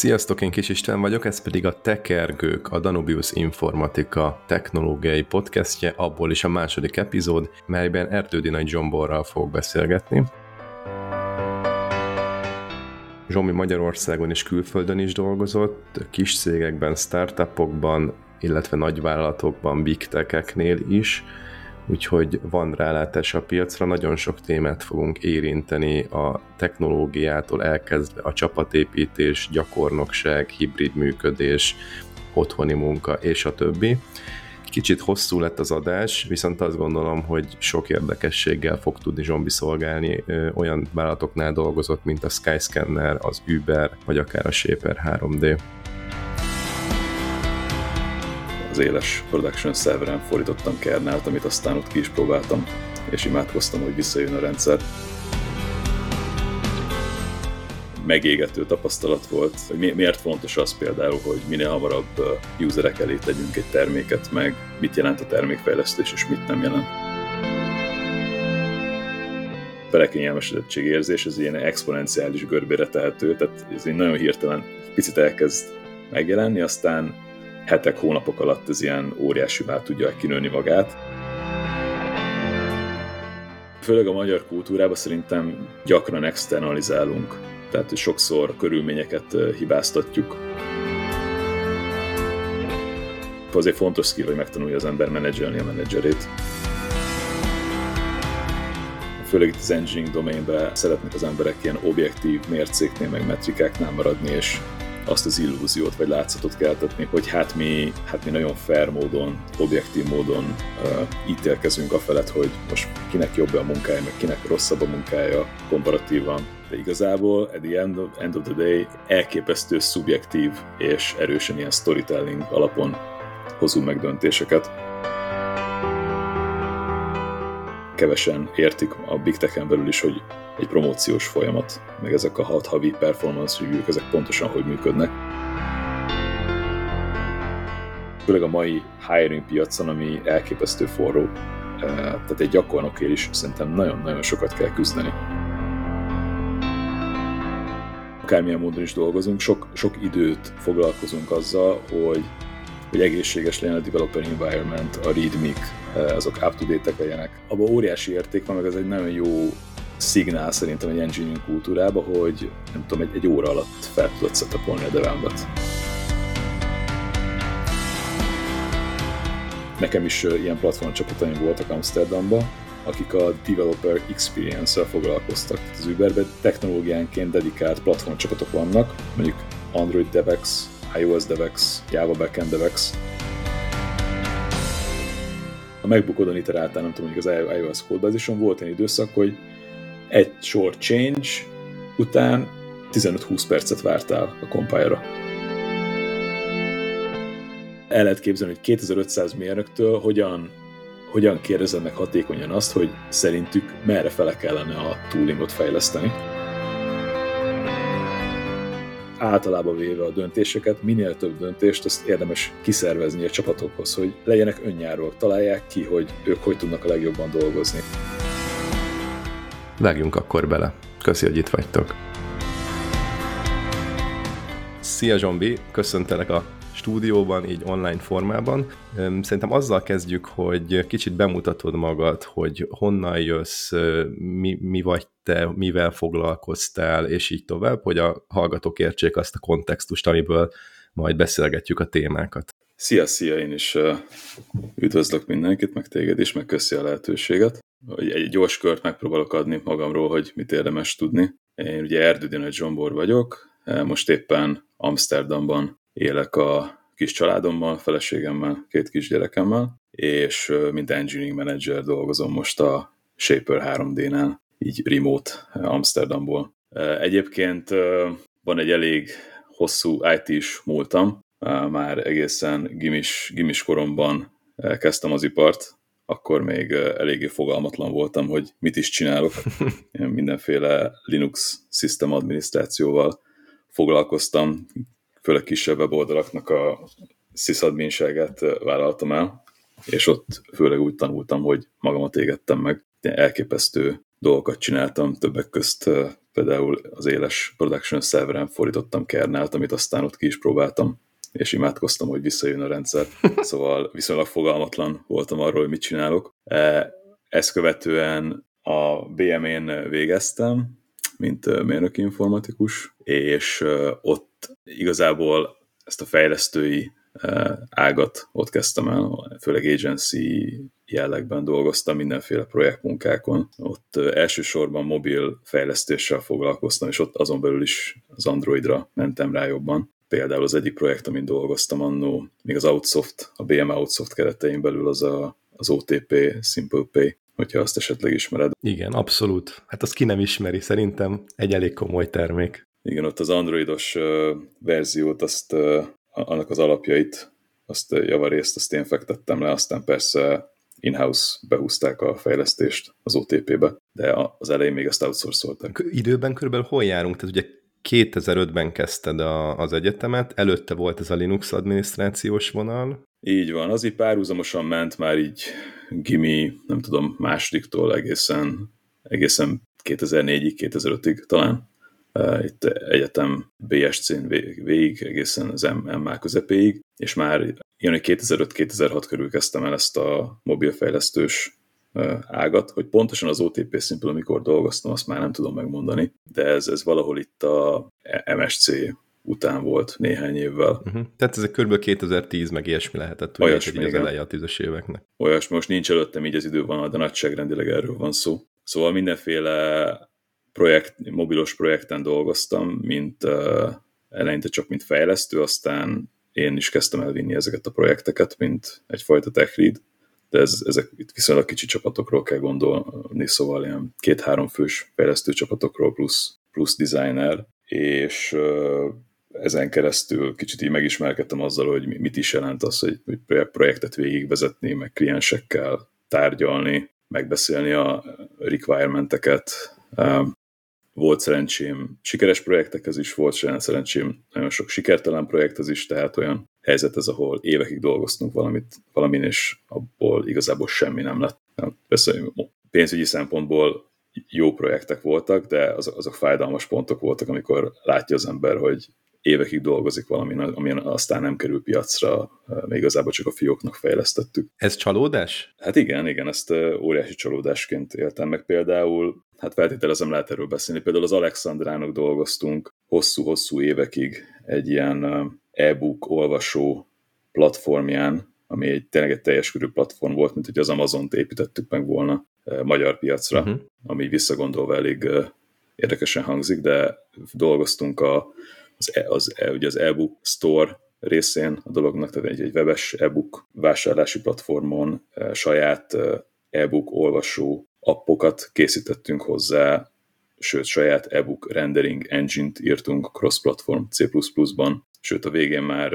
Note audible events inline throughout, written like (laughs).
Sziasztok, én Kis István vagyok, ez pedig a Tekergők, a Danubius Informatika technológiai podcastje, abból is a második epizód, melyben Erdődi Nagy Zsomborral fog beszélgetni. Zsomi Magyarországon és külföldön is dolgozott, kis cégekben, startupokban, illetve nagyvállalatokban, big tech-eknél is, úgyhogy van rálátás a piacra, nagyon sok témát fogunk érinteni a technológiától elkezdve a csapatépítés, gyakornokság, hibrid működés, otthoni munka és a többi. Kicsit hosszú lett az adás, viszont azt gondolom, hogy sok érdekességgel fog tudni Zsombi szolgálni. Olyan vállalatoknál dolgozott, mint a Skyscanner, az Uber, vagy akár a Shaper 3D az éles production serveren fordítottam kernelt, amit aztán ott ki is próbáltam, és imádkoztam, hogy visszajön a rendszer. Megégető tapasztalat volt, hogy miért fontos az például, hogy minél hamarabb userek elé tegyünk egy terméket, meg mit jelent a termékfejlesztés, és mit nem jelent belekényelmesedettség érzés, ez ilyen exponenciális görbére tehető, tehát ez egy nagyon hirtelen picit elkezd megjelenni, aztán hetek, hónapok alatt ez ilyen óriásivá tudja kinőni magát. Főleg a magyar kultúrában szerintem gyakran externalizálunk, tehát sokszor körülményeket hibáztatjuk. Azért fontos skill, hogy megtanulja az ember menedzselni a menedzserét. Főleg itt az engineering domainben szeretnek az emberek ilyen objektív mércéknél, meg metrikáknál maradni, és azt az illúziót vagy látszatot keltetni, hogy hát mi, hát mi nagyon fair módon, objektív módon uh, ítélkezünk a felett, hogy most kinek jobb a munkája, meg kinek rosszabb a munkája komparatívan. De igazából at the end of, end of the day elképesztő szubjektív és erősen ilyen storytelling alapon hozunk meg döntéseket. Kevesen értik a Big Tech-en belül is, hogy egy promóciós folyamat, meg ezek a hat havi performance review ezek pontosan hogy működnek. Főleg a mai hiring piacon, ami elképesztő forró, eh, tehát egy gyakornokért is szerintem nagyon-nagyon sokat kell küzdeni. Akármilyen módon is dolgozunk, sok, sok időt foglalkozunk azzal, hogy hogy egészséges legyen a developer environment, a readme eh, azok up-to-date-ek legyenek. Abban óriási érték van, meg ez egy nagyon jó szignál szerintem egy engineering kultúrába, hogy nem tudom, egy, egy óra alatt fel tudod setupolni a devembat. Nekem is ilyen platform csapataim voltak Amsterdamba, akik a developer experience-szel foglalkoztak. Az Uberben technológiánként dedikált platform csapatok vannak, mondjuk Android DevX, iOS DevX, Java Backend DevX. A MacBookodon iteráltál, nem tudom, hogy az iOS codebase volt egy időszak, hogy egy sor change után 15-20 percet vártál a compile-ra. El lehet képzelni, hogy 2500 mérnöktől hogyan, hogyan kérdezed meg hatékonyan azt, hogy szerintük merre fele kellene a toolingot fejleszteni. Általában véve a döntéseket, minél több döntést, azt érdemes kiszervezni a csapatokhoz, hogy legyenek önjárók, találják ki, hogy ők hogy tudnak a legjobban dolgozni. Vágjunk akkor bele. Köszi, hogy itt vagytok. Szia Zsombi, köszöntelek a stúdióban, így online formában. Szerintem azzal kezdjük, hogy kicsit bemutatod magad, hogy honnan jössz, mi, mi vagy te, mivel foglalkoztál, és így tovább, hogy a hallgatók értsék azt a kontextust, amiből majd beszélgetjük a témákat. Szia, szia, én is üdvözlök mindenkit, meg téged is, meg köszi a lehetőséget egy gyors kört megpróbálok adni magamról, hogy mit érdemes tudni. Én ugye egy Zsombor vagyok, most éppen Amsterdamban élek a kis családommal, feleségemmel, két kisgyerekemmel, és mint engineering manager dolgozom most a Shaper 3D-nál, így remote Amsterdamból. Egyébként van egy elég hosszú IT-s múltam, már egészen gimis, gimis koromban kezdtem az ipart, akkor még eléggé fogalmatlan voltam, hogy mit is csinálok. (laughs) Én mindenféle Linux system adminisztrációval foglalkoztam, főleg kisebb weboldalaknak a sysadminságát vállaltam el, és ott főleg úgy tanultam, hogy magamat égettem meg. Elképesztő dolgokat csináltam, többek közt például az éles production serveren fordítottam kernelt, amit aztán ott ki is próbáltam, és imádkoztam, hogy visszajön a rendszer. (laughs) Szóval viszonylag fogalmatlan voltam arról, hogy mit csinálok. Ezt követően a BM-én végeztem, mint mérnöki informatikus, és ott igazából ezt a fejlesztői ágat ott kezdtem el, főleg agency jellegben dolgoztam mindenféle projektmunkákon. Ott elsősorban mobil fejlesztéssel foglalkoztam, és ott azon belül is az Androidra mentem rá jobban. Például az egyik projekt, amin dolgoztam annó, még az Outsoft, a BM Outsoft keretein belül az a, az OTP Simple Pay, hogyha azt esetleg ismered. Igen, abszolút. Hát azt ki nem ismeri, szerintem egy elég komoly termék. Igen, ott az androidos verziót, azt, annak az alapjait, azt javarészt, azt én fektettem le, aztán persze in-house behúzták a fejlesztést az OTP-be, de az elején még ezt outsourcolták. Időben körülbelül hol járunk? Tehát ugye 2005-ben kezdted a, az egyetemet, előtte volt ez a Linux adminisztrációs vonal. Így van, az így párhuzamosan ment már így gimi, nem tudom, másodiktól egészen, egészen 2004-ig, 2005-ig talán. Itt egyetem BSC-n végig, egészen az MA közepéig, és már ilyen 2005-2006 körül kezdtem el ezt a mobilfejlesztős ágat, hogy pontosan az OTP Simple, amikor dolgoztam, azt már nem tudom megmondani, de ez, ez valahol itt a MSC után volt néhány évvel. Uh-huh. Tehát ez kb. 2010 meg ilyesmi lehetett, Olyasmi, az eleje a tízes éveknek. Olyasmi, most nincs előttem így az idővonal, de nagyságrendileg erről van szó. Szóval mindenféle projekt, mobilos projekten dolgoztam, mint eleinte csak mint fejlesztő, aztán én is kezdtem elvinni ezeket a projekteket, mint egyfajta tech lead, de ez, ezek itt viszonylag kicsi csapatokról kell gondolni, szóval ilyen két-három fős fejlesztő csapatokról plusz, plusz designer, és ezen keresztül kicsit így megismerkedtem azzal, hogy mit is jelent az, hogy projektet végigvezetni, meg kliensekkel tárgyalni, megbeszélni a requirementeket. Volt szerencsém sikeres projektekhez is, volt szerencsém nagyon sok sikertelen projekthez is, tehát olyan helyzet ez, ahol évekig dolgoztunk valamit, valamin, és abból igazából semmi nem lett. Persze pénzügyi szempontból jó projektek voltak, de azok, azok fájdalmas pontok voltak, amikor látja az ember, hogy évekig dolgozik valami, ami aztán nem kerül piacra, még igazából csak a fióknak fejlesztettük. Ez csalódás? Hát igen, igen, ezt óriási csalódásként éltem meg. Például, hát feltételezem lehet erről beszélni, például az Alexandrának dolgoztunk hosszú-hosszú évekig egy ilyen e-book olvasó platformján, ami egy tényleg egy teljes körű platform volt, mint hogy az Amazon-t építettük meg volna magyar piacra, uh-huh. ami visszagondolva elég érdekesen hangzik, de dolgoztunk a az, e, az, e, ugye az e-book store részén a dolognak, tehát egy, egy webes e-book vásárlási platformon e, saját e-book olvasó appokat készítettünk hozzá, sőt, saját e-book rendering engine-t írtunk cross-platform C++-ban, sőt, a végén már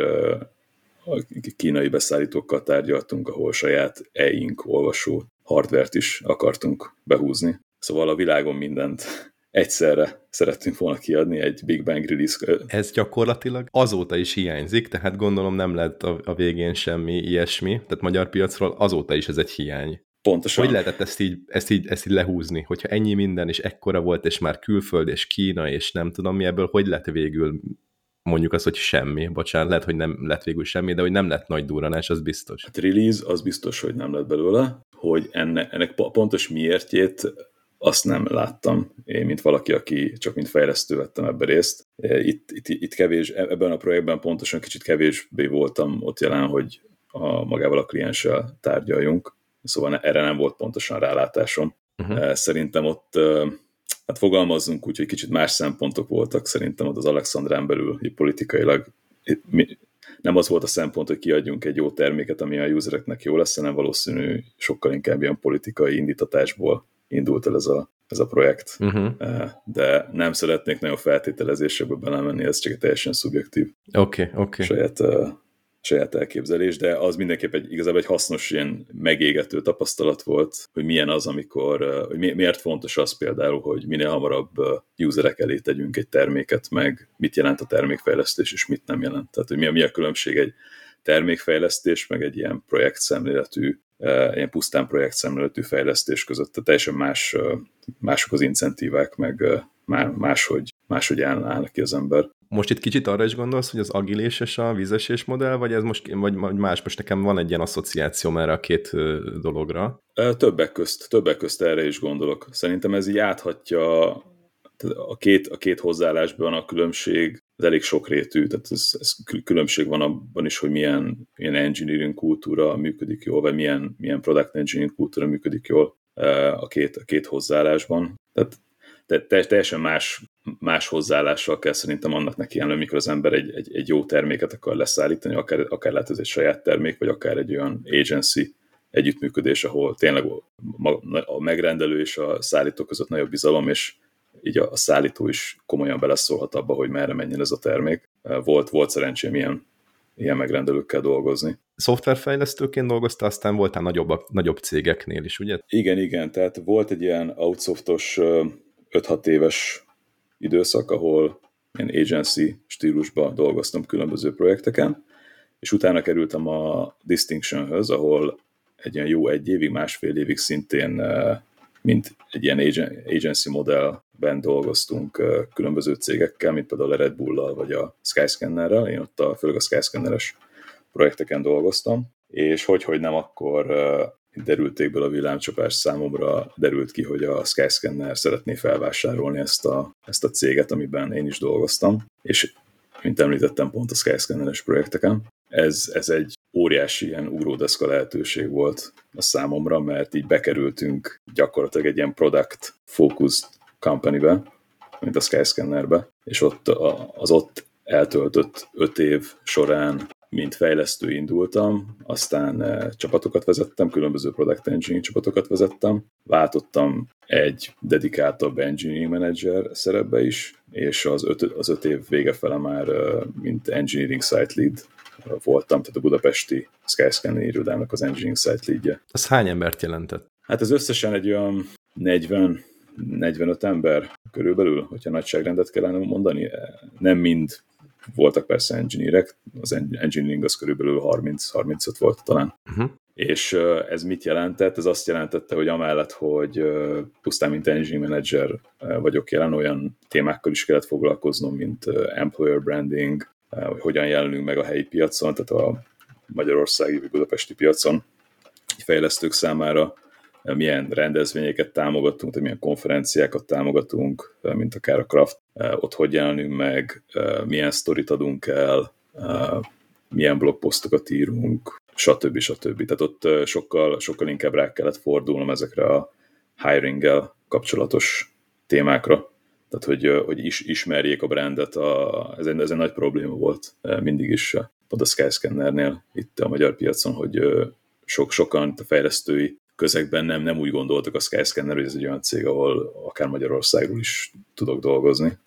a kínai beszállítókkal tárgyaltunk, ahol saját e-ink olvasó hardvert is akartunk behúzni. Szóval a világon mindent egyszerre szerettünk volna kiadni egy Big Bang release. Ez gyakorlatilag azóta is hiányzik, tehát gondolom nem lett a, a végén semmi ilyesmi, tehát magyar piacról azóta is ez egy hiány. Pontosan. Hogy lehetett ezt így, ezt, így, ezt így lehúzni? Hogyha ennyi minden, és ekkora volt, és már külföld, és Kína, és nem tudom mi ebből, hogy lett végül mondjuk az, hogy semmi, bocsánat, lehet, hogy nem lett végül semmi, de hogy nem lett nagy duranás, az biztos. Hát release, az biztos, hogy nem lett belőle, hogy enne, ennek pontos miértjét azt nem láttam. Én, mint valaki, aki csak mint fejlesztő vettem ebbe részt. E, itt, itt, itt kevés, e, ebben a projektben pontosan kicsit kevésbé voltam ott jelen, hogy a, magával a klienssel tárgyaljunk, szóval erre nem volt pontosan rálátásom. Uh-huh. Szerintem ott, hát fogalmazzunk úgy, hogy kicsit más szempontok voltak szerintem ott az Alexandrán belül, politikailag nem az volt a szempont, hogy kiadjunk egy jó terméket, ami a usereknek jó lesz, hanem valószínű sokkal inkább ilyen politikai indítatásból indult el ez a, ez a projekt. Uh-huh. De nem szeretnék nagyon feltételezésekbe belemenni, ez csak egy teljesen szubjektív okay, okay. saját, uh, saját elképzelés, de az mindenképp egy, igazából egy hasznos ilyen megégető tapasztalat volt, hogy milyen az, amikor, uh, hogy mi, miért fontos az például, hogy minél hamarabb userek elé tegyünk egy terméket, meg mit jelent a termékfejlesztés, és mit nem jelent. Tehát, hogy mi a, mi a különbség egy termékfejlesztés, meg egy ilyen projektszemléletű ilyen pusztán projektszemléletű fejlesztés között, tehát teljesen más mások az incentívák, meg máshogy, máshogy állnak ki az ember. Most itt kicsit arra is gondolsz, hogy az agiléses a vízesés modell, vagy ez most, vagy más, most nekem van egy ilyen asszociáció erre a két dologra? Többek közt, többek közt erre is gondolok. Szerintem ez így áthatja a két, a két hozzáállásban a különbség az elég sokrétű, tehát ez, ez különbség van abban is, hogy milyen, milyen engineering kultúra működik jól, vagy milyen, milyen product engineering kultúra működik jól a két, a két hozzáállásban. Tehát te, teljesen más, más hozzáállással kell szerintem annak neki jelenni, amikor az ember egy, egy, egy jó terméket akar leszállítani, akár, akár lehet ez egy saját termék, vagy akár egy olyan agency együttműködés, ahol tényleg a megrendelő és a szállító között nagyobb bizalom, és így a, szállító is komolyan beleszólhat abba, hogy merre menjen ez a termék. Volt, volt szerencsém ilyen, ilyen megrendelőkkel dolgozni. Szoftverfejlesztőként dolgozta, aztán voltál nagyobb, nagyobb cégeknél is, ugye? Igen, igen, tehát volt egy ilyen outsoftos 5-6 éves időszak, ahol ilyen agency stílusba dolgoztam különböző projekteken, és utána kerültem a Distinctionhöz, ahol egy ilyen jó egy évig, másfél évig szintén mint egy ilyen agency modellben dolgoztunk különböző cégekkel, mint például a Red Bull-lal vagy a Skyscannerrel. Én ott a, főleg a Skyscanneres projekteken dolgoztam, és hogy, hogy nem, akkor derültékből a villámcsapás számomra derült ki, hogy a Skyscanner szeretné felvásárolni ezt a, ezt a céget, amiben én is dolgoztam, és mint említettem pont a Skyscanneres projekteken. Ez, ez egy óriási ilyen ugródeszka lehetőség volt a számomra, mert így bekerültünk gyakorlatilag egy ilyen product focused company-be, mint a Skyscannerbe, és ott az ott eltöltött öt év során mint fejlesztő indultam, aztán eh, csapatokat vezettem, különböző product engineering csapatokat vezettem, váltottam egy dedikáltabb engineering manager szerepbe is, és az öt, az öt év vége fele már, eh, mint engineering site lead voltam, tehát a budapesti Skyscanner irodának az engineering site leadje. Az hány embert jelentett? Hát ez összesen egy olyan 40 45 ember körülbelül, hogyha nagyságrendet kellene mondani. Nem mind voltak persze engineerek, az engineering az körülbelül 30-35 volt talán. Uh-huh. És ez mit jelentett? Ez azt jelentette, hogy amellett, hogy pusztán mint engineering manager vagyok jelen, olyan témákkal is kellett foglalkoznom, mint employer branding, hogy hogyan jelenünk meg a helyi piacon, tehát a magyarországi vagy budapesti piacon fejlesztők számára milyen rendezvényeket támogatunk, tehát milyen konferenciákat támogatunk, mint akár a Craft, ott hogy jelenünk meg, milyen sztorit adunk el, milyen blogposztokat írunk, stb. stb. Tehát ott sokkal, sokkal inkább rá kellett fordulnom ezekre a hiring kapcsolatos témákra. Tehát, hogy, hogy is, ismerjék a brandet, a, ez, egy, ez egy nagy probléma volt mindig is pont a Skyscannernél itt a magyar piacon, hogy sok, sokan a fejlesztői közegben nem, nem úgy gondoltak a Skyscanner, hogy ez egy olyan cég, ahol akár Magyarországról is tudok dolgozni.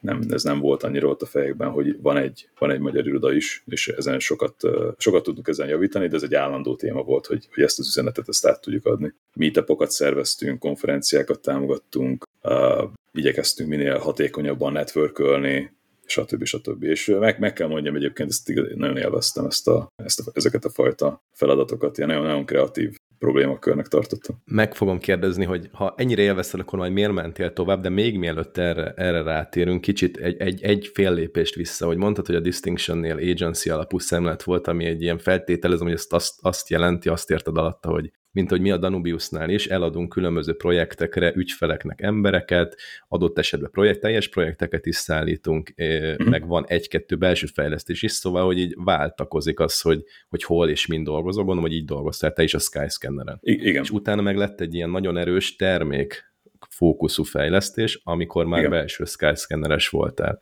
Nem, ez nem volt annyira ott a fejekben, hogy van egy, van egy magyar iroda is, és ezen sokat, sokat tudunk ezen javítani, de ez egy állandó téma volt, hogy, hogy ezt az üzenetet ezt át tudjuk adni. Meetupokat szerveztünk, konferenciákat támogattunk, uh, igyekeztünk minél hatékonyabban networkölni, stb. stb. És meg, meg kell mondjam egyébként, ezt nagyon élveztem ezt a, ezt a, ezeket a fajta feladatokat, ilyen nagyon-nagyon kreatív problémakörnek tartottam. Meg fogom kérdezni, hogy ha ennyire élvezted, akkor majd miért mentél tovább, de még mielőtt erre, erre rátérünk, kicsit egy, egy, egy fél lépést vissza, hogy mondtad, hogy a Distinctionnél agency alapú szemlet volt, ami egy ilyen feltételezem, hogy ezt azt, azt jelenti, azt érted alatta, hogy mint hogy mi a Danubiusnál is, eladunk különböző projektekre ügyfeleknek embereket, adott esetben projekt, teljes projekteket is szállítunk, uh-huh. meg van egy-kettő belső fejlesztés is, szóval, hogy így váltakozik az, hogy, hogy hol és mind dolgozol, gondolom, hogy így dolgoztál te is a Skyscanneren. I- igen. És utána meg lett egy ilyen nagyon erős termék fókuszú fejlesztés, amikor már igen. belső Skyscanneres voltál.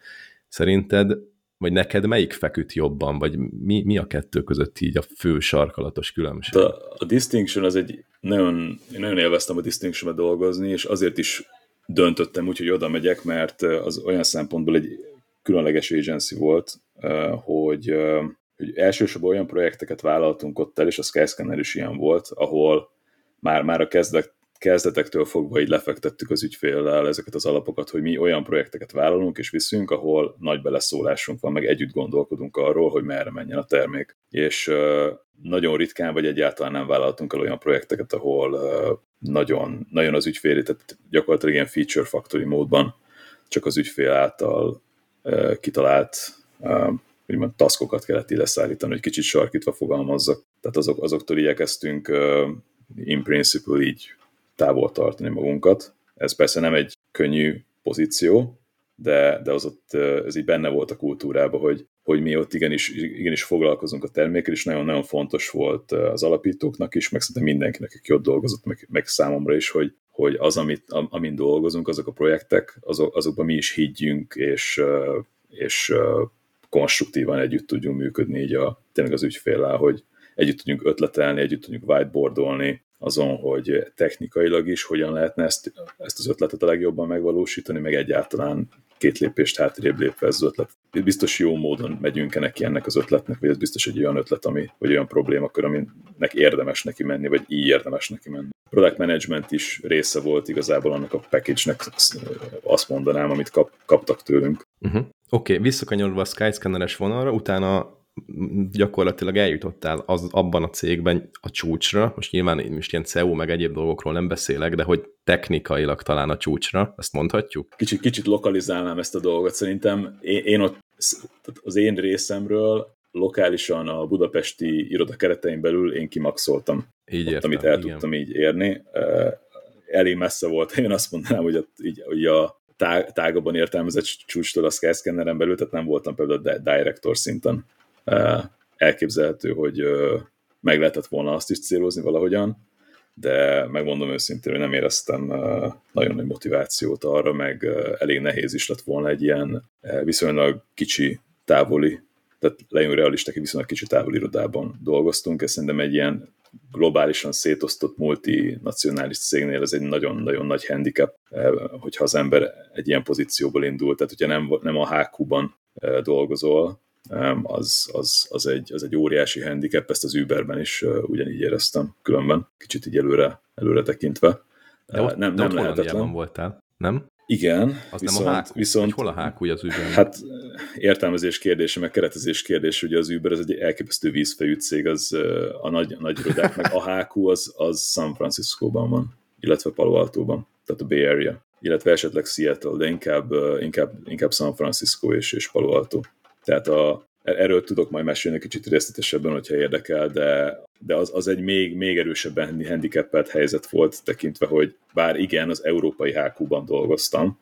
Szerinted vagy neked melyik feküdt jobban, vagy mi, mi a kettő között így a fő sarkalatos különbség? A, a Distinction az egy, nagyon, én nagyon élveztem a distinction dolgozni, és azért is döntöttem úgy, hogy oda megyek, mert az olyan szempontból egy különleges agency volt, hogy, hogy elsősorban olyan projekteket vállaltunk ott el, és a Skyscanner is ilyen volt, ahol már, már a kezdet, kezdetektől fogva így lefektettük az ügyféllel ezeket az alapokat, hogy mi olyan projekteket vállalunk és viszünk, ahol nagy beleszólásunk van, meg együtt gondolkodunk arról, hogy merre menjen a termék. És nagyon ritkán vagy egyáltalán nem vállaltunk el olyan projekteket, ahol nagyon, nagyon az ügyfél, tehát gyakorlatilag ilyen feature factory módban csak az ügyfél által kitalált úgymond taskokat kellett ide szállítani, hogy kicsit sarkítva fogalmazzak. Tehát azok, azoktól igyekeztünk in principle így távol tartani magunkat. Ez persze nem egy könnyű pozíció, de, de az ott, ez így benne volt a kultúrában, hogy, hogy mi ott igenis, igenis foglalkozunk a termékkel, és nagyon-nagyon fontos volt az alapítóknak is, meg szerintem mindenkinek, aki ott dolgozott, meg, meg számomra is, hogy, hogy az, amit, amin dolgozunk, azok a projektek, azok, azokban mi is higgyünk, és, és konstruktívan együtt tudjunk működni így a, tényleg az ügyféllel, hogy együtt tudjunk ötletelni, együtt tudjunk whiteboardolni, azon, hogy technikailag is hogyan lehetne ezt, ezt az ötletet a legjobban megvalósítani, meg egyáltalán két lépést hátrébb lépve ez az ötlet. Biztos jó módon megyünk-e neki ennek az ötletnek, vagy ez biztos egy olyan ötlet, ami, vagy olyan problémakör, aminek érdemes neki menni, vagy így érdemes neki menni. Product management is része volt igazából annak a package-nek, azt mondanám, amit kap, kaptak tőlünk. Uh-huh. Oké, okay, visszakanyarodva a Skyscanner-es vonalra, utána gyakorlatilag eljutottál az, abban a cégben a csúcsra, most nyilván én most ilyen CEO meg egyéb dolgokról nem beszélek, de hogy technikailag talán a csúcsra, ezt mondhatjuk? Kicsit, kicsit lokalizálnám ezt a dolgot, szerintem én, én ott, az én részemről lokálisan a budapesti iroda keretein belül én kimaxoltam, így ott, értem, amit el igen. tudtam így érni. Elég messze volt, én azt mondanám, hogy, ott, így, hogy a tágabban értelmezett csúcstól a Skyscanneren belül, tehát nem voltam például a director szinten elképzelhető, hogy meg lehetett volna azt is célozni valahogyan, de megmondom őszintén, hogy nem éreztem nagyon nagy motivációt arra, meg elég nehéz is lett volna egy ilyen viszonylag kicsi, távoli, tehát legyünk realisták, egy viszonylag kicsi távoli irodában dolgoztunk, és szerintem egy ilyen globálisan szétosztott multinacionális cégnél ez egy nagyon-nagyon nagy handicap, hogyha az ember egy ilyen pozícióból indul, tehát hogyha nem, nem a HQ-ban dolgozol, az, az, az, egy, az egy óriási handicap, ezt az Uberben is ugyanígy éreztem különben, kicsit így előre, előre tekintve. De ott, nem, de nem ott lehetetlen. voltál, nem? Igen, az viszont, nem a hákú. viszont hol a hákú az Uber? Hát értelmezés kérdése, meg keretezés kérdés, ugye az Uber ez egy elképesztő vízfejű cég, az a nagy, nagy irodáknak, a hákú az, az San Francisco-ban van, illetve Palo Alto-ban, tehát a Bay Area, illetve esetleg Seattle, de inkább, inkább, inkább San Francisco és, és Palo Alto. Tehát a, erről tudok majd mesélni kicsit részletesebben, hogyha érdekel, de, de az, az egy még, még erősebben handicappelt helyzet volt, tekintve, hogy bár igen, az európai HQ-ban dolgoztam,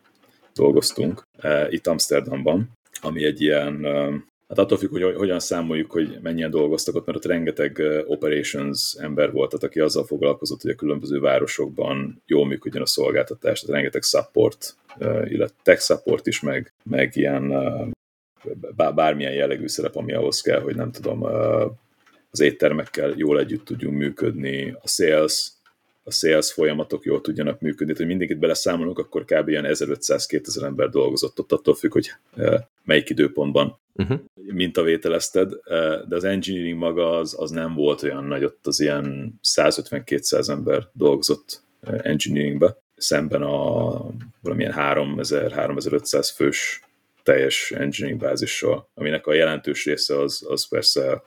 dolgoztunk, e, itt Amsterdamban, ami egy ilyen, e, hát attól függ, hogy hogyan számoljuk, hogy mennyien dolgoztak ott, mert ott rengeteg e, operations ember volt, tehát aki azzal foglalkozott, hogy a különböző városokban jól működjön a szolgáltatás, tehát rengeteg support, e, illetve tech support is, meg, meg ilyen bármilyen jellegű szerep, ami ahhoz kell, hogy nem tudom, az éttermekkel jól együtt tudjunk működni, a sales, a sales folyamatok jól tudjanak működni, hogy mindenkit beleszámolunk, akkor kb. ilyen 1500-2000 ember dolgozott ott, attól függ, hogy melyik időpontban uh-huh. mintavételezted, de az engineering maga az, az nem volt olyan nagy, ott az ilyen 150-200 ember dolgozott engineeringbe, szemben a valamilyen 3000-3500 fős teljes engineering bázissal, aminek a jelentős része az, az persze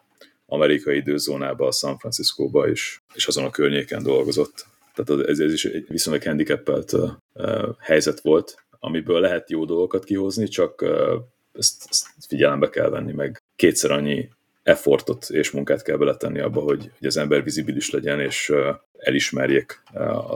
amerikai időzónában, a San Francisco-ba is, és azon a környéken dolgozott. Tehát ez, ez is egy viszonylag handicappelt uh, helyzet volt, amiből lehet jó dolgokat kihozni, csak uh, ezt, ezt figyelembe kell venni, meg kétszer annyi effortot és munkát kell beletenni abba, hogy, hogy az ember vizibilis legyen, és elismerjék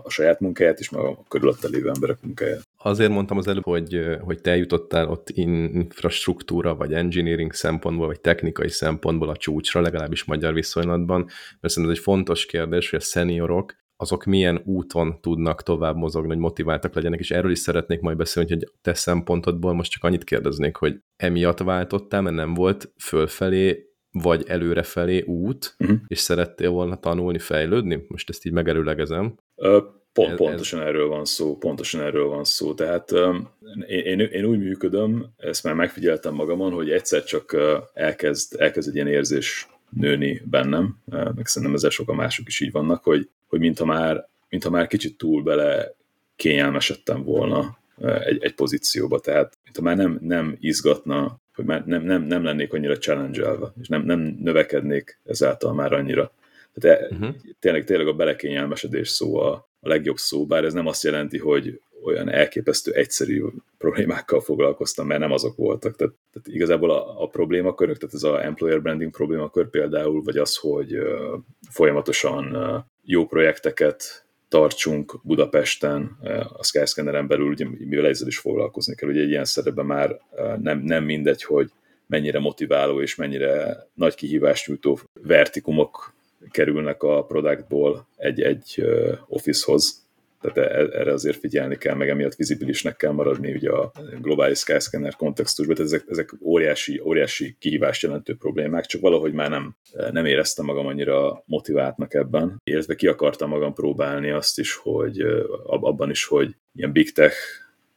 a saját munkáját, és meg a körülötte lévő emberek munkáját. Azért mondtam az előbb, hogy, hogy te jutottál ott infrastruktúra, vagy engineering szempontból, vagy technikai szempontból a csúcsra, legalábbis magyar viszonylatban, mert szerintem ez egy fontos kérdés, hogy a szeniorok azok milyen úton tudnak tovább mozogni, hogy motiváltak legyenek, és erről is szeretnék majd beszélni, hogy te szempontodból most csak annyit kérdeznék, hogy emiatt váltottál, mert nem volt fölfelé vagy előrefelé út, uh-huh. és szerettél volna tanulni, fejlődni? Most ezt így megerőlegezem. Uh, pont, ez, pontosan ez... erről van szó, pontosan erről van szó. Tehát um, én, én úgy működöm, ezt már megfigyeltem magamon, hogy egyszer csak elkezd, elkezd egy ilyen érzés nőni bennem, meg szerintem ezzel sokan mások is így vannak, hogy, hogy mintha már, mintha már kicsit túl bele kényelmesedtem volna egy, egy pozícióba, tehát mintha már nem, nem izgatna hogy már nem, nem, nem lennék annyira challenge és nem, nem növekednék ezáltal már annyira. Tehát uh-huh. tényleg, tényleg a belekényelmesedés szó a, a legjobb szó, bár ez nem azt jelenti, hogy olyan elképesztő egyszerű problémákkal foglalkoztam, mert nem azok voltak. Tehát, tehát igazából a, a problémakörök, tehát ez a employer branding problémakör például, vagy az, hogy uh, folyamatosan uh, jó projekteket tartsunk Budapesten, a Skyscanneren belül, ugye, mivel ezzel is foglalkozni kell, ugye egy ilyen szerepben már nem, nem mindegy, hogy mennyire motiváló és mennyire nagy kihívást nyújtó vertikumok kerülnek a productból egy-egy officehoz, tehát e, erre azért figyelni kell, meg emiatt vizibilisnek kell maradni ugye a globális Skyscanner kontextusban, tehát ezek, ezek óriási, óriási kihívást jelentő problémák, csak valahogy már nem, nem éreztem magam annyira motiváltnak ebben, illetve ki akartam magam próbálni azt is, hogy abban is, hogy ilyen big tech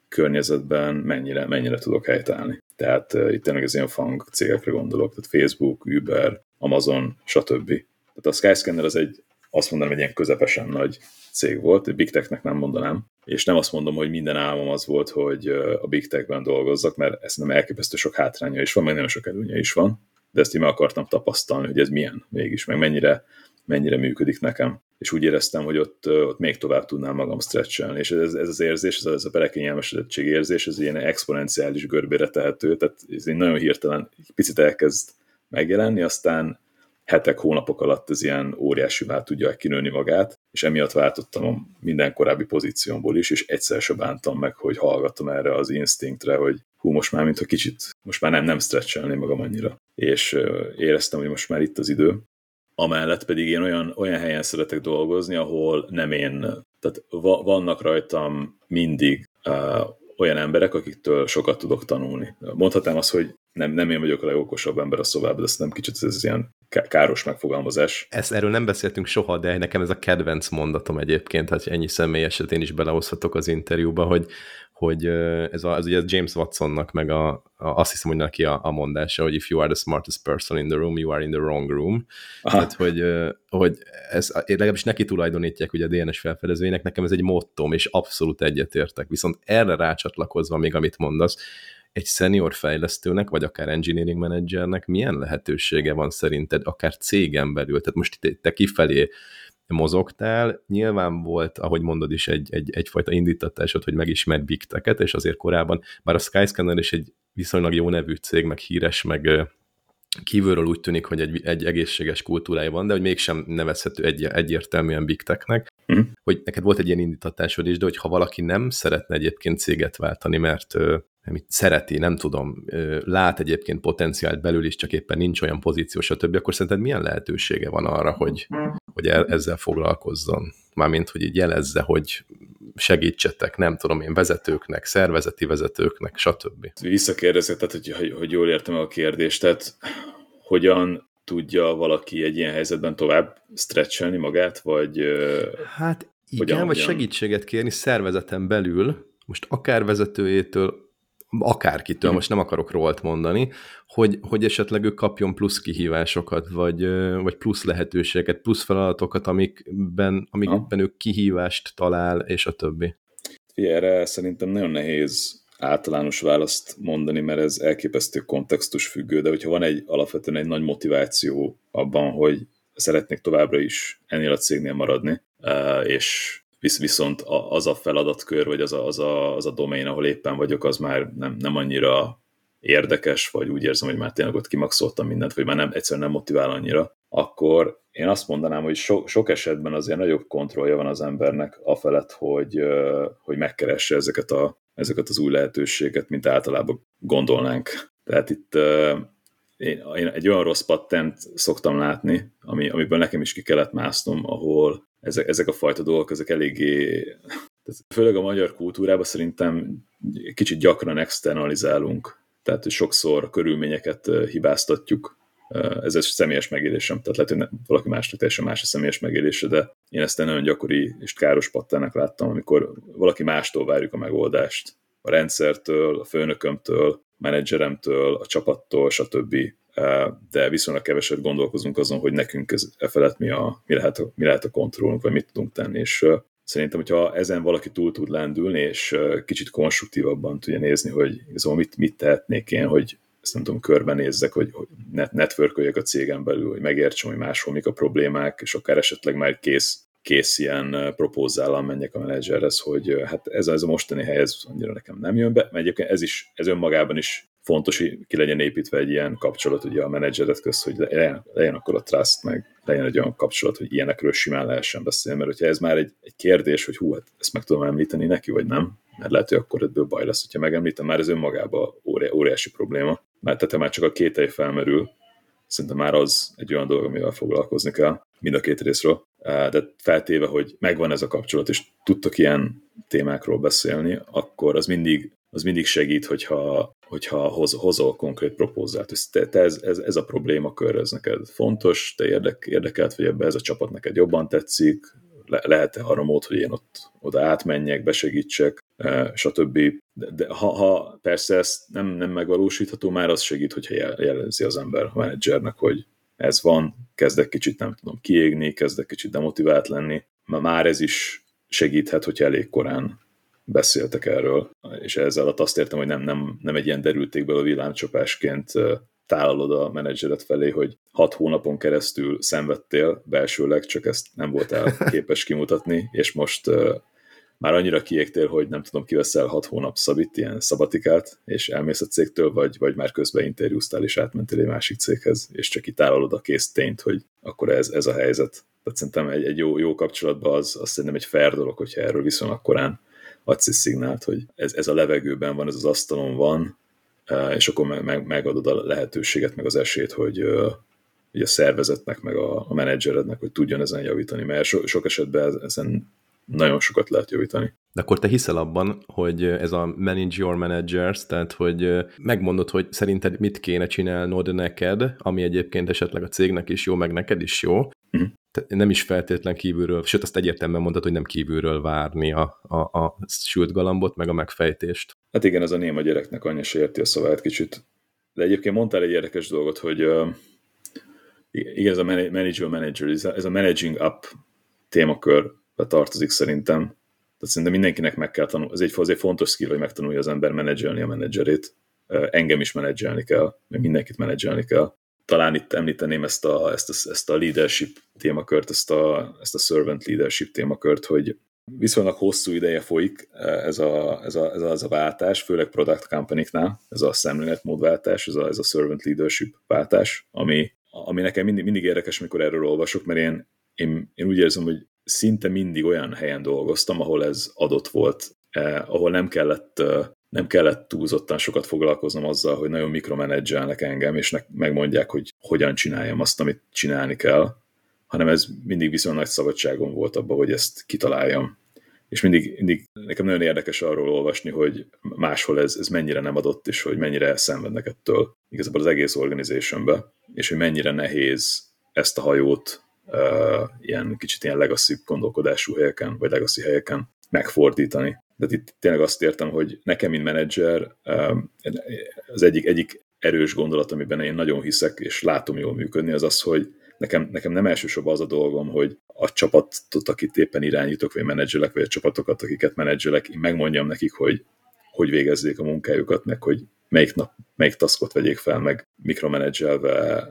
környezetben mennyire, mennyire tudok helytállni. Tehát itt tényleg az ilyen fang cégekre gondolok, tehát Facebook, Uber, Amazon, stb. Tehát a Skyscanner az egy, azt mondanám, egy ilyen közepesen nagy cég volt, Big Technek nem mondanám, és nem azt mondom, hogy minden álmom az volt, hogy a Big Techben dolgozzak, mert ezt nem elképesztő sok hátránya is van, meg nagyon sok előnye is van, de ezt én meg akartam tapasztalni, hogy ez milyen mégis, meg mennyire, mennyire működik nekem. És úgy éreztem, hogy ott, ott még tovább tudnám magam stretchelni, és ez, ez az érzés, ez a, ez a berekényelmesedettség érzés, ez ilyen exponenciális görbére tehető, tehát ez nagyon hirtelen picit elkezd megjelenni, aztán hetek, hónapok alatt ez ilyen óriásivá tudja kinőni magát, és emiatt váltottam a minden korábbi pozíciómból is, és egyszer se bántam meg, hogy hallgattam erre az instinktre, hogy hú, most már mintha kicsit, most már nem, nem stretchelném magam annyira. És éreztem, hogy most már itt az idő. Amellett pedig én olyan, olyan helyen szeretek dolgozni, ahol nem én, tehát vannak rajtam mindig uh, olyan emberek, akiktől sokat tudok tanulni. Mondhatnám azt, hogy nem, nem én vagyok a legokosabb ember a szobában, de ezt nem kicsit ez ilyen káros megfogalmazás. Ezt erről nem beszéltünk soha, de nekem ez a kedvenc mondatom egyébként, hát ennyi személyeset én is belehozhatok az interjúba, hogy, hogy ez, a, ez ugye James Watsonnak, meg a, a, azt hiszem, hogy neki a, a mondása, hogy if you are the smartest person in the room, you are in the wrong room. Aha. Tehát, hogy, hogy ez, legalábbis neki tulajdonítják ugye a DNS felfedezőjének, nekem ez egy mottom, és abszolút egyetértek. Viszont erre rácsatlakozva még, amit mondasz, egy senior fejlesztőnek, vagy akár engineering managernek milyen lehetősége van szerinted, akár cégen belül? Tehát most te, te kifelé mozogtál, nyilván volt, ahogy mondod is, egy, egy, egyfajta indítatásod, hogy megismerd big tech és azért korábban, bár a Skyscanner is egy viszonylag jó nevű cég, meg híres, meg kívülről úgy tűnik, hogy egy, egy egészséges kultúrája van, de hogy mégsem nevezhető egy, egyértelműen big technek, mm. hogy neked volt egy ilyen indítatásod is, de hogy ha valaki nem szeretne egyébként céget váltani, mert amit szereti, nem tudom, lát egyébként potenciált belül is, csak éppen nincs olyan pozíció, stb., akkor szerinted milyen lehetősége van arra, hogy, hogy ezzel foglalkozzon? Mármint, hogy így jelezze, hogy segítsetek, nem tudom én, vezetőknek, szervezeti vezetőknek, stb. Visszakérdezek, tehát hogy, hogy jól értem a kérdést, tehát hogyan tudja valaki egy ilyen helyzetben tovább stretchelni magát, vagy... Hát igen, hogyan, vagy hogyan? segítséget kérni szervezeten belül, most akár vezetőjétől, akárkitől, most nem akarok rólt mondani, hogy, hogy esetleg ő kapjon plusz kihívásokat, vagy, vagy plusz lehetőségeket, plusz feladatokat, amikben, amikben ő kihívást talál, és a többi. Erre szerintem nagyon nehéz általános választ mondani, mert ez elképesztő kontextus függő, de hogyha van egy alapvetően egy nagy motiváció abban, hogy szeretnék továbbra is ennél a cégnél maradni, és Visz, viszont az a feladatkör, vagy az a, az, a, az a domain, ahol éppen vagyok, az már nem, nem annyira érdekes, vagy úgy érzem, hogy már tényleg ott kimaxoltam mindent, vagy már nem, egyszerűen nem motivál annyira, akkor én azt mondanám, hogy so, sok esetben azért nagyobb kontrollja van az embernek afelett, hogy, hogy megkeresse ezeket, a, ezeket az új lehetőséget, mint általában gondolnánk. Tehát itt én, én egy olyan rossz patent szoktam látni, ami, amiből nekem is ki kellett másznom, ahol ezek, ezek a fajta dolgok, ezek eléggé, tehát főleg a magyar kultúrában szerintem kicsit gyakran externalizálunk, tehát hogy sokszor a körülményeket hibáztatjuk, ez egy személyes megélésem, tehát lehet, hogy valaki másnak teljesen más a személyes megélése, de én ezt nagyon gyakori és káros pattának láttam, amikor valaki mástól várjuk a megoldást. A rendszertől, a főnökömtől, menedzseremtől, a csapattól, stb. De viszonylag keveset gondolkozunk azon, hogy nekünk ez e felett mi, a, mi, lehet a, mi lehet a kontrollunk, vagy mit tudunk tenni. És szerintem, hogyha ezen valaki túl tud lendülni, és kicsit konstruktívabban tudja nézni, hogy igazából mit, mit tehetnék én, hogy ezt nem tudom, körbenézzek, hogy, net, networköljek a cégen belül, hogy megértsem, hogy máshol mik a problémák, és akár esetleg már kész kész ilyen propózállal menjek a menedzserhez, hogy hát ez, ez a mostani hely, ez annyira nekem nem jön be, mert egyébként ez is, ez önmagában is fontos, hogy ki legyen építve egy ilyen kapcsolat ugye a menedzseret közt, hogy legyen, legyen akkor a trust, meg legyen egy olyan kapcsolat, hogy ilyenekről simán lehessen beszélni, mert hogyha ez már egy, egy kérdés, hogy hú, hát ezt meg tudom említeni neki, vagy nem, mert lehet, hogy akkor ebből baj lesz, hogyha megemlítem, már ez önmagában óriási probléma, mert tehát már csak a két év felmerül, szerintem már az egy olyan dolog, amivel foglalkozni kell mind a két részről. De feltéve, hogy megvan ez a kapcsolat, és tudtok ilyen témákról beszélni, akkor az mindig, az mindig segít, hogyha, hogyha hoz, hozol konkrét propózát. Te, te ez, ez, ez, a probléma kör, ez neked fontos, te érdek, érdekelt, hogy ebbe ez a csapat neked jobban tetszik, le, lehet-e arra mód, hogy én ott oda átmenjek, besegítsek, stb. De, de ha, ha persze ez nem, nem megvalósítható, már az segít, hogyha jelzi az ember a menedzsernek, hogy ez van, kezdek kicsit, nem tudom, kiégni, kezdek kicsit demotivált lenni, már ez is segíthet, hogyha elég korán beszéltek erről, és ezzel azt értem, hogy nem, nem, nem egy ilyen derültékből a villámcsapásként tálalod a menedzseret felé, hogy hat hónapon keresztül szenvedtél belsőleg, csak ezt nem voltál (laughs) képes kimutatni, és most már annyira kiégtél, hogy nem tudom, kiveszel hat hónap szabit, ilyen szabatikát, és elmész a cégtől, vagy, vagy már közben interjúztál, és átmentél egy másik céghez, és csak itt állod a kész tényt, hogy akkor ez, ez a helyzet. Tehát szerintem egy, egy jó, jó kapcsolatban az, az szerintem egy fair dolog, hogyha erről viszonylag korán adsz egy szignált, hogy ez, ez a levegőben van, ez az asztalon van, és akkor meg, meg, megadod a lehetőséget, meg az esélyt, hogy, hogy a szervezetnek, meg a, a menedzserednek, hogy tudjon ezen javítani, mert so, sok esetben ezen nagyon sokat lehet javítani. De akkor te hiszel abban, hogy ez a manage your managers, tehát hogy megmondod, hogy szerinted mit kéne csinálnod neked, ami egyébként esetleg a cégnek is jó, meg neked is jó, uh-huh. Nem is feltétlen kívülről, sőt azt egyértelműen mondtad, hogy nem kívülről várni a, a, a sült galambot, meg a megfejtést. Hát igen, ez a néma gyereknek anyja se érti a szavát kicsit. De egyébként mondtál egy érdekes dolgot, hogy uh, igen, ez a manager manager, ez a managing up témakör tartozik szerintem. Tehát szerintem mindenkinek meg kell tanulni. Ez egy, az egy fontos skill, hogy megtanulja az ember menedzselni a menedzserét. Engem is menedzselni kell, meg mindenkit menedzselni kell. Talán itt említeném ezt a, ezt a, ezt a leadership témakört, ezt a, ezt a servant leadership témakört, hogy viszonylag hosszú ideje folyik ez a, ez a, ez a, ez a váltás, főleg product company-knál, ez a szemléletmódváltás, ez a, ez a servant leadership váltás, ami, ami nekem mindig, mindig érdekes, amikor erről olvasok, mert én, én, én úgy érzem, hogy szinte mindig olyan helyen dolgoztam, ahol ez adott volt, eh, ahol nem kellett, eh, nem kellett túlzottan sokat foglalkoznom azzal, hogy nagyon mikromenedzselnek engem, és megmondják, hogy hogyan csináljam azt, amit csinálni kell, hanem ez mindig viszonylag nagy szabadságom volt abban, hogy ezt kitaláljam. És mindig, mindig nekem nagyon érdekes arról olvasni, hogy máshol ez, ez mennyire nem adott, és hogy mennyire szenvednek ettől igazából az egész organizationbe, és hogy mennyire nehéz ezt a hajót uh, ilyen kicsit ilyen legacy gondolkodású helyeken, vagy legacy helyeken megfordítani. De itt tényleg azt értem, hogy nekem, mint menedzser, um, az egyik, egyik erős gondolat, amiben én nagyon hiszek, és látom jól működni, az az, hogy nekem, nekem nem elsősorban az a dolgom, hogy a csapatot, akit éppen irányítok, vagy menedzselek, vagy a csapatokat, akiket menedzselek, én megmondjam nekik, hogy hogy végezzék a munkájukat, meg hogy melyik nap, melyik taskot vegyék fel, meg mikromenedzselve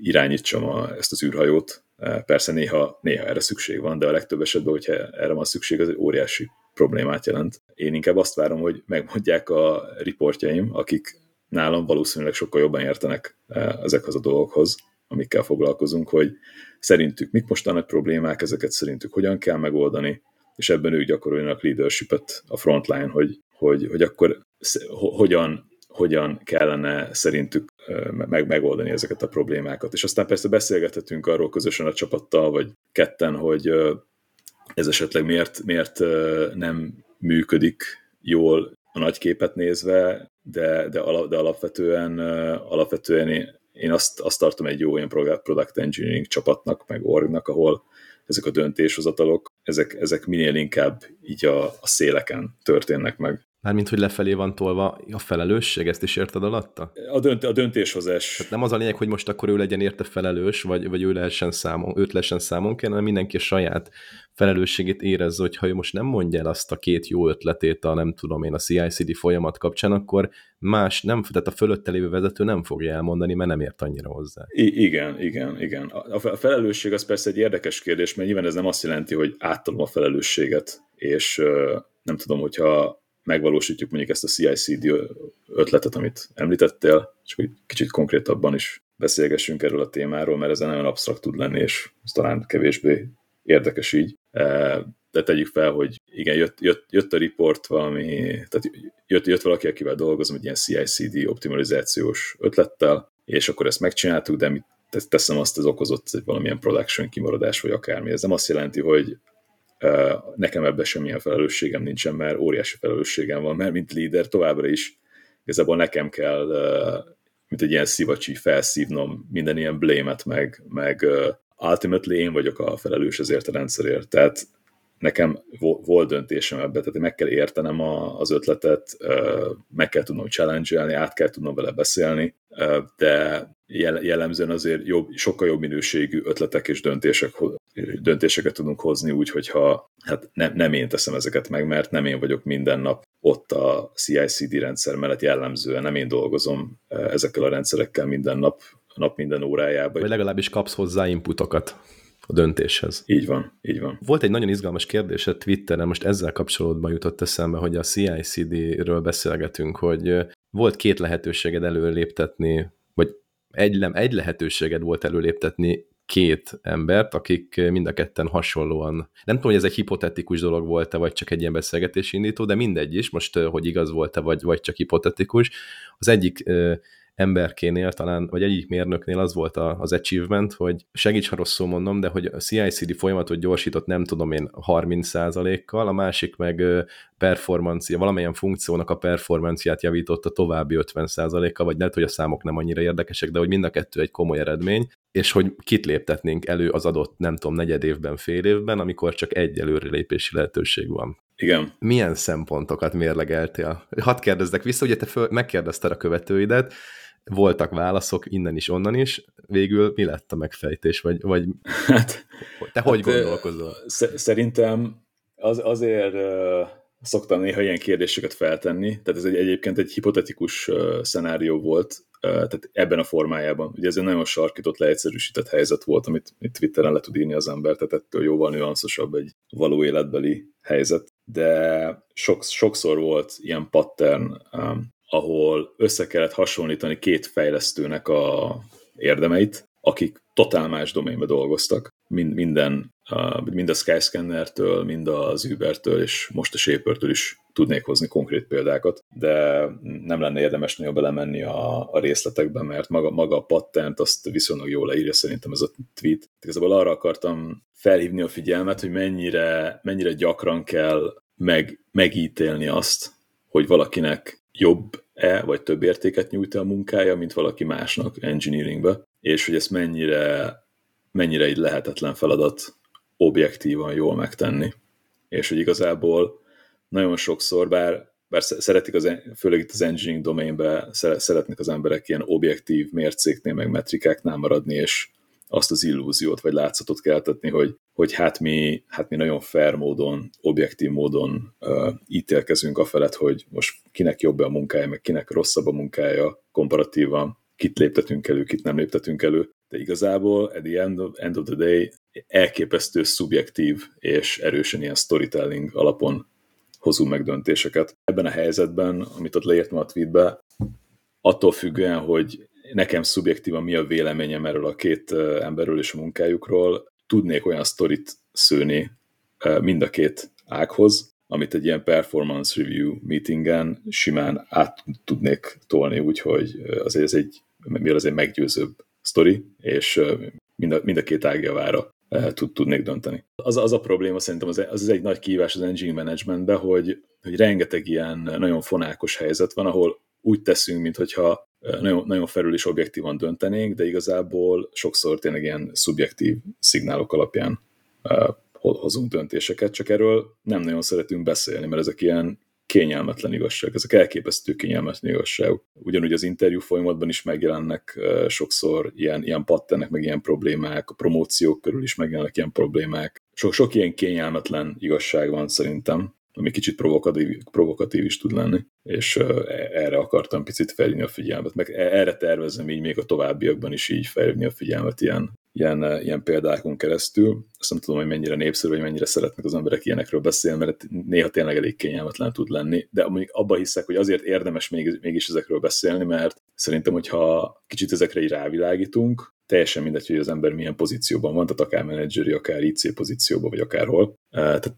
irányítsam a, ezt az űrhajót. Persze néha, néha erre szükség van, de a legtöbb esetben, hogyha erre van szükség, az egy óriási problémát jelent. Én inkább azt várom, hogy megmondják a riportjaim, akik nálam valószínűleg sokkal jobban értenek e, ezekhez a dolgokhoz, amikkel foglalkozunk, hogy szerintük mik most a nagy problémák, ezeket szerintük hogyan kell megoldani, és ebben ők gyakoroljanak leadershipet a frontline, hogy, hogy, hogy akkor hogyan hogyan kellene szerintük meg, megoldani ezeket a problémákat. És aztán persze beszélgethetünk arról közösen a csapattal, vagy ketten, hogy ez esetleg miért, miért nem működik jól a nagy képet nézve, de, de, de alapvetően, alapvetően én azt, azt tartom egy jó ilyen product engineering csapatnak, meg orgnak, ahol ezek a döntéshozatalok, ezek, ezek minél inkább így a, a széleken történnek meg. Mármint, hogy lefelé van tolva a felelősség, ezt is érted alatta? A, dönt, a döntéshozás. Tehát nem az a lényeg, hogy most akkor ő legyen érte felelős, vagy, vagy ő lehessen számon, őt lehessen számon kell, hanem mindenki a saját felelősségét érezze, hogy ha ő most nem mondja el azt a két jó ötletét a nem tudom én a CICD folyamat kapcsán, akkor más nem, tehát a fölötte lévő vezető nem fogja elmondani, mert nem ért annyira hozzá. I- igen, igen, igen. A felelősség az persze egy érdekes kérdés, mert nyilván ez nem azt jelenti, hogy áttalom a felelősséget, és nem tudom, hogyha megvalósítjuk mondjuk ezt a CICD ötletet, amit említettél, csak hogy kicsit konkrétabban is beszélgessünk erről a témáról, mert ez nagyon absztrakt tud lenni, és ez talán kevésbé érdekes így. De tegyük fel, hogy igen, jött, jött, jött a report valami, tehát jött, jött valaki, akivel dolgozom egy ilyen CI/CD optimalizációs ötlettel, és akkor ezt megcsináltuk, de mit teszem azt, ez okozott egy valamilyen production kimaradás, vagy akármi. Ez nem azt jelenti, hogy nekem ebben semmilyen felelősségem nincsen, mert óriási felelősségem van, mert mint líder továbbra is igazából nekem kell, mint egy ilyen szivacsi felszívnom minden ilyen blame meg, meg ultimately én vagyok a felelős ezért a rendszerért. Tehát nekem volt döntésem ebbe, tehát meg kell értenem az ötletet, meg kell tudnom challenge át kell tudnom vele beszélni, de jellemzően azért jobb, sokkal jobb minőségű ötletek és döntések, döntéseket tudunk hozni úgy, hogyha hát nem, nem én teszem ezeket meg, mert nem én vagyok minden nap ott a CI/CD rendszer mellett jellemzően, nem én dolgozom ezekkel a rendszerekkel minden nap, nap minden órájában. Vagy legalábbis kapsz hozzá inputokat a döntéshez. Így van, így van. Volt egy nagyon izgalmas kérdés a Twitteren, most ezzel kapcsolatban jutott eszembe, hogy a CICD-ről beszélgetünk, hogy volt két lehetőséged előléptetni, vagy egy, egy lehetőséged volt előléptetni két embert, akik mind a ketten hasonlóan, nem tudom, hogy ez egy hipotetikus dolog volt-e, vagy csak egy ilyen beszélgetés indító, de mindegy is, most hogy igaz volt-e, vagy, vagy csak hipotetikus. Az egyik emberkénél talán, vagy egyik mérnöknél az volt a, az achievement, hogy segíts, ha rosszul mondom, de hogy a CI/CD folyamatot gyorsított nem tudom én 30%-kal, a másik meg performancia, valamilyen funkciónak a performanciát javította további 50%-kal, vagy lehet, hogy a számok nem annyira érdekesek, de hogy mind a kettő egy komoly eredmény, és hogy kit léptetnénk elő az adott, nem tudom, negyed évben, fél évben, amikor csak egy előrelépési lehetőség van. Igen. Milyen szempontokat mérlegeltél? Hadd kérdezzek vissza, ugye te föl, megkérdezted a követőidet, voltak válaszok innen is, onnan is. Végül mi lett a megfejtés, vagy, vagy hát, te hogy hát, gondolkozol? Szerintem az, azért szoktam néha ilyen kérdéseket feltenni, tehát ez egy, egyébként egy hipotetikus szenárió volt, tehát ebben a formájában. Ugye ez egy nagyon sarkított, leegyszerűsített helyzet volt, amit, amit Twitteren le tud írni az ember, tehát ettől jóval nüanszosabb egy való életbeli helyzet. De sok, sokszor volt ilyen pattern, um, ahol össze kellett hasonlítani két fejlesztőnek a érdemeit, akik totál más doménbe dolgoztak. Mind, minden, mind a Skyscanner-től, mind az Uber-től, és most a Shaper-től is tudnék hozni konkrét példákat, de nem lenne érdemes nagyon belemenni a, a részletekbe, mert maga, maga a patent azt viszonylag jól leírja szerintem ez a tweet. Igazából arra akartam felhívni a figyelmet, hogy mennyire, mennyire gyakran kell meg, megítélni azt, hogy valakinek jobb-e, vagy több értéket nyújt a munkája, mint valaki másnak engineeringbe, és hogy ezt mennyire, mennyire egy lehetetlen feladat objektívan jól megtenni. És hogy igazából nagyon sokszor, bár, bár szeretik, az, főleg itt az engineering domainben szeretnek az emberek ilyen objektív mércéknél, meg metrikáknál maradni, és azt az illúziót vagy látszatot keltetni, hogy, hogy hát, mi, hát mi nagyon fair módon, objektív módon uh, ítélkezünk a felett, hogy most kinek jobb a munkája, meg kinek rosszabb a munkája komparatívan, kit léptetünk elő, kit nem léptetünk elő, de igazából at the end of, end of the day elképesztő szubjektív és erősen ilyen storytelling alapon hozunk meg döntéseket. Ebben a helyzetben, amit ott leírtam a tweetbe, attól függően, hogy nekem szubjektívan mi a véleményem erről a két emberről és a munkájukról, tudnék olyan sztorit szőni mind a két ághoz, amit egy ilyen performance review meetingen simán át tudnék tolni, úgyhogy azért ez egy, mivel egy meggyőzőbb sztori, és mind a, mind a két ág javára tud, tudnék dönteni. Az, az a probléma szerintem, az, az egy nagy kihívás az engineering managementbe, hogy, hogy rengeteg ilyen nagyon fonákos helyzet van, ahol úgy teszünk, mintha nagyon, nagyon felül is objektívan döntenénk, de igazából sokszor tényleg ilyen szubjektív szignálok alapján hozunk döntéseket, csak erről nem nagyon szeretünk beszélni, mert ezek ilyen kényelmetlen igazság, ezek elképesztő kényelmetlen igazságok. Ugyanúgy az interjú folyamatban is megjelennek sokszor ilyen, ilyen patternek, meg ilyen problémák, a promóciók körül is megjelennek ilyen problémák. Sok, sok ilyen kényelmetlen igazság van szerintem, ami kicsit provokatív, provokatív is tud lenni, és erre akartam picit felhívni a figyelmet, meg e, erre tervezem így még a továbbiakban is így felhívni a figyelmet ilyen, ilyen, ilyen példákon keresztül. Azt nem tudom, hogy mennyire népszerű, vagy mennyire szeretnek az emberek ilyenekről beszélni, mert néha tényleg elég kényelmetlen tud lenni, de mondjuk abban hiszek, hogy azért érdemes még, mégis ezekről beszélni, mert szerintem, hogyha kicsit ezekre így rávilágítunk, teljesen mindegy, hogy az ember milyen pozícióban van, tehát akár menedzseri, akár IC pozícióban, vagy akárhol. Tehát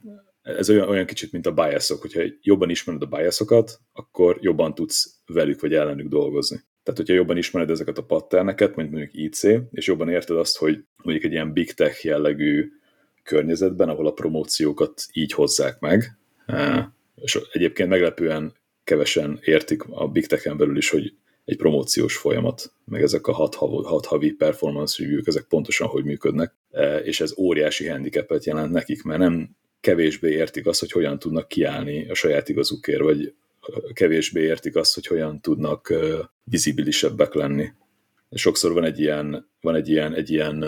ez olyan, olyan kicsit, mint a biasok, hogyha jobban ismered a biasokat, akkor jobban tudsz velük vagy ellenük dolgozni. Tehát, hogyha jobban ismered ezeket a patterneket, mondjuk mondjuk IC, és jobban érted azt, hogy mondjuk egy ilyen big tech jellegű környezetben, ahol a promóciókat így hozzák meg, és egyébként meglepően kevesen értik a big tech-en belül is, hogy egy promóciós folyamat, meg ezek a hat, havi, hat havi performance review ezek pontosan hogy működnek, és ez óriási handicapet jelent nekik, mert nem kevésbé értik azt, hogy hogyan tudnak kiállni a saját igazukért, vagy kevésbé értik azt, hogy hogyan tudnak vizibilisebbek lenni. Sokszor van egy ilyen, van egy ilyen, egy ilyen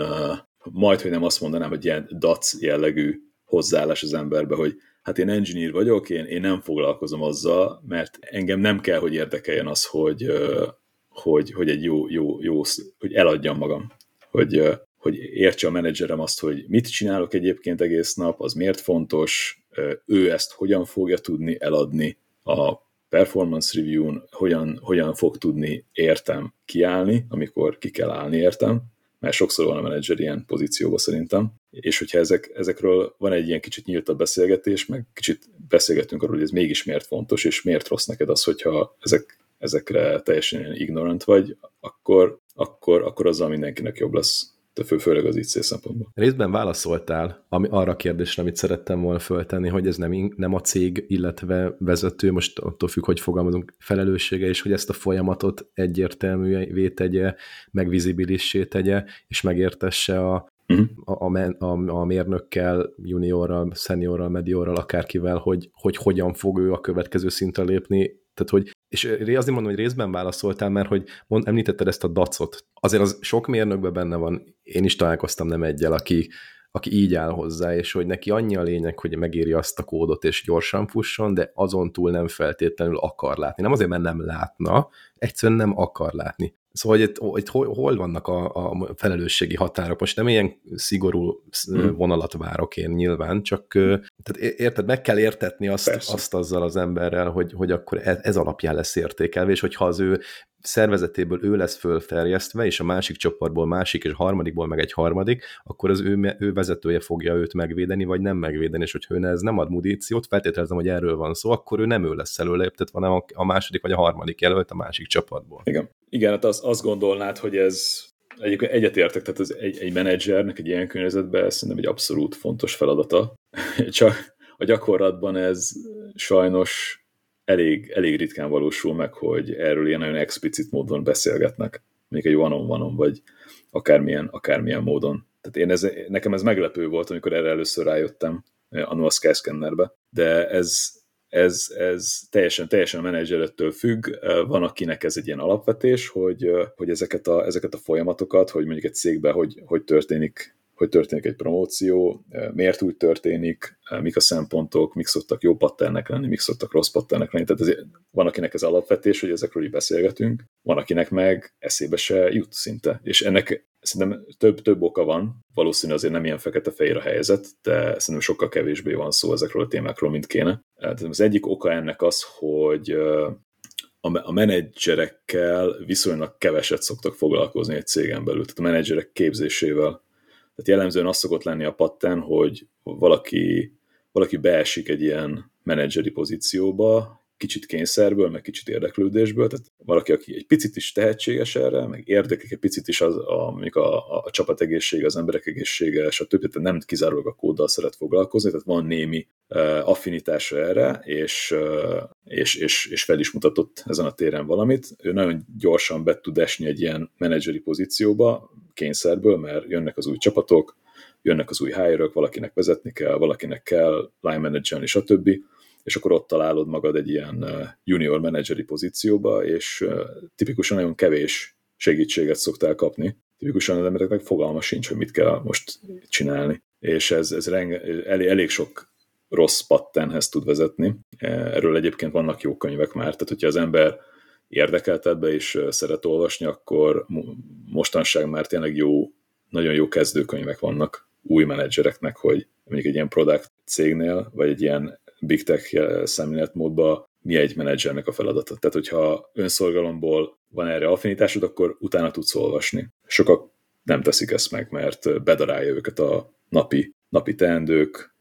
majd, hogy nem azt mondanám, hogy ilyen dac jellegű hozzáállás az emberbe, hogy hát én engineer vagyok, én, én nem foglalkozom azzal, mert engem nem kell, hogy érdekeljen az, hogy, hogy, hogy egy jó, jó, jó, hogy eladjam magam. Hogy, hogy értse a menedzserem azt, hogy mit csinálok egyébként egész nap, az miért fontos, ő ezt hogyan fogja tudni eladni a performance review-n, hogyan, hogyan fog tudni értem kiállni, amikor ki kell állni értem, mert sokszor van a menedzser ilyen pozícióban szerintem, és hogyha ezek, ezekről van egy ilyen kicsit nyíltabb beszélgetés, meg kicsit beszélgetünk arról, hogy ez mégis miért fontos, és miért rossz neked az, hogyha ezek, ezekre teljesen ignorant vagy, akkor, akkor, akkor azzal mindenkinek jobb lesz fő, főleg az IC szempontból. Részben válaszoltál ami, arra a kérdésre, amit szerettem volna föltenni, hogy ez nem, nem a cég, illetve vezető, most attól függ, hogy fogalmazunk, felelőssége, és hogy ezt a folyamatot egyértelművé tegye, megvizibilissé tegye, és megértesse a, uh-huh. a, a, a mérnökkel, juniorral, seniorral, mediorral, akárkivel, hogy, hogy hogyan fog ő a következő szintre lépni, tehát, hogy, és azért mondom, hogy részben válaszoltál, mert hogy mond, említetted ezt a dacot. Azért az sok mérnökben benne van, én is találkoztam nem egyel, aki, aki így áll hozzá, és hogy neki annyi a lényeg, hogy megéri azt a kódot, és gyorsan fusson, de azon túl nem feltétlenül akar látni. Nem azért, mert nem látna, egyszerűen nem akar látni. Szóval, hogy itt, hol, hol vannak a, a felelősségi határok? Most nem ilyen szigorú hmm. vonalat várok én nyilván, csak tehát érted, meg kell értetni azt, azt azzal az emberrel, hogy, hogy akkor ez, ez alapján lesz értékelve, és hogyha az ő szervezetéből ő lesz fölterjesztve, és a másik csoportból másik, és a harmadikból meg egy harmadik, akkor az ő, ő vezetője fogja őt megvédeni, vagy nem megvédeni, és hogyha ő ez nem ad mudíciót, feltételezem, hogy erről van szó, akkor ő nem ő lesz előléptetve, hanem a második vagy a harmadik jelölt a másik csapatból. Igen, Igen hát az, azt gondolnád, hogy ez egyébként egyetértek, tehát az egy, egy menedzsernek egy ilyen környezetben szerintem egy abszolút fontos feladata, (laughs) csak a gyakorlatban ez sajnos elég, elég ritkán valósul meg, hogy erről ilyen nagyon explicit módon beszélgetnek, még egy one-on-one-on, vagy akármilyen, akármilyen módon. Tehát én ez, nekem ez meglepő volt, amikor erre először rájöttem a a Skyscannerbe, de ez, ez, ez teljesen, teljesen a menedzserettől függ. Van, akinek ez egy ilyen alapvetés, hogy, hogy ezeket, a, ezeket a folyamatokat, hogy mondjuk egy cégben hogy, hogy történik hogy történik egy promóció, miért úgy történik, mik a szempontok, mik szoktak jó patternek lenni, mik szoktak rossz patternek lenni. Tehát ez, van, akinek ez alapvetés, hogy ezekről így beszélgetünk, van, akinek meg eszébe se jut szinte. És ennek szerintem több, több oka van, valószínű azért nem ilyen fekete-fehér a helyzet, de szerintem sokkal kevésbé van szó ezekről a témákról, mint kéne. Tehát az egyik oka ennek az, hogy a menedzserekkel viszonylag keveset szoktak foglalkozni egy cégen belül, tehát a menedzserek képzésével tehát jellemzően az szokott lenni a patten, hogy valaki, valaki beesik egy ilyen menedzseri pozícióba, kicsit kényszerből, meg kicsit érdeklődésből, tehát valaki, aki egy picit is tehetséges erre, meg érdeklik egy picit is az, a, mondjuk a, a, a csapat egészsége, az emberek egészsége, többi, tehát nem kizárólag a kóddal szeret foglalkozni, tehát van némi uh, affinitása erre, és, uh, és, és, és fel is mutatott ezen a téren valamit. Ő nagyon gyorsan be tud esni egy ilyen menedzseri pozícióba, kényszerből, mert jönnek az új csapatok, jönnek az új hire valakinek vezetni kell, valakinek kell line managerni, stb és akkor ott találod magad egy ilyen junior menedzseri pozícióba, és tipikusan nagyon kevés segítséget szoktál kapni. Tipikusan az embereknek fogalma sincs, hogy mit kell most csinálni. És ez, ez renge, elég, elég sok rossz pattenhez tud vezetni. Erről egyébként vannak jó könyvek már, tehát hogyha az ember érdekelt ebbe és szeret olvasni, akkor mostanság már tényleg jó, nagyon jó kezdőkönyvek vannak új menedzsereknek, hogy mondjuk egy ilyen product cégnél, vagy egy ilyen big tech szemléletmódban mi egy menedzsernek a feladata. Tehát, hogyha önszorgalomból van erre affinitásod, akkor utána tudsz olvasni. Sokak nem teszik ezt meg, mert bedarálja őket a napi, napi teendők,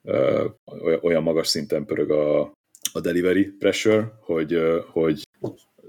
olyan magas szinten pörög a, a delivery pressure, hogy, hogy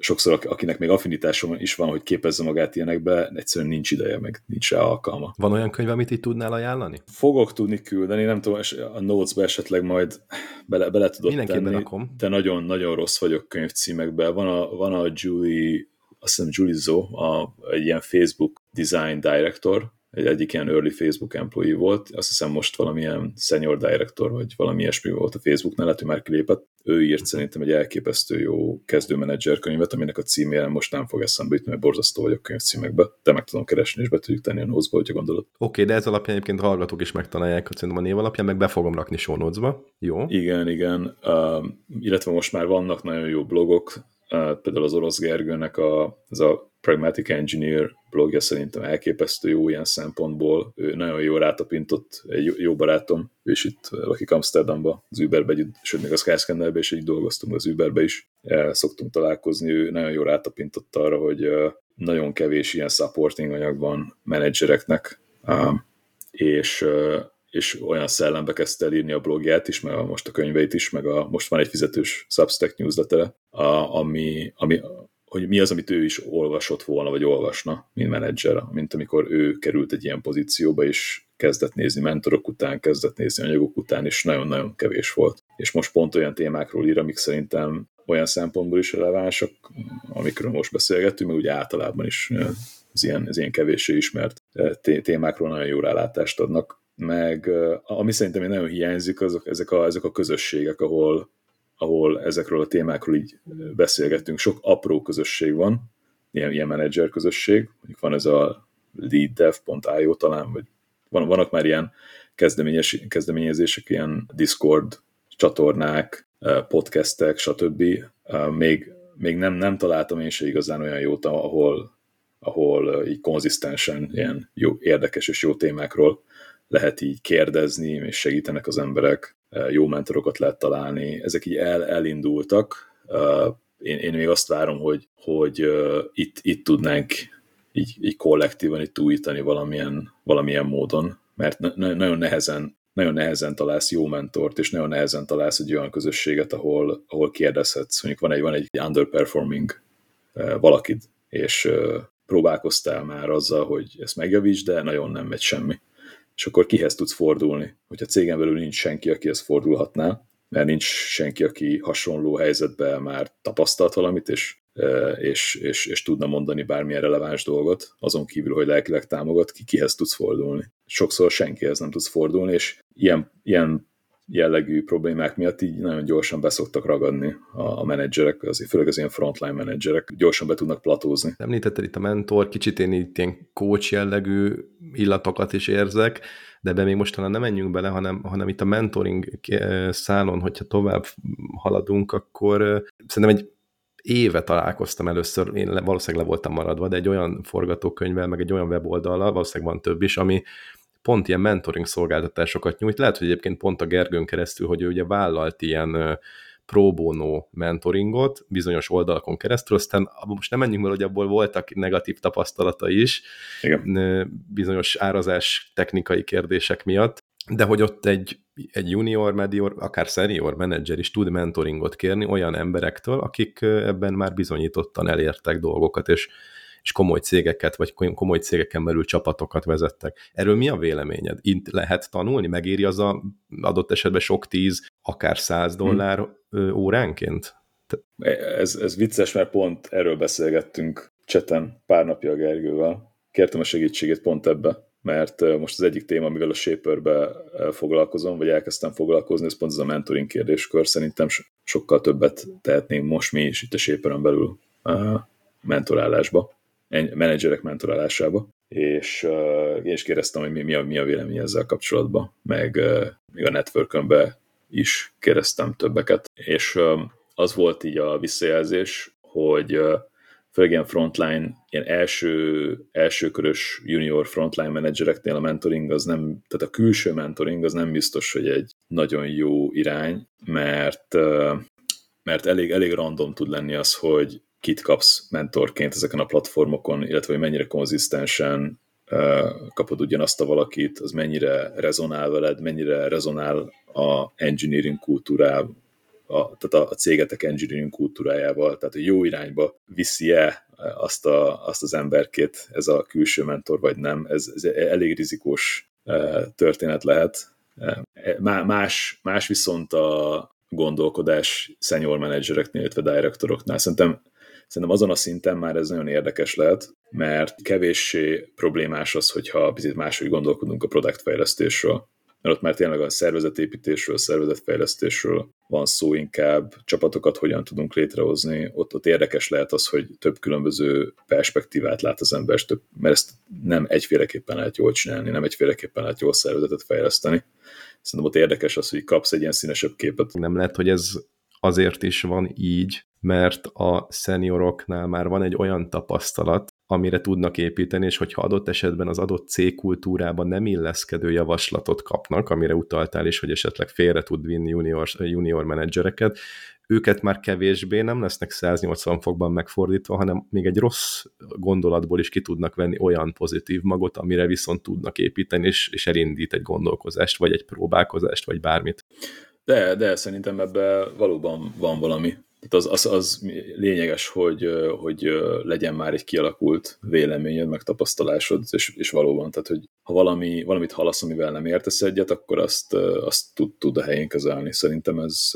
sokszor akinek még affinitásom is van, hogy képezze magát ilyenekbe, egyszerűen nincs ideje, meg nincs rá alkalma. Van olyan könyv, amit itt tudnál ajánlani? Fogok tudni küldeni, nem tudom, a notes-be esetleg majd bele, bele tudod Mindenképpen tenni, rakom. de nagyon-nagyon rossz vagyok könyvcímekben. Van a, van a Julie, azt hiszem Julie Zo, a, egy ilyen Facebook design director, egy egyik ilyen early Facebook employee volt, azt hiszem most valamilyen senior director, vagy valami ilyesmi volt a Facebooknál, lehet, hogy már kilépett. Ő írt szerintem egy elképesztő jó kezdőmenedzser könyvet, aminek a címére most nem fog eszembe jutni, mert borzasztó vagyok könyvcímekbe, de meg tudom keresni, és be tudjuk tenni a notes hogyha gondolod. Oké, okay, de ez alapján egyébként hallgatók is megtalálják, hogy szerintem a név alapján, meg be fogom rakni show notes-ba. Jó? Igen, igen. Uh, illetve most már vannak nagyon jó blogok, uh, például az Orosz Gergőnek a, ez a Pragmatic Engineer blogja szerintem elképesztő jó ilyen szempontból. Ő nagyon jó rátapintott, egy jó barátom, is itt lakik Amsterdamba, az Uberbe sőt még a Skyscannerbe is így dolgoztunk az Uberbe is, El szoktunk találkozni, ő nagyon jó rátapintott arra, hogy nagyon kevés ilyen supporting anyag van menedzsereknek, és és olyan szellembe kezdte írni a blogját is, meg a, most a könyveit is, meg a, most van egy fizetős Substack newsletter, ami, ami hogy mi az, amit ő is olvasott volna, vagy olvasna, mint menedzser, mint amikor ő került egy ilyen pozícióba, és kezdett nézni mentorok után, kezdett nézni anyagok után, és nagyon-nagyon kevés volt. És most pont olyan témákról ír, amik szerintem olyan szempontból is relevánsak, amikről most beszélgettünk, mert ugye általában is az ilyen, az ilyen kevéssé ismert témákról nagyon jó rálátást adnak, meg ami szerintem nagyon hiányzik, azok, ezek, a, ezek a közösségek, ahol ahol ezekről a témákról így beszélgettünk. Sok apró közösség van, ilyen, ilyen menedzser közösség, mondjuk van ez a leaddev.io talán, vagy van, vannak már ilyen kezdeményezések, ilyen Discord csatornák, podcastek, stb. Még, még nem, nem találtam én se igazán olyan jót, ahol, ahol így konzisztensen ilyen jó, érdekes és jó témákról lehet így kérdezni, és segítenek az emberek jó mentorokat lehet találni, ezek így el, elindultak. Én, én még azt várom, hogy, hogy itt, itt tudnánk így, így kollektívan itt újítani valamilyen, valamilyen módon, mert na, nagyon nehezen nagyon nehezen találsz jó mentort, és nagyon nehezen találsz egy olyan közösséget, ahol, ahol kérdezhetsz. Mondjuk van egy, van egy underperforming valakid, és próbálkoztál már azzal, hogy ezt megjavíts, de nagyon nem megy semmi és akkor kihez tudsz fordulni. Hogyha cégen belül nincs senki, akihez fordulhatnál, mert nincs senki, aki hasonló helyzetben már tapasztalt valamit, és, e, és, és, és tudna mondani bármilyen releváns dolgot, azon kívül, hogy lelkileg támogat, ki kihez tudsz fordulni. Sokszor senkihez nem tudsz fordulni, és ilyen, ilyen jellegű problémák miatt így nagyon gyorsan beszoktak ragadni a, menedzserek, azért, főleg az ilyen frontline menedzserek, gyorsan be tudnak platózni. Említetted itt a mentor, kicsit én itt ilyen coach jellegű illatokat is érzek, de be még mostanában nem menjünk bele, hanem, hanem itt a mentoring szálon, hogyha tovább haladunk, akkor szerintem egy éve találkoztam először, én valószínűleg le voltam maradva, de egy olyan forgatókönyvvel, meg egy olyan weboldallal, valószínűleg van több is, ami pont ilyen mentoring szolgáltatásokat nyújt. Lehet, hogy egyébként pont a Gergőn keresztül, hogy ő ugye vállalt ilyen pro bono mentoringot bizonyos oldalakon keresztül, aztán most nem menjünk bele, hogy abból voltak negatív tapasztalata is, Igen. bizonyos árazás technikai kérdések miatt, de hogy ott egy, egy junior, medior, akár senior menedzser is tud mentoringot kérni olyan emberektől, akik ebben már bizonyítottan elértek dolgokat, és és komoly cégeket, vagy komoly cégeken belül csapatokat vezettek. Erről mi a véleményed? Itt lehet tanulni? Megéri az a adott esetben sok tíz, akár száz dollár hmm. óránként? Ez, ez vicces, mert pont erről beszélgettünk cseten pár napja a Gergővel. Kértem a segítségét pont ebbe, mert most az egyik téma, amivel a Shaperbe foglalkozom, vagy elkezdtem foglalkozni, ez pont ez a mentoring kérdéskör. Szerintem sokkal többet tehetnénk most mi is itt a Shaperen belül mentorálásba, menedzserek mentorálásába, és uh, én kérdeztem, hogy mi, mi, a, mi a vélemény ezzel kapcsolatban, meg uh, még a networkönbe is kérdeztem többeket, és uh, az volt így a visszajelzés, hogy uh, főleg ilyen frontline, ilyen első, elsőkörös junior frontline menedzsereknél a mentoring az nem, tehát a külső mentoring az nem biztos, hogy egy nagyon jó irány, mert, mert elég, elég random tud lenni az, hogy kit kapsz mentorként ezeken a platformokon, illetve hogy mennyire konzisztensen kapod ugyanazt a valakit, az mennyire rezonál veled, mennyire rezonál a engineering kultúrával, a, tehát a, a cégetek engineering kultúrájával, tehát a jó irányba viszi-e azt, a, azt az emberkét ez a külső mentor, vagy nem. Ez, ez elég rizikós történet lehet. Más, más viszont a gondolkodás senior menedzsereknél, illetve direktoroknál. Szerintem, szerintem azon a szinten már ez nagyon érdekes lehet, mert kevéssé problémás az, hogyha picit máshogy gondolkodunk a produktfejlesztésről mert ott már tényleg a szervezetépítésről, szervezetfejlesztésről van szó inkább, csapatokat hogyan tudunk létrehozni, ott, ott érdekes lehet az, hogy több különböző perspektívát lát az ember, több, mert ezt nem egyféleképpen lehet jól csinálni, nem egyféleképpen lehet jól szervezetet fejleszteni. Szerintem ott érdekes az, hogy kapsz egy ilyen színesebb képet. Nem lehet, hogy ez azért is van így, mert a szenioroknál már van egy olyan tapasztalat, amire tudnak építeni, és hogyha adott esetben az adott cégkultúrában nem illeszkedő javaslatot kapnak, amire utaltál is, hogy esetleg félre tud vinni junior, junior menedzsereket, őket már kevésbé nem lesznek 180 fokban megfordítva, hanem még egy rossz gondolatból is ki tudnak venni olyan pozitív magot, amire viszont tudnak építeni, és, és elindít egy gondolkozást, vagy egy próbálkozást, vagy bármit. De, de szerintem ebben valóban van valami. Tehát az, az, az lényeges, hogy, hogy legyen már egy kialakult véleményed, meg tapasztalásod, és, és valóban, tehát hogy ha valami, valamit hallasz, amivel nem értesz egyet, akkor azt, azt tud, tud a helyén kezelni. Szerintem ez,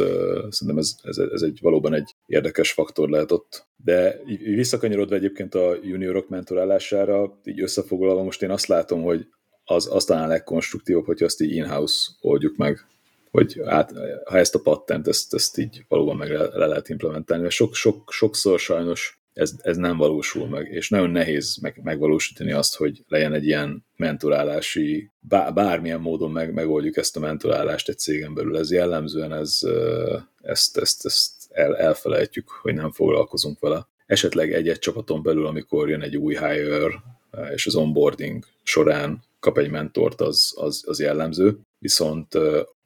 szerintem ez, ez, ez egy valóban egy érdekes faktor lehet ott. De visszakanyarodva egyébként a juniorok mentorálására, így összefoglalva most én azt látom, hogy az, az talán a legkonstruktívabb, hogyha azt így in-house oldjuk meg hogy át, ha ezt a patent, ezt, ezt így valóban meg le, le lehet implementálni, mert sok, sok, sokszor sajnos ez, ez nem valósul meg, és nagyon nehéz meg, megvalósítani azt, hogy legyen egy ilyen mentorálási, bár, bármilyen módon meg, megoldjuk ezt a mentorálást egy cégen belül. Ez jellemzően ez, ezt, ezt, ezt el, elfelejtjük, hogy nem foglalkozunk vele. Esetleg egy-egy csapaton belül, amikor jön egy új hire, és az onboarding során kap egy mentort, az, az, az jellemző. Viszont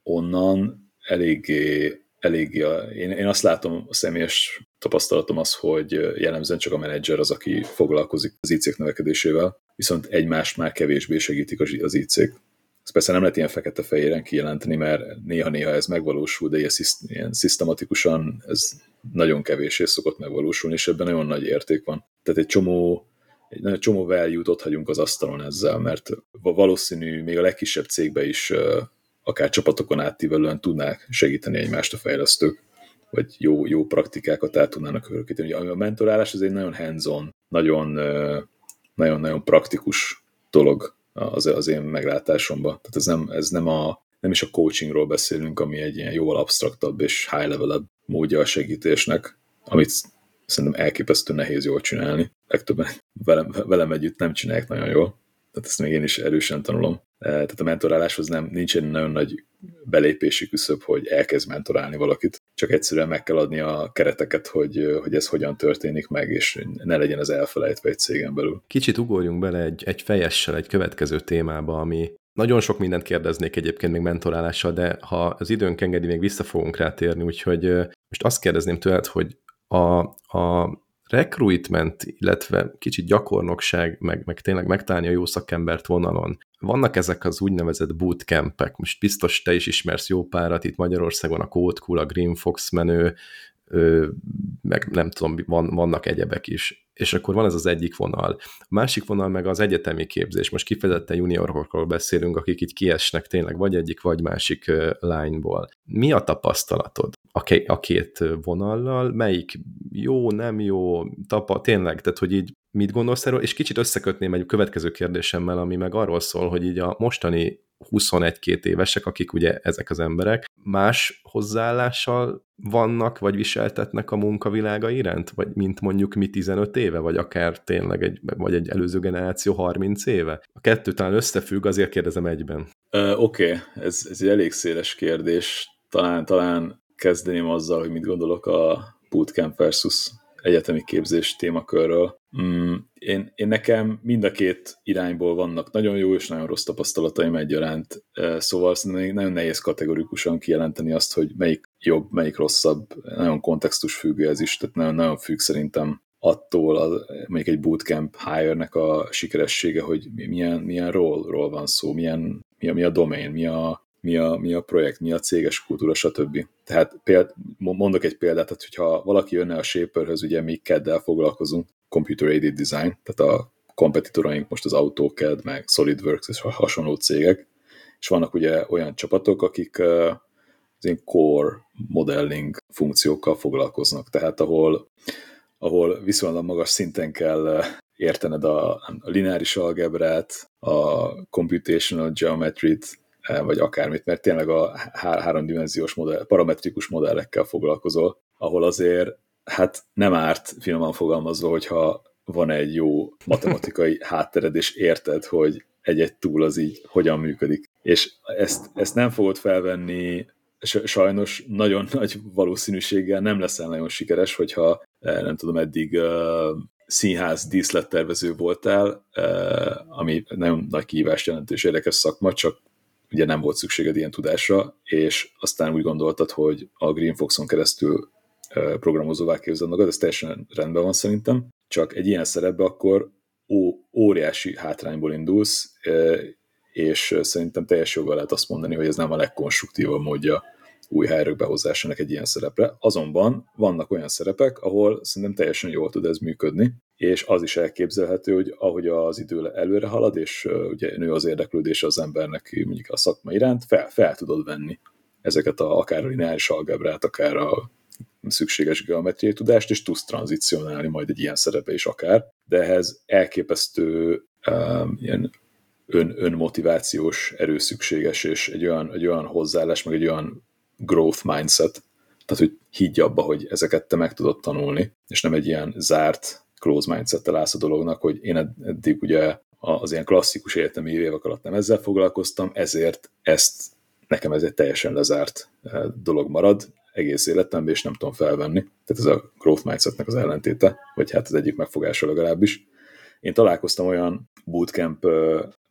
onnan eléggé, eléggé én, én azt látom, a személyes tapasztalatom az, hogy jellemzően csak a menedzser az, aki foglalkozik az IC növekedésével, viszont egymást már kevésbé segítik az IC. Ezt persze nem lehet ilyen fekete-fehéren kijelenteni, mert néha-néha ez megvalósul, de ilyen, ilyen szisztematikusan ez nagyon kevésé szokott megvalósulni, és ebben nagyon nagy érték van. Tehát egy csomó egy csomó value-t ott hagyunk az asztalon ezzel, mert valószínű még a legkisebb cégbe is akár csapatokon átívelően tudnák segíteni egymást a fejlesztők, vagy jó, jó praktikákat át tudnának örökíteni. A mentorálás az egy nagyon hands-on, nagyon, nagyon, praktikus dolog az, az én meglátásomban. Tehát ez nem, ez nem, a, nem is a coachingról beszélünk, ami egy ilyen jóval absztraktabb és high level módja a segítésnek, amit szerintem elképesztő nehéz jól csinálni. Legtöbben velem, velem együtt nem csinálják nagyon jól. Tehát ezt még én is erősen tanulom. Eh, tehát a mentoráláshoz nem, nincsen nagyon nagy belépési küszöb, hogy elkezd mentorálni valakit, csak egyszerűen meg kell adni a kereteket, hogy, eh, hogy ez hogyan történik meg, és ne legyen ez elfelejtve egy cégen belül. Kicsit ugorjunk bele egy, egy fejessel egy következő témába, ami nagyon sok mindent kérdeznék egyébként még mentorálással, de ha az időnk engedi, még vissza fogunk rátérni, úgyhogy eh, most azt kérdezném tőled, hogy a, a recruitment, illetve kicsit gyakornokság, meg, meg tényleg megtalálni a jó szakembert vonalon. Vannak ezek az úgynevezett bootcampek, most biztos te is ismersz jó párat, itt Magyarországon a Code Cool, a Green Fox menő, meg nem tudom, van, vannak egyebek is. És akkor van ez az egyik vonal. A másik vonal meg az egyetemi képzés. Most kifejezetten juniorokról beszélünk, akik így kiesnek tényleg vagy egyik, vagy másik lányból. Mi a tapasztalatod a két vonallal? Melyik jó, nem jó, tapa, tényleg, tehát hogy így mit gondolsz erről, és kicsit összekötném egy következő kérdésemmel, ami meg arról szól, hogy így a mostani 21-2 évesek, akik ugye ezek az emberek, más hozzáállással vannak, vagy viseltetnek a munkavilága iránt, vagy mint mondjuk mi 15 éve, vagy akár tényleg egy, vagy egy előző generáció 30 éve? A kettő talán összefügg, azért kérdezem egyben. Uh, Oké, okay. ez, ez egy elég széles kérdés. Talán, talán kezdeném azzal, hogy mit gondolok a bootcamp versus egyetemi képzés témakörről. Mm, én, én nekem mind a két irányból vannak nagyon jó és nagyon rossz tapasztalataim egyaránt, szóval szerintem nagyon nehéz kategorikusan kijelenteni azt, hogy melyik jobb, melyik rosszabb, nagyon kontextus függő ez is, tehát nagyon, nagyon függ szerintem attól, az, még egy bootcamp hire-nek a sikeressége, hogy milyen, milyen role-ról van szó, milyen, mi a, mi a domain, mi a, mi a, mi a projekt, mi a céges kultúra, stb. Tehát péld, mondok egy példát, tehát hogyha valaki jönne a Shaperhöz, ugye mi CAD-del foglalkozunk, Computer Aided Design, tehát a kompetitoraink most az AutoCAD, meg SolidWorks és hasonló cégek, és vannak ugye olyan csapatok, akik az ilyen core modelling funkciókkal foglalkoznak, tehát ahol, ahol viszonylag magas szinten kell értened a, a lineáris algebrát, a computational geometry-t, vagy akármit, mert tényleg a há háromdimenziós modell, parametrikus modellekkel foglalkozol, ahol azért hát nem árt finoman fogalmazva, hogyha van egy jó matematikai (laughs) háttered, és érted, hogy egy-egy túl az így hogyan működik. És ezt, ezt nem fogod felvenni, sajnos nagyon (laughs) nagy valószínűséggel nem leszel nagyon sikeres, hogyha eh, nem tudom, eddig uh, színház díszlettervező voltál, ami nagyon nagy kihívást jelentő és érdekes szakma, csak ugye nem volt szükséged ilyen tudásra, és aztán úgy gondoltad, hogy a Green Foxon keresztül programozóvá képzeld magad, ez teljesen rendben van szerintem, csak egy ilyen szerepbe akkor ó, óriási hátrányból indulsz, és szerintem teljes joggal lehet azt mondani, hogy ez nem a legkonstruktívabb módja új helyről behozásának egy ilyen szerepre. Azonban vannak olyan szerepek, ahol szerintem teljesen jól tud ez működni, és az is elképzelhető, hogy ahogy az idő előre halad, és ugye nő az érdeklődés az embernek mondjuk a szakma iránt, fel, fel tudod venni ezeket a, akár a lineáris algebrát, akár a szükséges geometriai tudást, és tudsz tranzicionálni majd egy ilyen szerepe is akár, de ehhez elképesztő um, ilyen ön, önmotivációs erő szükséges, és egy olyan, egy olyan hozzáállás, meg egy olyan growth mindset, tehát hogy higgy abba, hogy ezeket te meg tudod tanulni, és nem egy ilyen zárt close mindset-tel állsz a dolognak, hogy én eddig ugye az ilyen klasszikus egyetemi évek alatt nem ezzel foglalkoztam, ezért ezt nekem ez egy teljesen lezárt eh, dolog marad egész életemben, és nem tudom felvenni. Tehát ez a growth mindsetnek az ellentéte, vagy hát az egyik megfogása legalábbis. Én találkoztam olyan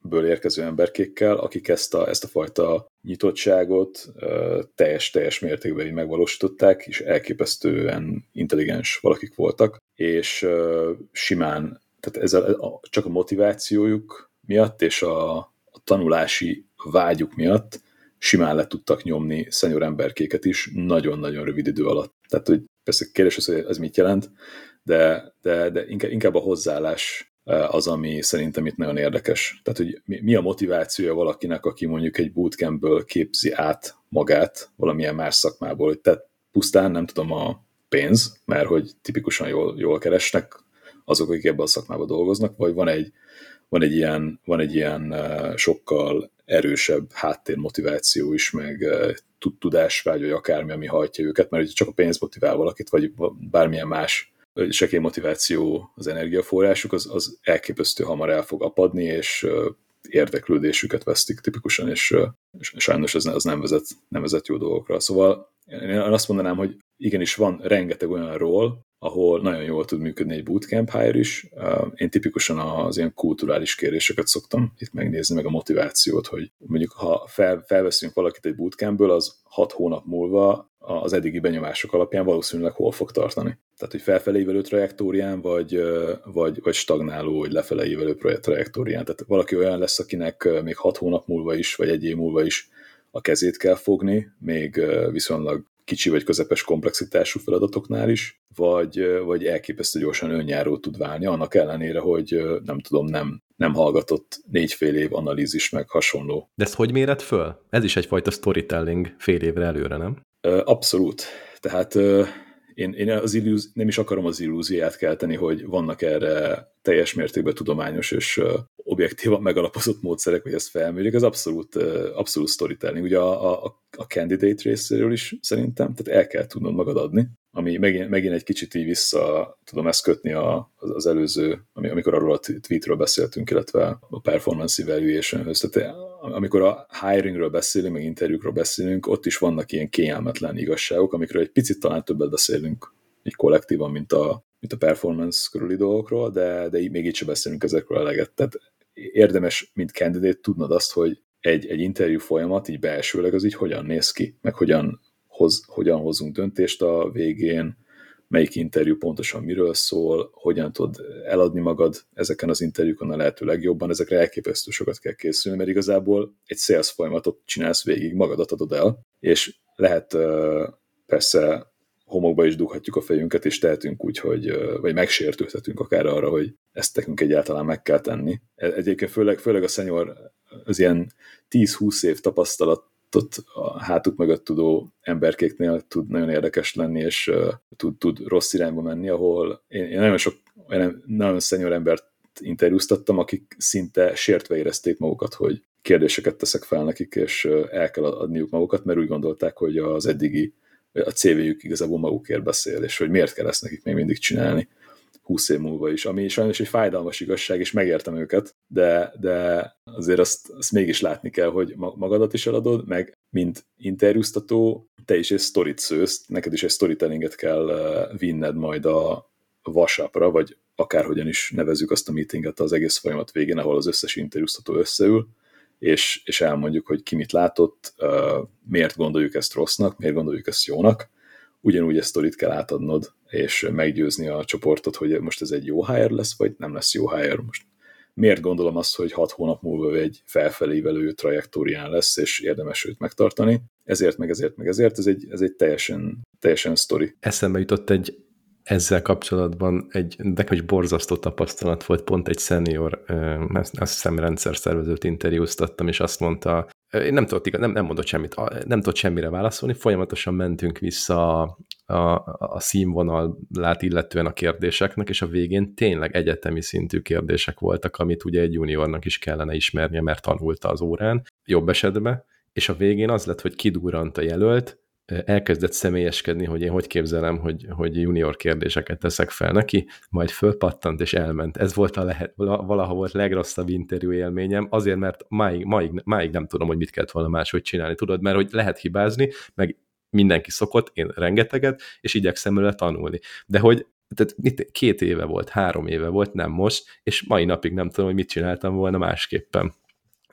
bootcampből érkező emberkékkel, akik ezt a, ezt a fajta nyitottságot teljes-teljes mértékben megvalósították, és elképesztően intelligens valakik voltak, és simán, tehát ez a, csak a motivációjuk miatt és a, a tanulási vágyuk miatt simán le tudtak nyomni szenyor emberkéket is nagyon-nagyon rövid idő alatt. Tehát, hogy persze kérdés az, hogy ez mit jelent, de, de, de inkább a hozzáállás az, ami szerintem itt nagyon érdekes. Tehát, hogy mi a motivációja valakinek, aki mondjuk egy bootcampből képzi át magát valamilyen más szakmából, hogy tehát pusztán nem tudom a pénz, mert hogy tipikusan jól, jól keresnek azok, akik ebben a szakmában dolgoznak, vagy van egy, van egy ilyen, van egy ilyen sokkal erősebb háttérmotiváció is, meg tudásvágy, vagy akármi, ami hajtja őket, mert csak a pénz motivál valakit, vagy bármilyen más sekély motiváció az energiaforrásuk, az, az elképesztő hamar el fog apadni, és érdeklődésüket vesztik tipikusan, és, és sajnos ez, az nem vezet, nem vezet jó dolgokra. Szóval én azt mondanám, hogy igenis van rengeteg olyan ról, ahol nagyon jól tud működni egy bootcamp hire is. Én tipikusan az ilyen kulturális kéréseket szoktam itt megnézni, meg a motivációt, hogy mondjuk ha fel, felveszünk valakit egy bootcampből, az hat hónap múlva az eddigi benyomások alapján valószínűleg hol fog tartani. Tehát, hogy felfelé ívelő trajektórián, vagy, vagy, vagy stagnáló, vagy lefelé ívelő trajektórián. Tehát valaki olyan lesz, akinek még hat hónap múlva is, vagy egy év múlva is a kezét kell fogni, még viszonylag kicsi vagy közepes komplexitású feladatoknál is, vagy, vagy elképesztő gyorsan önjáró tud válni, annak ellenére, hogy nem tudom, nem, nem hallgatott négy fél év analízis meg hasonló. De ezt hogy méred föl? Ez is egyfajta storytelling fél évre előre, nem? Abszolút. Tehát én, én az illúz, nem is akarom az illúziát kelteni, hogy vannak erre teljes mértékben tudományos és objektívan megalapozott módszerek, hogy ezt felmérjük, ez abszolút, abszolút storytelling. Ugye a, a, a candidate részéről is szerintem, tehát el kell tudnod magad adni, ami megint, megint egy kicsit így vissza tudom ezt kötni a, az, az előző, amikor arról a tweetről beszéltünk, illetve a performance evaluation-höz. Tehát amikor a hiringről beszélünk, meg interjúkról beszélünk, ott is vannak ilyen kényelmetlen igazságok, amikről egy picit talán többet beszélünk így kollektívan, mint a, mint a performance körüli dolgokról, de, de így még így sem beszélünk ezekről eleget. Tehát érdemes, mint candidate tudnod azt, hogy egy, egy interjú folyamat így belsőleg az így hogyan néz ki, meg hogyan, hoz, hogyan hozunk döntést a végén, melyik interjú pontosan miről szól, hogyan tud eladni magad ezeken az interjúkon a lehető legjobban, ezekre elképesztő sokat kell készülni, mert igazából egy sales folyamatot csinálsz végig, magadat adod el, és lehet persze homokba is dughatjuk a fejünket, és tehetünk úgy, hogy, vagy megsértődhetünk akár arra, hogy ezt nekünk egyáltalán meg kell tenni. E, egyébként főleg, főleg a szenyor az ilyen 10-20 év tapasztalat a hátuk mögött tudó emberkéknél tud nagyon érdekes lenni, és tud, tud rossz irányba menni, ahol én, én nagyon sok, olyan, nagyon szenyor embert interjúztattam, akik szinte sértve érezték magukat, hogy kérdéseket teszek fel nekik, és el kell adniuk magukat, mert úgy gondolták, hogy az eddigi a CV-jük igazából magukért beszél, és hogy miért kell ezt nekik még mindig csinálni. 20 év múlva is, ami sajnos egy fájdalmas igazság, és megértem őket, de, de azért azt, azt mégis látni kell, hogy magadat is eladod, meg mint interjúztató, te is egy sztorit szősz, neked is egy storytellinget kell vinned majd a vasapra, vagy akárhogyan is nevezzük azt a meetinget az egész folyamat végén, ahol az összes interjúztató összeül, és, és elmondjuk, hogy ki mit látott, miért gondoljuk ezt rossznak, miért gondoljuk ezt jónak, ugyanúgy ezt sztorit kell átadnod, és meggyőzni a csoportot, hogy most ez egy jó hire lesz, vagy nem lesz jó hire. Most miért gondolom azt, hogy hat hónap múlva egy felfelévelő trajektórián lesz, és érdemes őt megtartani. Ezért, meg ezért, meg ezért, ez egy, ez egy teljesen, teljesen sztori. Eszembe jutott egy ezzel kapcsolatban egy nekem is borzasztó tapasztalat volt, pont egy senior, azt hiszem rendszer szervezőt interjúztattam, és azt mondta, én nem tudott, nem, nem mondott semmit, nem tudott semmire válaszolni, folyamatosan mentünk vissza a, a, a színvonalát illetően a kérdéseknek, és a végén tényleg egyetemi szintű kérdések voltak, amit ugye egy juniornak is kellene ismernie, mert tanulta az órán, jobb esetben, és a végén az lett, hogy kidurrant a jelölt, elkezdett személyeskedni, hogy én hogy képzelem, hogy, hogy junior kérdéseket teszek fel neki, majd fölpattant és elment. Ez volt a lehet, valaha volt legrosszabb interjú élményem, azért, mert máig, máig, máig nem tudom, hogy mit kellett volna máshogy csinálni. Tudod, mert hogy lehet hibázni, meg mindenki szokott, én rengeteget, és igyekszem előle tanulni. De hogy tehát mit, két éve volt, három éve volt, nem most, és mai napig nem tudom, hogy mit csináltam volna másképpen.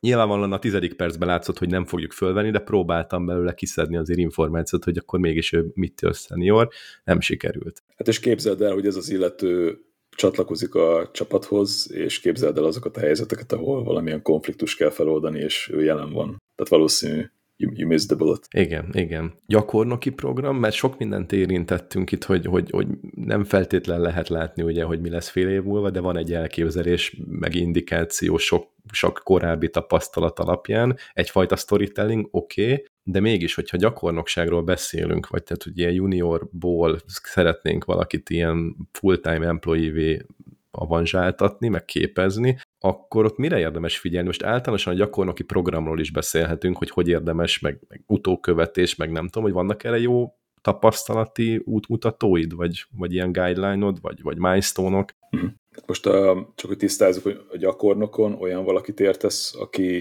Nyilvánvalóan a tizedik percben látszott, hogy nem fogjuk fölvenni, de próbáltam belőle kiszedni azért információt, hogy akkor mégis ő mit senior, nem sikerült. Hát és képzeld el, hogy ez az illető csatlakozik a csapathoz, és képzeld el azokat a helyzeteket, ahol valamilyen konfliktus kell feloldani, és ő jelen van. Tehát valószínű, you, you missed the bullet. Igen, igen. Gyakornoki program, mert sok mindent érintettünk itt, hogy, hogy, hogy nem feltétlen lehet látni, ugye, hogy mi lesz fél év múlva, de van egy elképzelés, meg indikáció sok, sok korábbi tapasztalat alapján. Egyfajta storytelling, oké, okay, de mégis, hogyha gyakornokságról beszélünk, vagy tehát, hogy juniorból szeretnénk valakit ilyen full-time employee avanzsáltatni, meg képezni, akkor ott mire érdemes figyelni? Most általánosan a gyakornoki programról is beszélhetünk, hogy hogy érdemes, meg, meg utókövetés, meg nem tudom, hogy vannak erre jó tapasztalati útmutatóid, vagy, vagy ilyen guideline-od, vagy, vagy milestone-ok? Mhm. Most a, csak hogy tisztázzuk, hogy a gyakornokon olyan valakit értesz, aki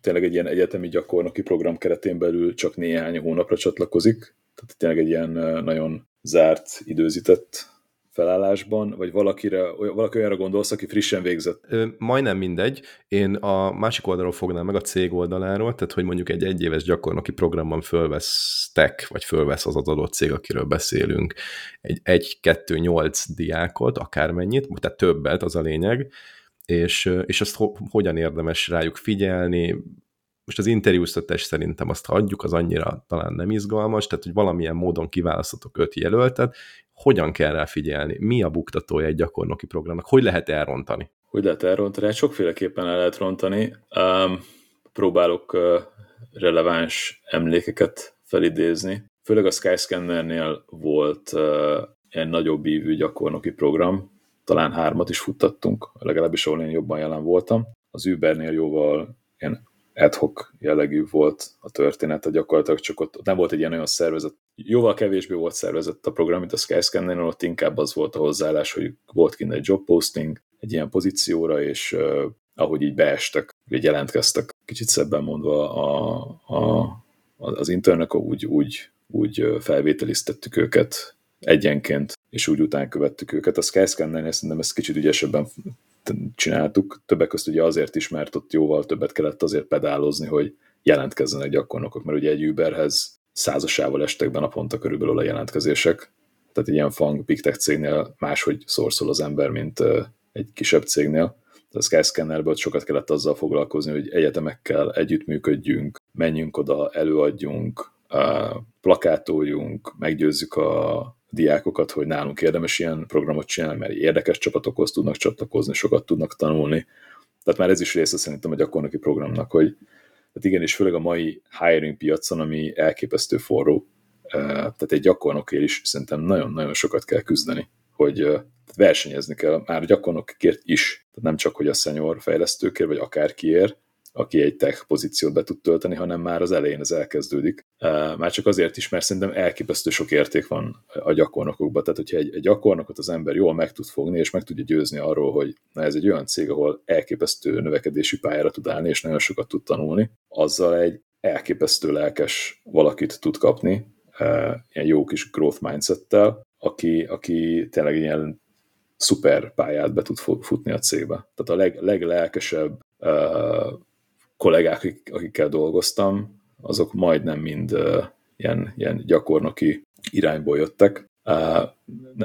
tényleg egy ilyen egyetemi gyakornoki program keretén belül csak néhány hónapra csatlakozik, tehát tényleg egy ilyen nagyon zárt, időzített felállásban, vagy valakire, valaki olyanra gondolsz, aki frissen végzett? Ö, majdnem mindegy. Én a másik oldalról fognám meg, a cég oldaláról, tehát hogy mondjuk egy egyéves gyakornoki programban fölvesztek, vagy fölvesz az adott cég, akiről beszélünk, egy 1-2-8 diákot, akármennyit, tehát többet, az a lényeg, és, és azt ho, hogyan érdemes rájuk figyelni, most az interjúztatás szerintem azt hagyjuk, az annyira talán nem izgalmas, tehát hogy valamilyen módon kiválasztotok öt jelöltet, hogyan kell rá figyelni? Mi a buktatója egy gyakornoki programnak? Hogy lehet elrontani? Hogy lehet elrontani? Hát sokféleképpen el lehet rontani. Um, próbálok uh, releváns emlékeket felidézni. főleg a Skyscannernél volt uh, egy nagyobb ívű gyakornoki program, talán hármat is futtattunk, legalábbis ahol én jobban jelen voltam. Az Ubernél jóval ilyen ad hoc jellegű volt a történet, gyakorlatilag csak ott nem volt egy ilyen olyan szervezet, jóval kevésbé volt szervezett a program, mint a Skyscanner, ott inkább az volt a hozzáállás, hogy volt kint egy job posting egy ilyen pozícióra, és uh, ahogy így beestek, így jelentkeztek, kicsit szebben mondva a, a, az internek, úgy, úgy, úgy felvételiztettük őket egyenként, és úgy után követtük őket. A Skyscanner-nél szerintem ezt kicsit ügyesebben csináltuk, többek között ugye azért is, mert ott jóval többet kellett azért pedálozni, hogy jelentkezzenek gyakornokok, mert ugye egy Uberhez százasával estek be naponta körülbelül a jelentkezések, tehát ilyen fang big tech cégnél máshogy szorszol az ember, mint egy kisebb cégnél. A Skyscannerből sokat kellett azzal foglalkozni, hogy egyetemekkel együttműködjünk, menjünk oda, előadjunk, plakátoljunk, meggyőzzük a diákokat, hogy nálunk érdemes ilyen programot csinálni, mert érdekes csapatokhoz tudnak csatlakozni, sokat tudnak tanulni. Tehát már ez is része szerintem a gyakornoki programnak, hogy tehát igenis, főleg a mai hiring piacon, ami elképesztő forró, tehát egy gyakornokért is szerintem nagyon-nagyon sokat kell küzdeni, hogy versenyezni kell már gyakornokért is, tehát nem csak, hogy a senior fejlesztőkért, vagy akárkiért, aki egy tech pozíciót be tud tölteni, hanem már az elején ez elkezdődik. Már csak azért is, mert szerintem elképesztő sok érték van a gyakornokokban. Tehát, hogyha egy, egy gyakornokot az ember jól meg tud fogni, és meg tudja győzni arról, hogy na ez egy olyan cég, ahol elképesztő növekedési pályára tud állni, és nagyon sokat tud tanulni, azzal egy elképesztő lelkes valakit tud kapni, ilyen jó kis growth mindsettel, aki, aki tényleg ilyen szuper pályát be tud futni a cégbe. Tehát a leg, leglelkesebb kollégák, akikkel dolgoztam, azok majdnem mind uh, ilyen, ilyen gyakornoki irányból jöttek. Uh,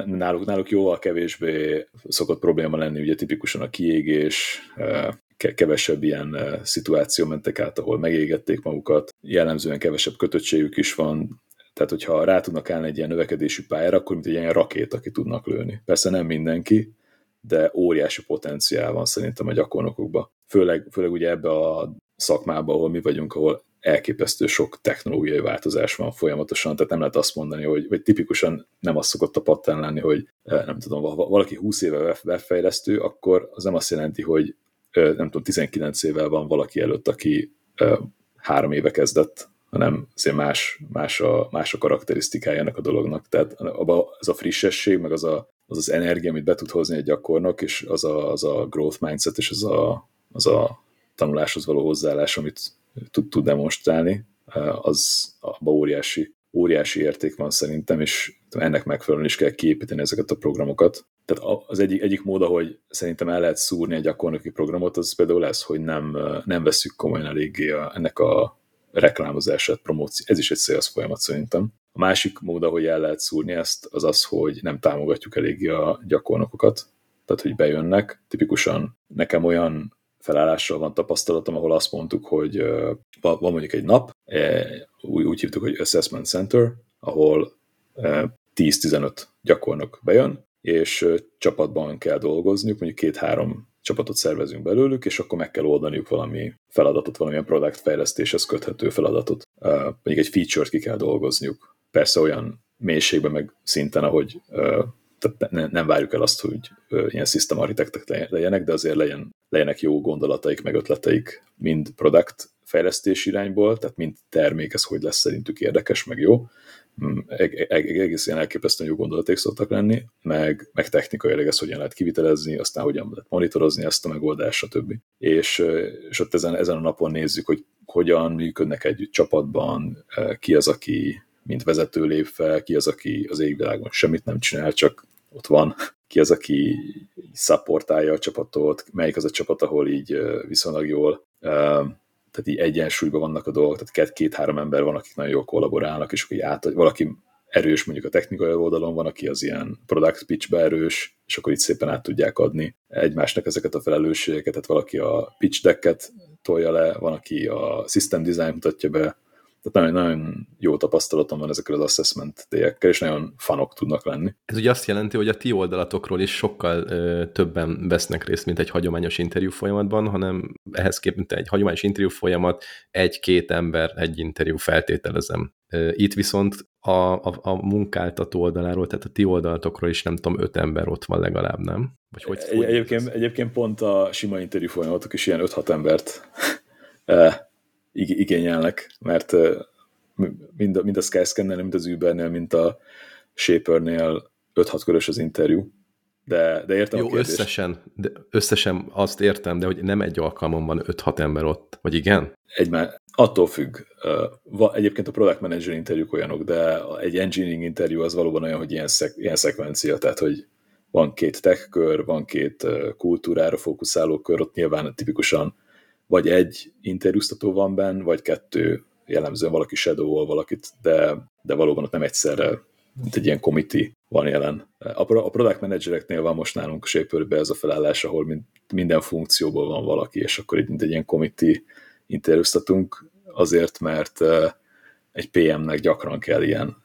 náluk, náluk jóval kevésbé szokott probléma lenni, ugye tipikusan a kiégés, uh, kevesebb ilyen szituáció mentek át, ahol megégették magukat, jellemzően kevesebb kötöttségük is van, tehát hogyha rá tudnak állni egy ilyen növekedési pályára, akkor mint egy ilyen rakét, aki tudnak lőni. Persze nem mindenki, de óriási potenciál van szerintem a gyakornokokban. Főleg, főleg ugye ebbe a szakmában, ahol mi vagyunk, ahol elképesztő sok technológiai változás van folyamatosan, tehát nem lehet azt mondani, hogy vagy tipikusan nem azt szokott a pattern lenni, hogy eh, nem tudom, valaki 20 éve webfejlesztő, akkor az nem azt jelenti, hogy eh, nem tudom, 19 évvel van valaki előtt, aki eh, három éve kezdett, hanem azért más, más, a, más a karakterisztikája ennek a dolognak. Tehát abba az a frissesség, meg az, a, az az energia, amit be tud hozni egy gyakornok, és az a, az a growth mindset, és az a, az a tanuláshoz való hozzáállás, amit tud, tud demonstrálni, az abban óriási, óriási érték van szerintem, és ennek megfelelően is kell kiépíteni ezeket a programokat. Tehát az egyik, egyik mód, ahogy szerintem el lehet szúrni egy gyakornoki programot, az például lesz, hogy nem, nem veszük komolyan eléggé a, ennek a reklámozását, promóció. Ez is egy sales folyamat szerintem. A másik mód, ahogy el lehet szúrni ezt, az az, hogy nem támogatjuk eléggé a gyakornokokat, tehát hogy bejönnek. Tipikusan nekem olyan felállással van tapasztalatom, ahol azt mondtuk, hogy van mondjuk egy nap, e, úgy, hívtuk, hogy Assessment Center, ahol 10-15 gyakornok bejön, és csapatban kell dolgozniuk, mondjuk két-három csapatot szervezünk belőlük, és akkor meg kell oldaniuk valami feladatot, valamilyen product fejlesztéshez köthető feladatot. Mondjuk egy feature-t ki kell dolgozniuk. Persze olyan mélységben, meg szinten, ahogy tehát ne, nem várjuk el azt, hogy ilyen system architektek legyenek, de azért legyen, legyenek jó gondolataik, meg ötleteik mind product fejlesztés irányból, tehát mind termék, ez hogy lesz szerintük érdekes, meg jó. Mm, egész ilyen elképesztően jó gondolaték szoktak lenni, meg, meg technikai ez hogyan lehet kivitelezni, aztán hogyan lehet monitorozni ezt a megoldást, stb. És, és ott ezen, ezen a napon nézzük, hogy hogyan működnek együtt csapatban, ki az, aki mint vezető lép fel, ki az, aki az égvilágon semmit nem csinál, csak ott van, ki az, aki szapportálja a csapatot, melyik az a csapat, ahol így viszonylag jól tehát így egyensúlyban vannak a dolgok, tehát két-három ember van, akik nagyon jól kollaborálnak, és akkor át, valaki erős mondjuk a technikai oldalon, van, aki az ilyen product pitchbe erős, és akkor itt szépen át tudják adni egymásnak ezeket a felelősségeket, tehát valaki a pitch decket tolja le, van, aki a system design mutatja be, tehát nagyon, nagyon jó tapasztalatom van ezekkel az assessment déjekkel, és nagyon fanok tudnak lenni. Ez ugye azt jelenti, hogy a ti oldalatokról is sokkal ö, többen vesznek részt, mint egy hagyományos interjú folyamatban, hanem ehhez képest egy hagyományos interjú folyamat, egy-két ember, egy interjú feltételezem. Itt viszont a, a, a munkáltató oldaláról, tehát a ti oldalatokról is nem tudom, öt ember ott van legalább, nem? Vagy hogy, egy, egyébként, egyébként pont a sima interjú folyamatok is ilyen 5-6 embert (laughs) igényelnek, mert mind a, mind a Skyscanner, mind az Ubernél, mind a Shapernél 5-6 körös az interjú. De, de értem Jó, a összesen, de összesen azt értem, de hogy nem egy alkalmon van 5-6 ember ott, vagy igen? Egy már attól függ. Egyébként a product manager interjúk olyanok, de egy engineering interjú az valóban olyan, hogy ilyen, szek, ilyen szekvencia, tehát hogy van két tech kör, van két kultúrára fókuszáló kör, ott nyilván tipikusan vagy egy interjúztató van benne, vagy kettő jellemzően valaki shadow valakit, de, de valóban ott nem egyszerre, mint egy ilyen committee van jelen. A, a product managereknél van most nálunk shaper ez a felállás, ahol minden funkcióból van valaki, és akkor mint egy ilyen committee interjúztatunk, azért, mert egy PM-nek gyakran kell ilyen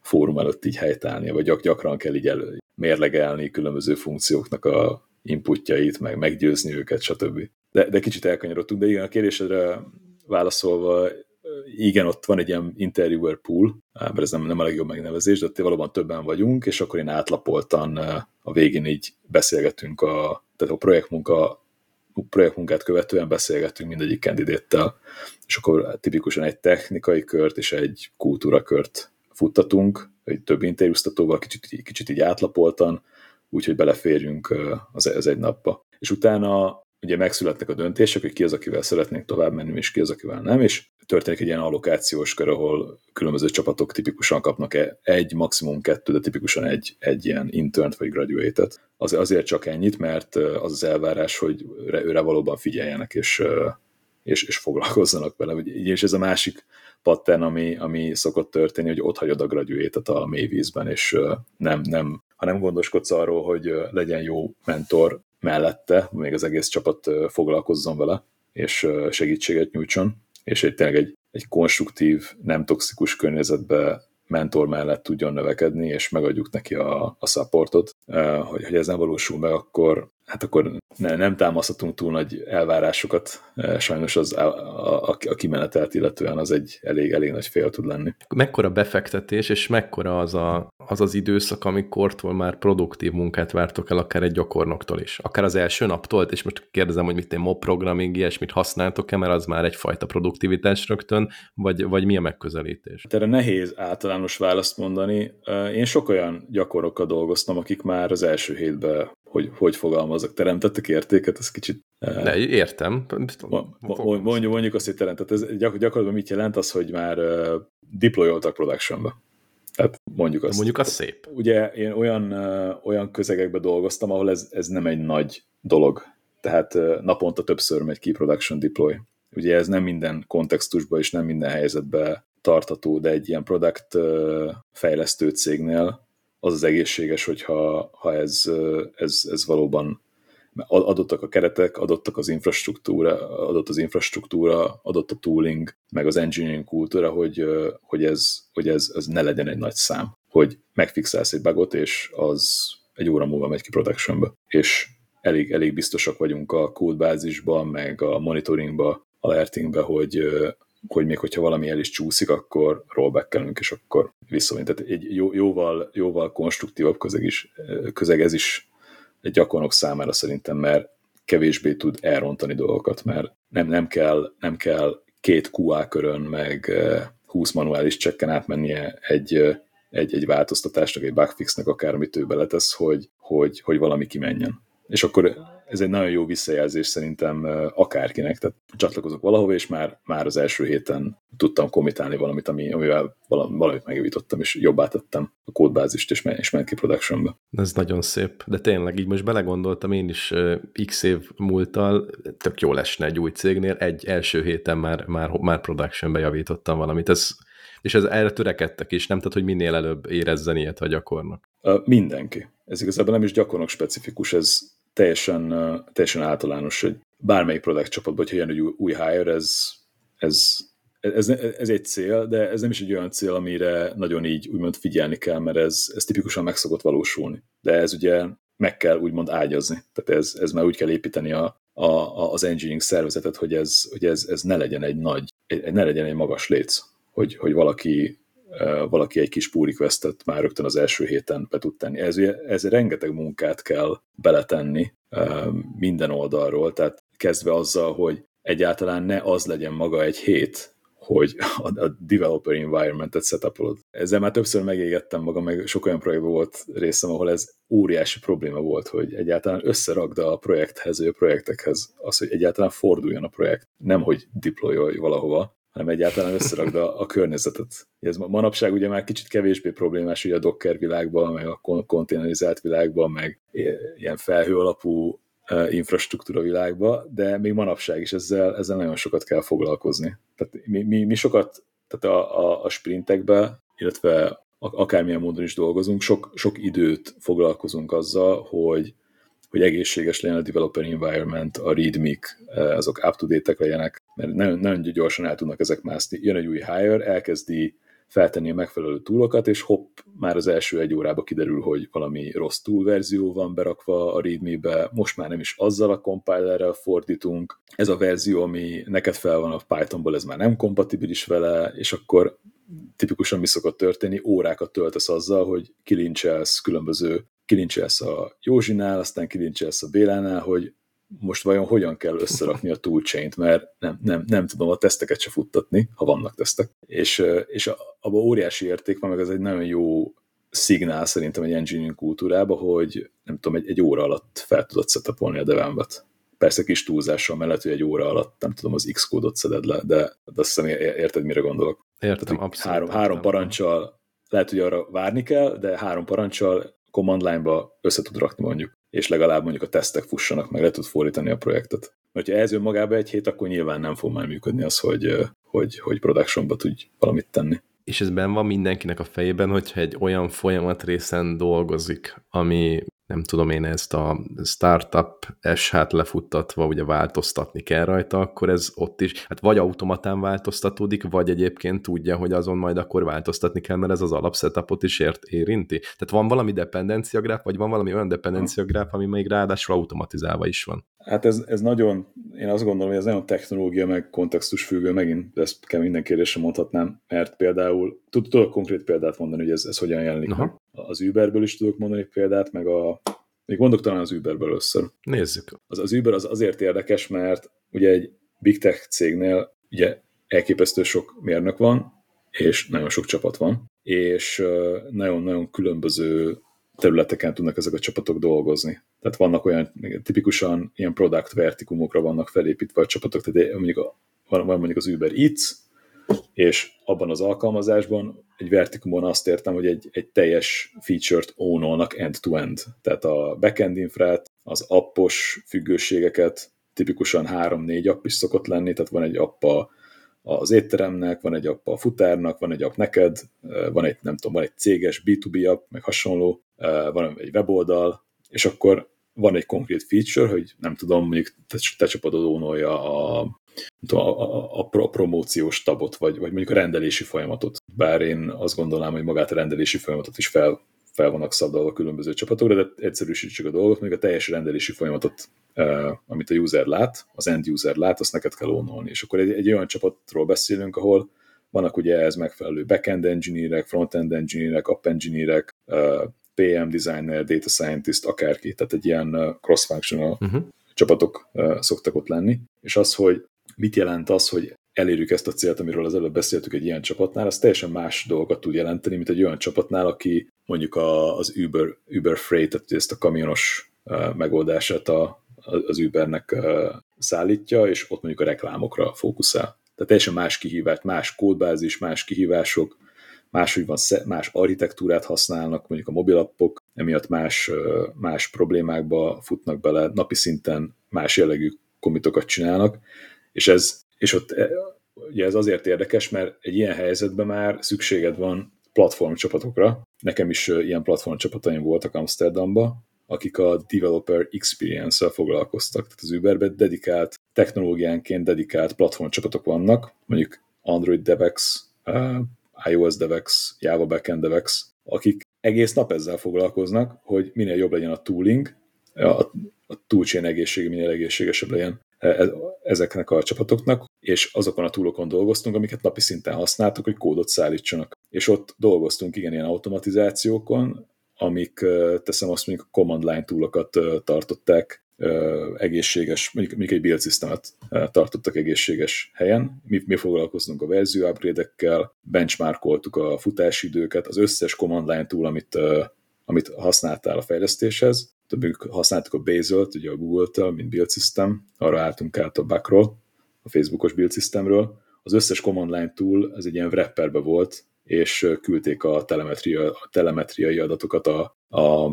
fórum előtt így helytállnia, vagy gyak, gyakran kell így elő, mérlegelni különböző funkcióknak a inputjait, meg meggyőzni őket, stb. De, de kicsit elkanyarodtunk, de igen, a kérdésedre válaszolva, igen, ott van egy ilyen interviewer pool, mert ez nem, nem a legjobb megnevezés, de ott valóban többen vagyunk, és akkor én átlapoltan a végén így beszélgetünk, a, tehát a projektmunka projektmunkát követően beszélgetünk mindegyik kandidéttel, és akkor tipikusan egy technikai kört és egy kultúrakört futtatunk, egy több interjúztatóval, kicsit, kicsit így átlapoltan, úgyhogy beleférjünk az, az egy napba. És utána ugye megszületnek a döntések, hogy ki az, akivel szeretnénk tovább menni, és ki az, akivel nem, és történik egy ilyen allokációs kör, ahol különböző csapatok tipikusan kapnak e egy, maximum kettő, de tipikusan egy, egy ilyen internt vagy graduate-et. Az, azért csak ennyit, mert az az elvárás, hogy őre valóban figyeljenek, és, és, és foglalkozzanak vele. És ez a másik pattern, ami, ami szokott történni, hogy ott hagyod a graduate a mélyvízben, és nem, nem, ha nem gondoskodsz arról, hogy legyen jó mentor mellette, még az egész csapat foglalkozzon vele, és segítséget nyújtson, és egy, tényleg egy, egy konstruktív, nem toxikus környezetbe mentor mellett tudjon növekedni, és megadjuk neki a, a supportot, hogy, hogy ez nem valósul meg, akkor hát akkor ne, nem támaszhatunk túl nagy elvárásokat, e, sajnos az, a, a, a kimenetelt illetően az egy elég, elég nagy fél tud lenni. Mekkora befektetés, és mekkora az, a, az az időszak, amikortól már produktív munkát vártok el, akár egy gyakornoktól is? Akár az első naptól, és most kérdezem, hogy mit én mob programming, ilyesmit használtok-e, mert az már egyfajta produktivitás rögtön, vagy, vagy mi a megközelítés? Hát erre nehéz általános választ mondani. E, én sok olyan gyakorokkal dolgoztam, akik már az első hétben hogy, hogy fogalmazok, teremtettek értéket, ez kicsit... Eh, ne, értem. Mondjuk, mondjuk azt, hogy teremtett. Ez gyakorlatilag mit jelent az, hogy már uh, deployoltak productionba. Tehát mondjuk azt. Mondjuk az szép. Ugye én olyan, uh, olyan közegekbe dolgoztam, ahol ez, ez nem egy nagy dolog. Tehát uh, naponta többször megy ki production deploy. Ugye ez nem minden kontextusban és nem minden helyzetben tartató, de egy ilyen product fejlesztő cégnél az az egészséges, hogyha ha ez, ez, ez valóban adottak a keretek, adottak az infrastruktúra, adott az infrastruktúra, adott a tooling, meg az engineering kultúra, hogy, hogy, ez, hogy ez, ez ne legyen egy nagy szám. Hogy megfixálsz egy bugot, és az egy óra múlva megy ki productionba. És elég, elég biztosak vagyunk a kódbázisban, meg a monitoringba, alertingbe, hogy, hogy még hogyha valami el is csúszik, akkor rollbackelünk, és akkor visszamint. Tehát egy jó, jóval, jóval konstruktívabb közeg, is, közeg ez is egy gyakornok számára szerintem, mert kevésbé tud elrontani dolgokat, mert nem, nem, kell, nem kell két QA körön, meg 20 manuális csekken átmennie egy, egy, egy változtatásnak, egy bugfixnek, akármit ő beletesz, hogy, hogy, hogy valami kimenjen. És akkor ez egy nagyon jó visszajelzés szerintem akárkinek, tehát csatlakozok valahova, és már, már az első héten tudtam komitálni valamit, ami, amivel valamit megjavítottam, és jobbá tettem a kódbázist, és, és ment ki productionba. Ez nagyon szép, de tényleg így most belegondoltam én is x év múltal, tök jó lesne egy új cégnél, egy első héten már, már, már productionbe javítottam valamit. Ez, és ez erre törekedtek is, nem? Tehát, hogy minél előbb érezzen ilyet a gyakornok. Mindenki. Ez igazából nem is gyakornok specifikus, ez teljesen, teljesen általános, hogy bármelyik product csapatban, hogyha jön egy új, új hire, ez, ez, ez, ez egy cél, de ez nem is egy olyan cél, amire nagyon így úgymond figyelni kell, mert ez, ez tipikusan meg szokott valósulni. De ez ugye meg kell úgymond ágyazni. Tehát ez, ez már úgy kell építeni a, a, az engineering szervezetet, hogy ez, hogy ez, ez ne legyen egy nagy, egy, ne legyen egy magas léc, hogy, hogy valaki valaki egy kis pull requestet már rögtön az első héten be tud tenni. Ez, ez rengeteg munkát kell beletenni minden oldalról, tehát kezdve azzal, hogy egyáltalán ne az legyen maga egy hét, hogy a, a developer environment-et setupolod. Ezzel már többször megégettem magam, meg sok olyan projektben volt részem, ahol ez óriási probléma volt, hogy egyáltalán összerakda a projekthez, vagy a projektekhez az, hogy egyáltalán forduljon a projekt. Nem, hogy deployolj valahova, hanem egyáltalán összerakda a környezetet. Ez manapság ugye már kicsit kevésbé problémás ugye a Docker világban, meg a konténerizált világban, meg ilyen felhő alapú infrastruktúra világba, de még manapság is ezzel, ezzel nagyon sokat kell foglalkozni. Tehát mi, mi, mi sokat, tehát a, a, a sprintekbe, illetve akármilyen módon is dolgozunk, sok, sok időt foglalkozunk azzal, hogy, hogy egészséges legyen a developer environment, a readme azok up-to-date-ek legyenek, mert nagyon, nagyon gyorsan el tudnak ezek mászni. Jön egy új hire, elkezdi feltenni a megfelelő túlokat, és hopp, már az első egy órába kiderül, hogy valami rossz túlverzió van berakva a readme-be, most már nem is azzal a compilerrel fordítunk, ez a verzió, ami neked fel van a Pythonból, ez már nem kompatibilis vele, és akkor tipikusan mi szokott történni, órákat töltesz azzal, hogy kilincselsz különböző kilincselsz a Józsinál, aztán kilincselsz a Bélánál, hogy most vajon hogyan kell összerakni a toolchain-t, mert nem, nem, nem tudom a teszteket se futtatni, ha vannak tesztek. És, és abban óriási érték van, meg ez egy nagyon jó szignál szerintem egy engineering kultúrába, hogy nem tudom, egy, egy óra alatt fel tudod setupolni a devembe Persze kis túlzással mellett, hogy egy óra alatt nem tudom, az X kódot szeded le, de, de azt hiszem érted, mire gondolok. Értem, Tehát, abszolút. Három, három parancsal lehet, hogy arra várni kell, de három parancsal command line-ba össze tud rakni mondjuk és legalább mondjuk a tesztek fussanak, meg le tud fordítani a projektet. Mert ha ez önmagába egy hét, akkor nyilván nem fog már működni az, hogy, hogy, hogy productionba tudj valamit tenni. És ez ben van mindenkinek a fejében, hogyha egy olyan folyamat részen dolgozik, ami nem tudom én ezt a startup SH-t lefuttatva ugye változtatni kell rajta, akkor ez ott is, hát vagy automatán változtatódik, vagy egyébként tudja, hogy azon majd akkor változtatni kell, mert ez az alapsetupot is ért, érinti. Tehát van valami dependenciagráf, vagy van valami olyan dependenciagráf, ami még ráadásul automatizálva is van. Hát ez, ez nagyon, én azt gondolom, hogy ez nagyon technológia, meg kontextus függő, megint ezt kell minden kérdésre mondhatnám, mert például tudok konkrét példát mondani, hogy ez, ez hogyan jelenik Aha. meg. Az Uberből is tudok mondani példát, meg a még mondok talán az Uberből először. Nézzük. Az, az Uber az azért érdekes, mert ugye egy big tech cégnél ugye elképesztő sok mérnök van, és nagyon sok csapat van, és nagyon-nagyon különböző területeken tudnak ezek a csapatok dolgozni. Tehát vannak olyan, tipikusan ilyen product vertikumokra vannak felépítve a csapatok, tehát mondjuk a, van, mondjuk az Uber Eats, és abban az alkalmazásban egy vertikumon azt értem, hogy egy, egy teljes feature-t ownolnak end-to-end. Tehát a backend infrát, az appos függőségeket, tipikusan három-négy app is szokott lenni, tehát van egy app a, az étteremnek, van egy app a futárnak, van egy app neked, van egy, nem tudom, van egy céges B2B app, meg hasonló, van egy weboldal, és akkor van egy konkrét feature, hogy nem tudom, mondjuk te, te csapatod ónolja a tudom, a, a, a promóciós tabot, vagy, vagy mondjuk a rendelési folyamatot. Bár én azt gondolnám, hogy magát a rendelési folyamatot is fel, fel vannak szabdalva különböző csapatokra, de egyszerűsítsük a dolgot, még a teljes rendelési folyamatot, eh, amit a user lát, az end user lát, azt neked kell ónolni. És akkor egy, egy olyan csapatról beszélünk, ahol vannak ugye ez megfelelő backend engineerek, frontend engineerek, app engineerek, PM designer, data scientist, akárki, tehát egy ilyen cross-functional uh-huh. csapatok szoktak ott lenni, és az, hogy mit jelent az, hogy elérjük ezt a célt, amiről az előbb beszéltük egy ilyen csapatnál, az teljesen más dolgot tud jelenteni, mint egy olyan csapatnál, aki mondjuk a, az Uber, Uber Freight, tehát ezt a kamionos megoldását a, az Ubernek szállítja, és ott mondjuk a reklámokra fókuszál. Tehát teljesen más kihívást, más kódbázis, más kihívások, máshogy van, más architektúrát használnak, mondjuk a mobilappok, emiatt más, más problémákba futnak bele, napi szinten más jellegű komitokat csinálnak, és ez, és ott ugye ez azért érdekes, mert egy ilyen helyzetben már szükséged van platformcsapatokra. Nekem is ilyen platformcsapataim voltak Amsterdamba, akik a developer experience-szel foglalkoztak. Tehát az Uberbe dedikált, technológiánként dedikált platformcsapatok vannak, mondjuk Android DevX, iOS DevX, Java Backend DevX, akik egész nap ezzel foglalkoznak, hogy minél jobb legyen a tooling, a, a toolchain egészsége minél egészségesebb legyen. ezeknek a csapatoknak, és azokon a túlokon dolgoztunk, amiket napi szinten használtuk, hogy kódot szállítsanak. És ott dolgoztunk igen ilyen automatizációkon, amik, teszem azt mondjuk, a command line túlokat tartották egészséges, mondjuk, mondjuk egy build tartottak egészséges helyen. Mi, mi foglalkoztunk a verzió upgrade-ekkel, benchmarkoltuk a futásidőket, az összes command line túl, amit, amit használtál a fejlesztéshez. Többünk használtuk a Bazel-t, ugye a Google-től, mint build system, arra álltunk át a Backról, a Facebookos build systemről. Az összes command line túl, ez egy ilyen wrapperbe volt, és küldték a, telemetria, a telemetriai adatokat a, a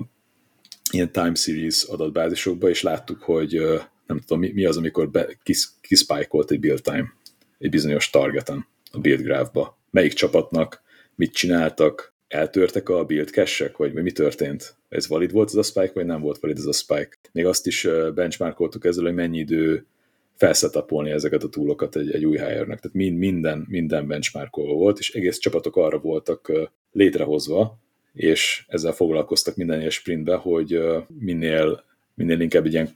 ilyen time series adatbázisokba, és láttuk, hogy nem tudom, mi, mi az, amikor be, kis, kispájkolt egy build time egy bizonyos targeten a build graphba. Melyik csapatnak mit csináltak, eltörtek a build cache vagy mi történt? Ez valid volt ez a spike, vagy nem volt valid ez a spike? Még azt is benchmarkoltuk ezzel, hogy mennyi idő felszetapolni ezeket a túlokat egy, egy új hire-nek. Tehát mind, minden, minden benchmarkolva volt, és egész csapatok arra voltak létrehozva, és ezzel foglalkoztak minden ilyen sprintbe, hogy minél, minél inkább egy ilyen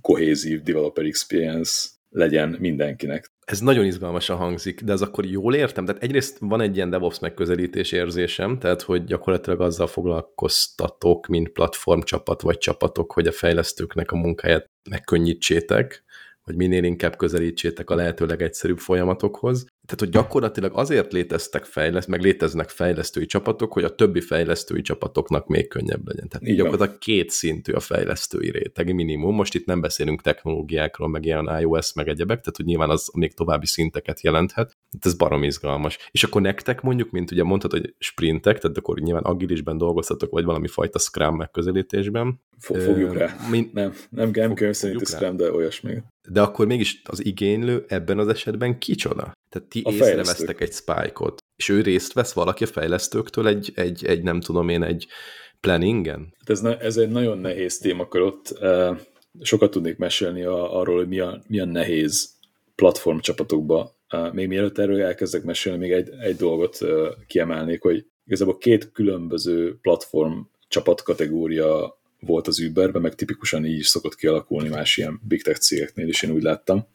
kohézív developer experience legyen mindenkinek. Ez nagyon izgalmasan hangzik, de az akkor jól értem? Tehát egyrészt van egy ilyen DevOps megközelítés érzésem, tehát hogy gyakorlatilag azzal foglalkoztatok, mint platformcsapat vagy csapatok, hogy a fejlesztőknek a munkáját megkönnyítsétek, hogy minél inkább közelítsétek a lehető legegyszerűbb folyamatokhoz. Tehát, hogy gyakorlatilag azért léteztek fejleszt, meg léteznek fejlesztői csapatok, hogy a többi fejlesztői csapatoknak még könnyebb legyen. Tehát így gyakorlatilag két szintű a fejlesztői réteg minimum. Most itt nem beszélünk technológiákról, meg ilyen iOS, meg egyebek, tehát hogy nyilván az még további szinteket jelenthet. Tehát ez barom izgalmas. És akkor nektek mondjuk, mint ugye mondtad, hogy sprintek, tehát akkor nyilván agilisben dolgoztatok, vagy valami fajta Scrum megközelítésben. Fogjuk rá. Min- nem, nem, nem könyv szerint Scrum, de olyasmi. De akkor mégis az igénylő ebben az esetben kicsoda? Tehát ti a észrevesztek egy spike-ot, és ő részt vesz valaki a fejlesztőktől egy, egy, egy nem tudom én, egy planningen? Hát ez, ne, ez egy nagyon nehéz témakör ott. Sokat tudnék mesélni a, arról, hogy milyen, milyen nehéz platform csapatokba. Még mielőtt erről elkezdek mesélni, még egy, egy dolgot kiemelnék, hogy igazából két különböző platform csapatkategória volt az Uberben, meg tipikusan így is szokott kialakulni más ilyen big tech cégeknél is, én úgy láttam,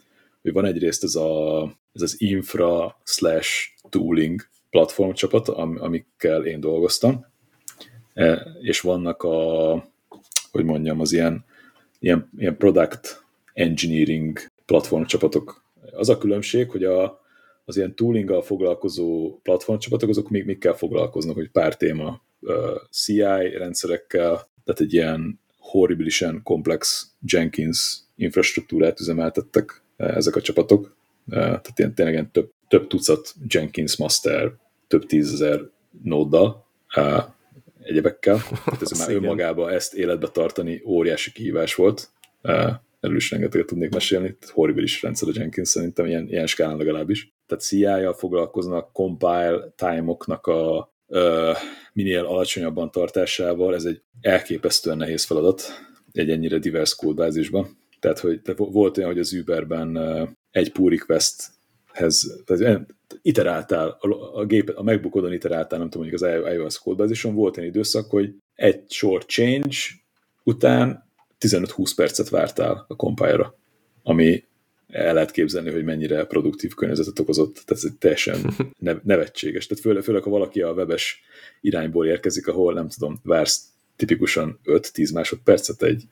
hogy van egyrészt ez, a, ez az infra slash tooling platform csapat, am, amikkel én dolgoztam, e, és vannak a, hogy mondjam, az ilyen, ilyen, ilyen product engineering platform csapatok. Az a különbség, hogy a, az ilyen toolinggal foglalkozó platformcsapatok, azok még mikkel foglalkoznak, hogy pár téma, CI rendszerekkel, tehát egy ilyen horribilisen komplex Jenkins infrastruktúrát üzemeltettek ezek a csapatok, tehát ilyen, tényleg ilyen több, több tucat Jenkins master, több tízezer nóddal, e, egyebekkel. Tehát ez (laughs) már önmagában ezt életbe tartani óriási kihívás volt. Erről is rengeteget tudnék mesélni. Horribilis rendszer a Jenkins szerintem, ilyen, ilyen skálán legalábbis. Tehát CI-jal foglalkoznak, compile time-oknak a minél alacsonyabban tartásával, ez egy elképesztően nehéz feladat egy ennyire divers kódbázisban. Tehát, hogy tehát volt olyan, hogy az Uberben egy pull requesthez, tehát iteráltál, a, a, gép, a MacBookodon iteráltál, nem tudom, mondjuk az iOS kódbázison, volt egy időszak, hogy egy short change után 15-20 percet vártál a compile ami el lehet képzelni, hogy mennyire produktív környezetet okozott, tehát ez egy teljesen (laughs) nevetséges. Tehát főleg, főleg, ha valaki a webes irányból érkezik, ahol nem tudom, vársz tipikusan 5-10 másodpercet egy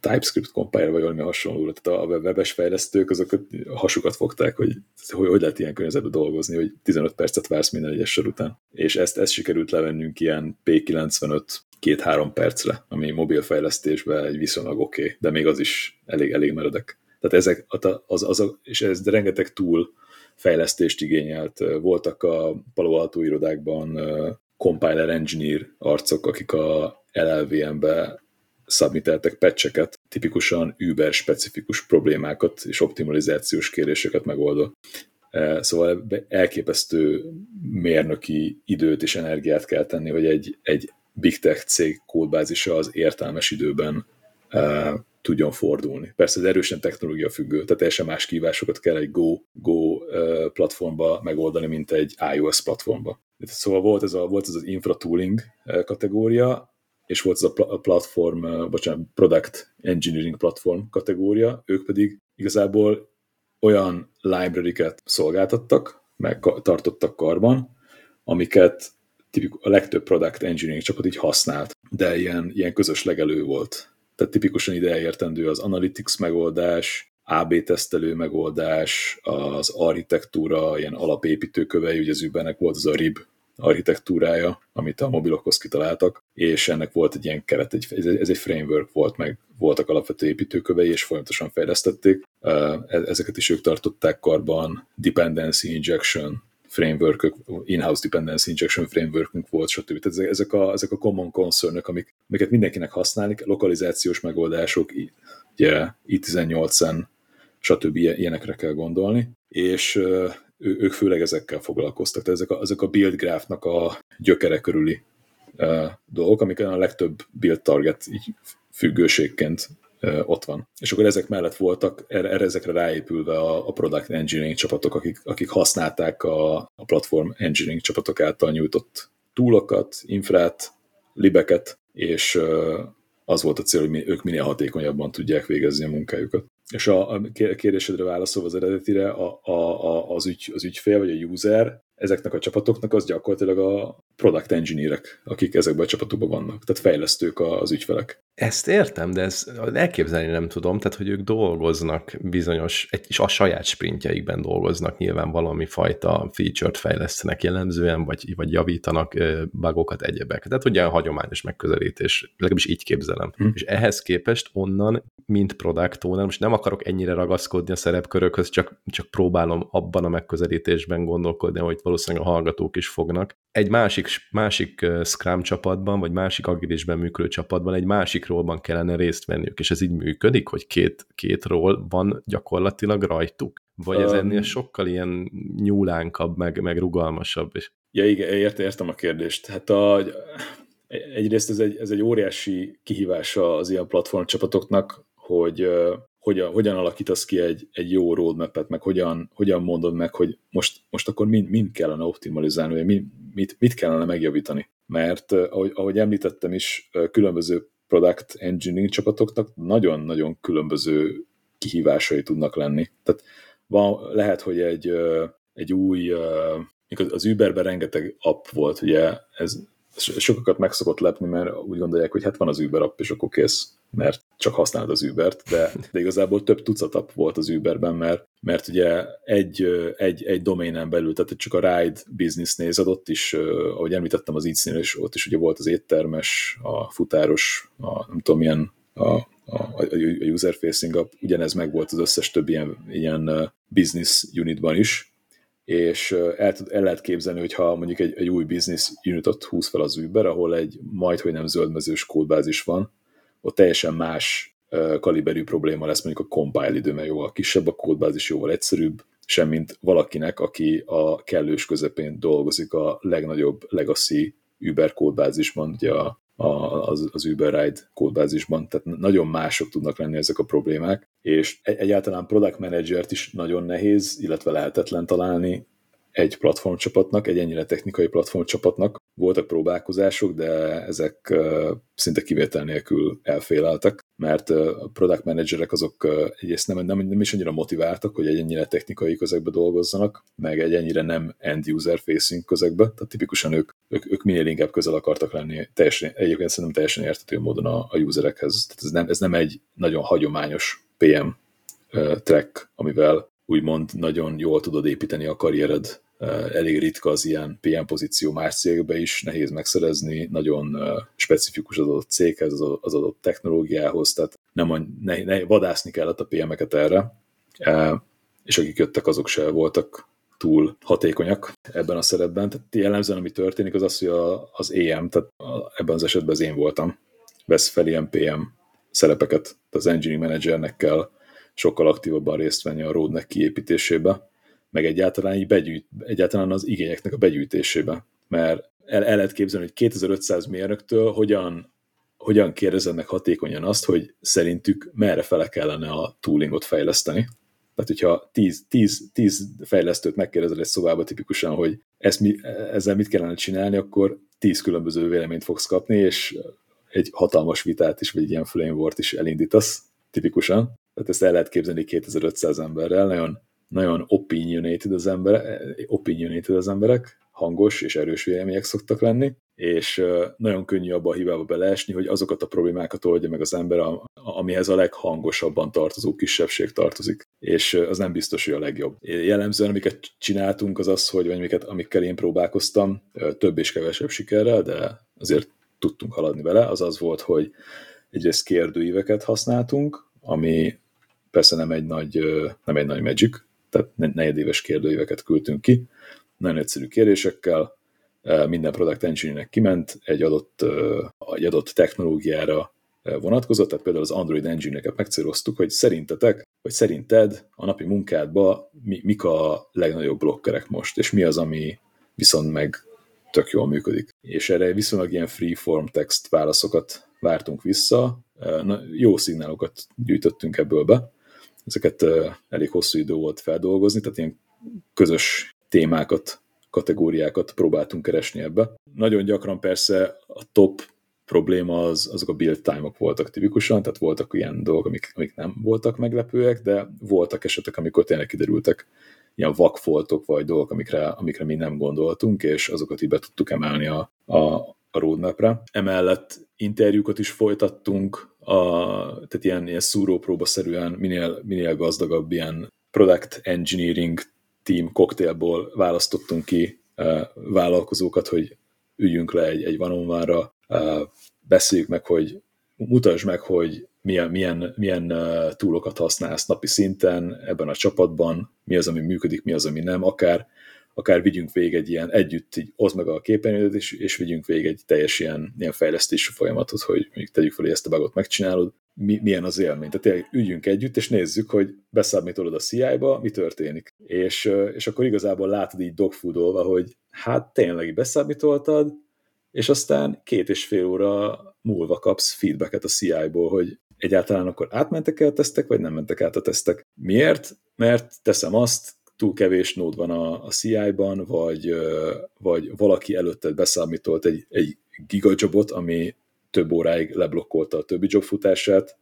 TypeScript compiler vagy valami hasonló. Tehát a webes fejlesztők azok hasukat fogták, hogy, hogy hogy lehet ilyen környezetben dolgozni, hogy 15 percet vársz minden egyes sor után. És ezt, ezt sikerült levennünk ilyen P95 két-három percre, ami mobilfejlesztésben egy viszonylag oké, okay, de még az is elég, elég meredek. Tehát ezek, az, az, az, és ez rengeteg túl fejlesztést igényelt. Voltak a Palo Alto irodákban compiler engineer arcok, akik a LLVM-be submiteltek patcheket, tipikusan Uber-specifikus problémákat és optimalizációs kéréseket megoldó. Szóval elképesztő mérnöki időt és energiát kell tenni, hogy egy, egy big tech cég kódbázisa az értelmes időben tudjon fordulni. Persze ez erősen technológia függő, tehát teljesen más kívásokat kell egy Go, Go platformba megoldani, mint egy iOS platformba. Szóval volt ez, a, volt ez az infra tooling kategória, és volt ez a platform, bocsánat, product engineering platform kategória, ők pedig igazából olyan library-ket szolgáltattak, meg tartottak karban, amiket a legtöbb product engineering csapat így használt, de ilyen, ilyen közös legelő volt. Tehát tipikusan ide értendő az analytics megoldás, AB tesztelő megoldás, az architektúra, ilyen alapépítőkövei, ugye az volt az a RIB architektúrája, amit a mobilokhoz kitaláltak, és ennek volt egy ilyen keret, egy, ez egy framework volt, meg voltak alapvető építőkövei, és folyamatosan fejlesztették. E-, ezeket is ők tartották karban, dependency injection, framework in-house dependency injection frameworkünk volt, stb. Tehát ezek a, ezek a common concern amik, amiket mindenkinek használni, lokalizációs megoldások, ugye i18-en, stb. ilyenekre kell gondolni, és ő, ők főleg ezekkel foglalkoztak. Tehát ezek a, ezek a build graph-nak a gyökere körüli uh, dolgok, amik a legtöbb build target így függőségként ott van. És akkor ezek mellett voltak, erre, erre ezekre ráépülve a, a product engineering csapatok, akik, akik használták a, a platform engineering csapatok által nyújtott túlokat, infrát, libeket, és az volt a cél, hogy ők minél hatékonyabban tudják végezni a munkájukat. És a, kérdésedre válaszolva az eredetire, a, a, a, az, ügy, az ügyfél vagy a user ezeknek a csapatoknak az gyakorlatilag a product engineerek, akik ezekben a csapatokban vannak, tehát fejlesztők az ügyfelek. Ezt értem, de ezt elképzelni nem tudom, tehát hogy ők dolgoznak bizonyos, és a saját sprintjeikben dolgoznak, nyilván valami fajta feature-t fejlesztenek jellemzően, vagy, vagy javítanak bugokat, egyebek. Tehát ugye a hagyományos megközelítés, legalábbis így képzelem. Hm. És ehhez képest onnan, mint product owner, most nem akarok ennyire ragaszkodni a szerepkörökhöz, csak, csak próbálom abban a megközelítésben gondolkodni, hogy valószínűleg a hallgatók is fognak. Egy másik, másik Scrum csapatban, vagy másik agilisben működő csapatban egy másik rólban kellene részt venniük, és ez így működik, hogy két, két ról van gyakorlatilag rajtuk? Vagy ez ennél sokkal ilyen nyúlánkabb, meg, meg rugalmasabb? És... Ja, igen, ért, értem a kérdést. Hát a, egyrészt ez egy, ez egy óriási kihívása az ilyen platform csapatoknak, hogy hogyan, hogyan alakítasz ki egy, egy jó roadmap-et, meg hogyan, hogyan mondod meg, hogy most, most akkor mind, mind kellene optimalizálni, vagy mind, mit, mit kellene megjavítani. Mert ahogy, ahogy említettem is, különböző product engineering csapatoknak nagyon-nagyon különböző kihívásai tudnak lenni. Tehát van, lehet, hogy egy, egy új, az Uberben rengeteg app volt, ugye ez sokakat meg szokott lepni, mert úgy gondolják, hogy hát van az Uber app, és akkor kész, mert csak használod az Ubert, de, de igazából több tucat app volt az Uberben, mert, mert ugye egy, egy, egy doménen belül, tehát csak a ride business nézed, ott is, ahogy említettem az Eats-nél, és ott is ugye volt az éttermes, a futáros, a nem tudom milyen, a, a, a user-facing app, ugyanez meg volt az összes több ilyen, ilyen business unitban is, és el, el lehet képzelni, hogyha mondjuk egy, egy új business unitot húz fel az Uber, ahol egy majd, nem zöldmezős kódbázis van, ott teljesen más kaliberű probléma lesz mondjuk a compile idő, mert jóval kisebb, a kódbázis jóval egyszerűbb, semmint valakinek, aki a kellős közepén dolgozik a legnagyobb legacy Uber kódbázisban, ugye a, a, az, az Uber Ride kódbázisban, tehát nagyon mások tudnak lenni ezek a problémák, és egyáltalán product managert is nagyon nehéz, illetve lehetetlen találni egy platformcsapatnak, egy ennyire technikai platformcsapatnak. Voltak próbálkozások, de ezek szinte kivétel nélkül elféleltek, mert a product managerek azok egyrészt nem, nem, nem is annyira motiváltak, hogy egy ennyire technikai közegbe dolgozzanak, meg egy ennyire nem end-user facing közegbe, tehát tipikusan ők, ők, ők minél inkább közel akartak lenni, teljesen, egyébként szerintem teljesen értető módon a, a userekhez. Tehát ez nem, ez nem egy nagyon hagyományos PM track, amivel úgymond nagyon jól tudod építeni a karriered. Elég ritka az ilyen PM pozíció más cégbe is, nehéz megszerezni, nagyon specifikus az adott céghez, az adott technológiához, tehát nem a, ne, ne, vadászni kellett a PM-eket erre, és akik jöttek, azok se voltak túl hatékonyak ebben a szerepben. Tehát jellemzően, ami történik, az az, hogy a, az EM, tehát ebben az esetben az én voltam, vesz fel ilyen PM szerepeket, tehát az engineering managernek kell sokkal aktívabban részt venni a roadnek kiépítésébe, meg egyáltalán, így begyűjt, egyáltalán az igényeknek a begyűjtésébe. Mert el, el lehet képzelni, hogy 2500 mérnöktől hogyan, hogyan kérdezednek hatékonyan azt, hogy szerintük merre fele kellene a toolingot fejleszteni. Tehát, hogyha 10, 10, 10 fejlesztőt megkérdezel egy szobába tipikusan, hogy ezt mi, ezzel mit kellene csinálni, akkor 10 különböző véleményt fogsz kapni, és egy hatalmas vitát is, vagy egy ilyen flame is elindítasz, tipikusan. Tehát ezt el lehet képzelni 2500 emberrel, nagyon, nagyon opinionated az, emberek, opinionated az emberek, hangos és erős vélemények szoktak lenni, és nagyon könnyű abba a hibába beleesni, hogy azokat a problémákat oldja meg az ember, amihez a leghangosabban tartozó kisebbség tartozik, és az nem biztos, hogy a legjobb. Jellemzően, amiket csináltunk, az az, hogy amiket, amikkel én próbálkoztam, több és kevesebb sikerrel, de azért tudtunk haladni vele, az az volt, hogy egyrészt kérdőíveket használtunk, ami persze nem egy nagy, nem egy nagy magic, tehát negyedéves kérdőíveket küldtünk ki, nagyon egyszerű kérdésekkel, minden product engineer kiment, egy adott, egy adott technológiára vonatkozott, tehát például az Android engine-eket megcéloztuk, hogy szerintetek, vagy szerinted a napi munkádban mi, mik a legnagyobb blokkerek most, és mi az, ami viszont meg tök jól működik. És erre viszonylag ilyen free-form text válaszokat vártunk vissza, Na, jó szignálokat gyűjtöttünk ebből be, ezeket elég hosszú idő volt feldolgozni, tehát ilyen közös témákat, kategóriákat próbáltunk keresni ebbe. Nagyon gyakran persze a top probléma az, azok a build time-ok voltak tipikusan, tehát voltak ilyen dolgok, amik, amik nem voltak meglepőek, de voltak esetek, amikor tényleg kiderültek ilyen vakfoltok, vagy dolgok, amikre, amikre mi nem gondoltunk, és azokat így be tudtuk emelni a, a, a roadmapre. Emellett interjúkat is folytattunk, a, tehát ilyen, ilyen szúrópróba-szerűen minél, minél gazdagabb ilyen product engineering team koktélból választottunk ki uh, vállalkozókat, hogy üljünk le egy, egy vanomvára, uh, beszéljük meg, hogy mutasd meg, hogy milyen, milyen, milyen uh, túlokat használsz napi szinten ebben a csapatban, mi az, ami működik, mi az, ami nem, akár, akár vigyünk végig egy ilyen együtt, így oszd meg a képernyőt, és, és vigyünk végig egy teljes ilyen, ilyen fejlesztési folyamatot, hogy mondjuk tegyük fel, hogy ezt a bugot megcsinálod, mi, milyen az élmény. Tehát tényleg üljünk együtt, és nézzük, hogy beszámítolod a CI-ba, mi történik. És, és akkor igazából látod így dogfoodolva, hogy hát tényleg beszámítoltad, és aztán két és fél óra múlva kapsz feedbacket a CI-ból, hogy egyáltalán akkor átmentek el a tesztek, vagy nem mentek át a tesztek. Miért? Mert teszem azt, túl kevés nód van a, a CI-ban, vagy, vagy valaki előtted beszámítolt egy, egy gigajobot, ami több óráig leblokkolta a többi jobb futását,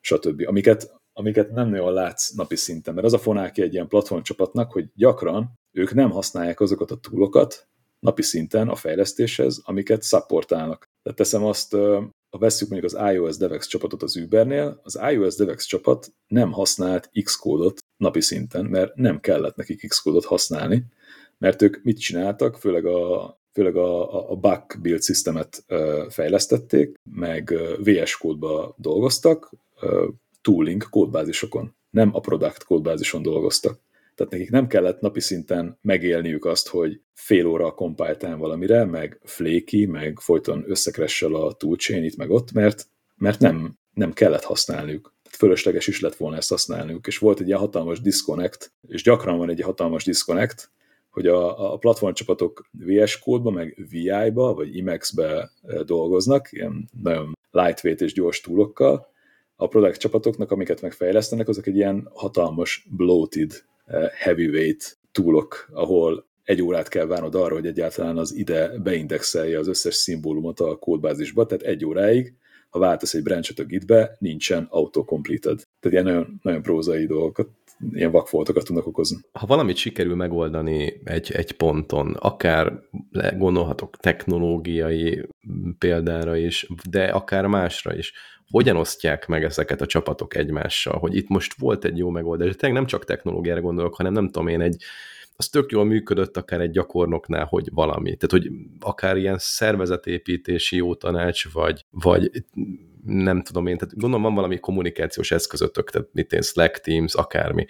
stb. Amiket, amiket nem nagyon látsz napi szinten, mert az a fonáki egy ilyen platformcsapatnak, hogy gyakran ők nem használják azokat a túlokat napi szinten a fejlesztéshez, amiket supportálnak. Tehát teszem azt, ha vesszük mondjuk az iOS DevX csapatot az Ubernél, az iOS DevX csapat nem használt Xcode-ot napi szinten, mert nem kellett nekik Xcode-ot használni, mert ők mit csináltak, főleg a főleg a, a bug build systemet fejlesztették, meg VS kódba dolgoztak, tooling kódbázisokon, nem a product kódbázison dolgoztak. Tehát nekik nem kellett napi szinten megélniük azt, hogy fél óra a compile valamire, meg flaky, meg folyton összekressel a toolchain itt meg ott, mert, mert nem, nem kellett használniuk. Tehát fölösleges is lett volna ezt használniuk. És volt egy ilyen hatalmas disconnect, és gyakran van egy hatalmas disconnect, hogy a, a platformcsapatok VS kódba, meg VI-ba, vagy Emacs-be e, dolgoznak, ilyen nagyon lightweight és gyors túlokkal, a product csapatoknak, amiket megfejlesztenek, azok egy ilyen hatalmas bloated e, heavyweight túlok, ahol egy órát kell várnod arra, hogy egyáltalán az ide beindexelje az összes szimbólumot a kódbázisba, tehát egy óráig, ha váltasz egy branchet a gitbe, nincsen auto-completed. Tehát ilyen nagyon, nagyon prózai dolgokat ilyen vakfoltokat tudnak okozni. Ha valamit sikerül megoldani egy, egy ponton, akár gondolhatok technológiai példára is, de akár másra is, hogyan osztják meg ezeket a csapatok egymással, hogy itt most volt egy jó megoldás, de tényleg nem csak technológiára gondolok, hanem nem tudom én, egy, az tök jól működött akár egy gyakornoknál, hogy valami. Tehát, hogy akár ilyen szervezetépítési jó tanács, vagy, vagy nem tudom én, tehát gondolom van valami kommunikációs eszközötök, tehát mit én, Slack, Teams, akármi.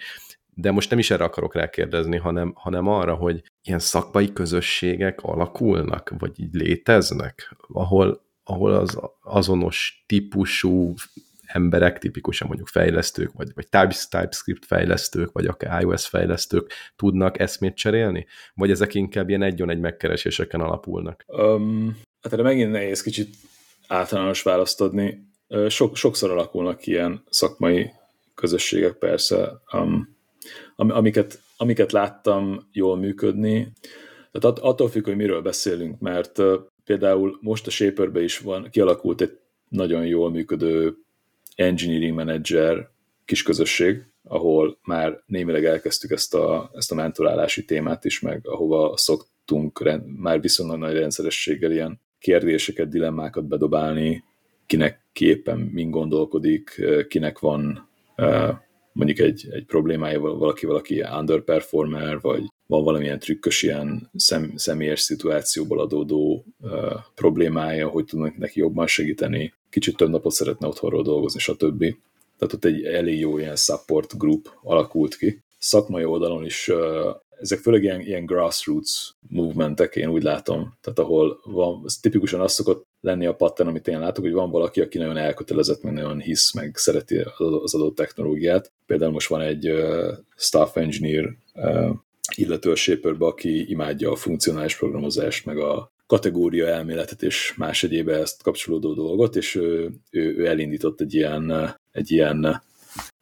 De most nem is erre akarok rákérdezni, hanem, hanem arra, hogy ilyen szakmai közösségek alakulnak, vagy így léteznek, ahol, ahol az azonos típusú emberek, tipikusan mondjuk fejlesztők, vagy, vagy TypeScript fejlesztők, vagy akár iOS fejlesztők tudnak eszmét cserélni? Vagy ezek inkább ilyen egy-egy megkereséseken alapulnak? Um, hát erre megint nehéz kicsit általános választ adni. Sok, sokszor alakulnak ilyen szakmai közösségek persze, um, amiket, amiket láttam jól működni. Tehát attól függ, hogy miről beszélünk, mert például most a Shaperbe is van, kialakult egy nagyon jól működő engineering manager kis közösség, ahol már némileg elkezdtük ezt a, ezt a mentorálási témát is, meg ahova szoktunk már viszonylag nagy rendszerességgel ilyen kérdéseket, dilemmákat bedobálni, kinek képen min gondolkodik, kinek van mondjuk egy, egy problémája valaki, valaki underperformer, vagy van valamilyen trükkös ilyen szem, személyes szituációból adódó uh, problémája, hogy tudnak neki jobban segíteni, kicsit több napot szeretne otthonról dolgozni, stb. Tehát ott egy elég jó ilyen support group alakult ki. Szakmai oldalon is uh, ezek főleg ilyen, ilyen grassroots movementek, én úgy látom, tehát ahol van, ez tipikusan az szokott lenni a pattern, amit én látok, hogy van valaki, aki nagyon elkötelezett, meg nagyon hisz, meg szereti az adott technológiát. Például most van egy uh, staff engineer uh, illető a shaper aki imádja a funkcionális programozást, meg a kategória elméletet és más egyéb ezt kapcsolódó dolgot, és ő, ő, ő elindított egy ilyen, egy ilyen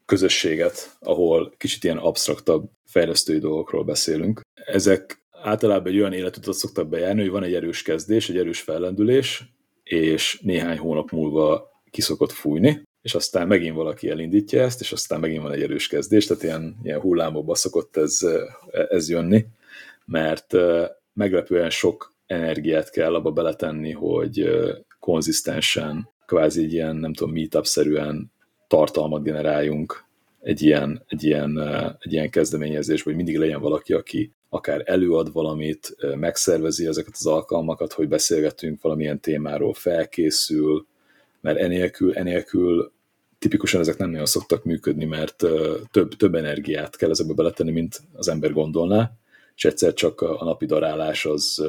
közösséget, ahol kicsit ilyen absztraktabb fejlesztői dolgokról beszélünk. Ezek általában egy olyan életutat szoktak bejárni, hogy van egy erős kezdés, egy erős fellendülés, és néhány hónap múlva kiszokott fújni, és aztán megint valaki elindítja ezt, és aztán megint van egy erős kezdés, tehát ilyen, ilyen hullámokba szokott ez, ez jönni, mert meglepően sok energiát kell abba beletenni, hogy konzisztensen, kvázi egy ilyen, nem tudom, meetup-szerűen tartalmat generáljunk egy ilyen, egy ilyen, egy ilyen kezdeményezés, hogy mindig legyen valaki, aki akár előad valamit, megszervezi ezeket az alkalmakat, hogy beszélgetünk valamilyen témáról, felkészül, mert enélkül, enélkül tipikusan ezek nem nagyon szoktak működni, mert több, több energiát kell ezekbe beletenni, mint az ember gondolná, és egyszer csak a napi darálás az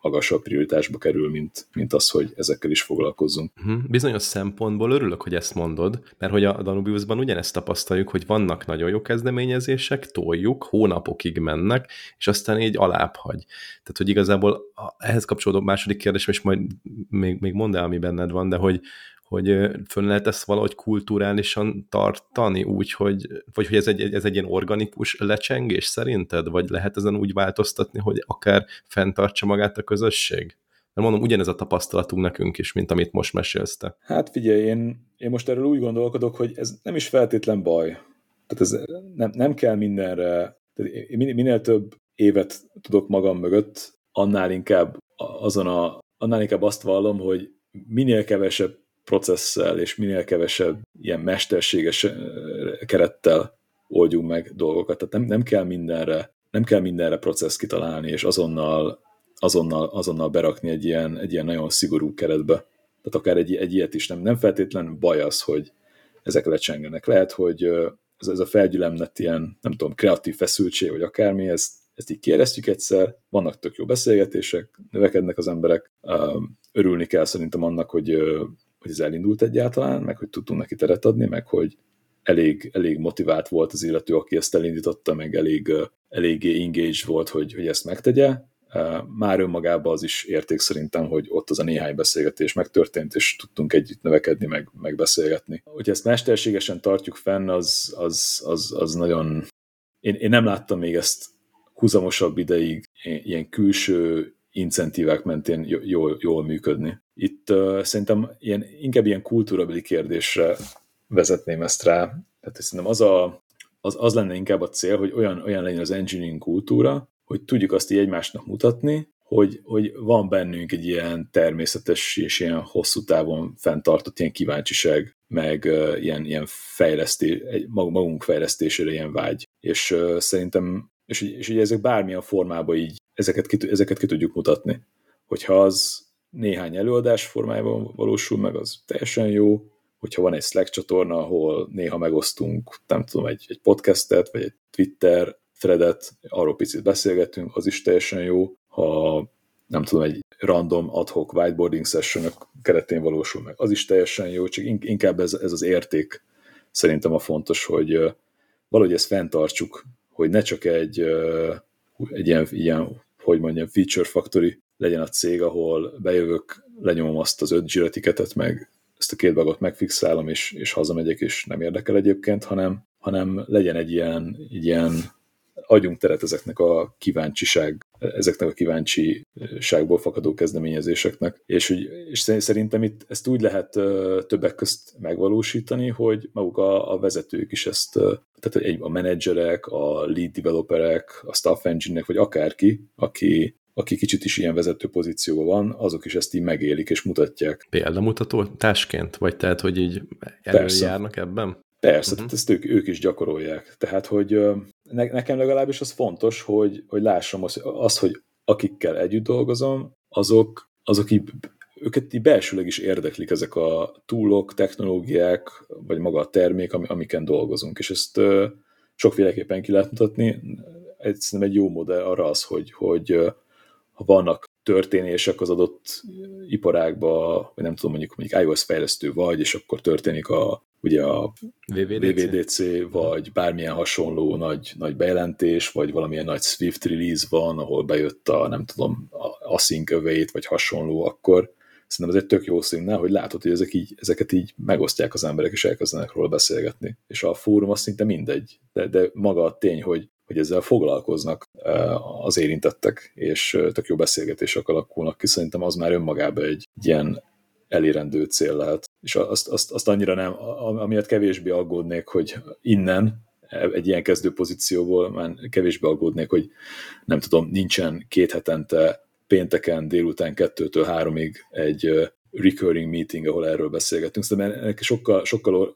magasabb prioritásba kerül, mint, mint az, hogy ezekkel is foglalkozzunk. Uh-huh. Bizonyos szempontból örülök, hogy ezt mondod, mert hogy a Danubiusban ugyanezt tapasztaljuk, hogy vannak nagyon jó kezdeményezések, toljuk, hónapokig mennek, és aztán így alább hagy. Tehát, hogy igazából ehhez kapcsolódó második kérdés, és majd még, még mondd el, ami benned van, de hogy, hogy fönn lehet ezt valahogy kulturálisan tartani, úgy, hogy, vagy hogy ez egy, ez egy ilyen organikus lecsengés szerinted, vagy lehet ezen úgy változtatni, hogy akár fenntartsa magát a közösség? Mert mondom, ugyanez a tapasztalatunk nekünk is, mint amit most mesélsz te. Hát figyelj, én, én most erről úgy gondolkodok, hogy ez nem is feltétlen baj. Tehát ez nem, nem kell mindenre, tehát minél több évet tudok magam mögött, annál inkább azon a, annál inkább azt vallom, hogy minél kevesebb processzel és minél kevesebb ilyen mesterséges kerettel oldjunk meg dolgokat. Tehát nem, nem kell mindenre nem kell mindenre processz kitalálni, és azonnal, azonnal, azonnal berakni egy ilyen, egy ilyen nagyon szigorú keretbe. Tehát akár egy, egy ilyet is nem, nem feltétlen baj az, hogy ezek lecsengenek. Lehet, hogy ez, ez a felgyülemlett ilyen, nem tudom, kreatív feszültség, vagy akármi, ezt, ezt így kérdeztjük egyszer, vannak tök jó beszélgetések, növekednek az emberek, örülni kell szerintem annak, hogy hogy ez elindult egyáltalán, meg hogy tudtunk neki teret adni, meg hogy elég, elég motivált volt az illető, aki ezt elindította, meg elég, eléggé engaged volt, hogy, hogy ezt megtegye. Már önmagában az is érték szerintem, hogy ott az a néhány beszélgetés megtörtént, és tudtunk együtt növekedni, meg, meg. Hogy ezt mesterségesen tartjuk fenn, az, az, az, az nagyon... Én, én nem láttam még ezt húzamosabb ideig ilyen külső incentívák mentén jól, jól működni. Itt uh, szerintem ilyen, inkább ilyen kultúrabeli kérdésre vezetném ezt rá. Tehát szerintem az, a, az, az lenne inkább a cél, hogy olyan, olyan legyen az engineering kultúra, hogy tudjuk azt így egymásnak mutatni, hogy, hogy van bennünk egy ilyen természetes és ilyen hosszú távon fenntartott ilyen kíváncsiság, meg uh, ilyen, ilyen fejlesztés, magunk fejlesztésére ilyen vágy. És uh, szerintem, és, és ugye ezek bármilyen formában így ezeket ki, ezeket ki tudjuk mutatni. Hogyha az néhány előadás formájában valósul meg, az teljesen jó. Hogyha van egy Slack csatorna, ahol néha megosztunk, nem tudom, egy, egy podcastet, vagy egy Twitter threadet, arról picit beszélgetünk, az is teljesen jó. Ha nem tudom, egy random adhok whiteboarding session keretén valósul meg, az is teljesen jó, csak inkább ez, ez az érték szerintem a fontos, hogy valahogy ezt fenntartsuk, hogy ne csak egy, egy ilyen, ilyen hogy mondjam, feature factory legyen a cég, ahol bejövök, lenyomom azt az öt zsiratiketet, meg ezt a két bagot megfixálom, és, és hazamegyek, és nem érdekel egyébként, hanem, hanem legyen egy ilyen, egy ilyen adjunk teret ezeknek a kíváncsiság, ezeknek a kíváncsiságból fakadó kezdeményezéseknek. És, hogy, és szerintem itt ezt úgy lehet többek közt megvalósítani, hogy maguk a, a vezetők is ezt, tehát egy, a menedzserek, a lead developerek, a staff engineer vagy akárki, aki aki kicsit is ilyen vezető pozícióban van, azok is ezt így megélik és mutatják. Példamutató társként? Vagy tehát, hogy így előjárnak ebben? Persze, uh-huh. tehát ezt ők, ők is gyakorolják. Tehát, hogy ne, nekem legalábbis az fontos, hogy, hogy lássam azt, az, hogy akikkel együtt dolgozom, azok, azok így, őket így belsőleg is érdeklik ezek a túlok, technológiák, vagy maga a termék, amiken dolgozunk. És ezt sokféleképpen ki lehet mutatni. Egy, egy jó modell arra az, hogy, hogy ha vannak történések az adott iparágba, vagy nem tudom, mondjuk, mondjuk iOS fejlesztő vagy, és akkor történik a, ugye a VVDC, VVDC vagy bármilyen hasonló nagy, nagy bejelentés, vagy valamilyen nagy Swift release van, ahol bejött a, nem tudom, a async await, vagy hasonló, akkor szerintem ez egy tök jó színnel, hogy látod, hogy ezek így, ezeket így megosztják az emberek, és elkezdenek róla beszélgetni. És a fórum az szinte mindegy, de, de maga a tény, hogy hogy ezzel foglalkoznak az érintettek, és tök jó beszélgetések alakulnak ki. Szerintem az már önmagában egy ilyen elérendő cél lehet. És azt, azt, azt annyira nem, amiatt kevésbé aggódnék, hogy innen, egy ilyen kezdő pozícióból már kevésbé aggódnék, hogy nem tudom, nincsen két hetente pénteken délután kettőtől háromig egy recurring meeting, ahol erről beszélgetünk. Szerintem ennek sokkal, sokkal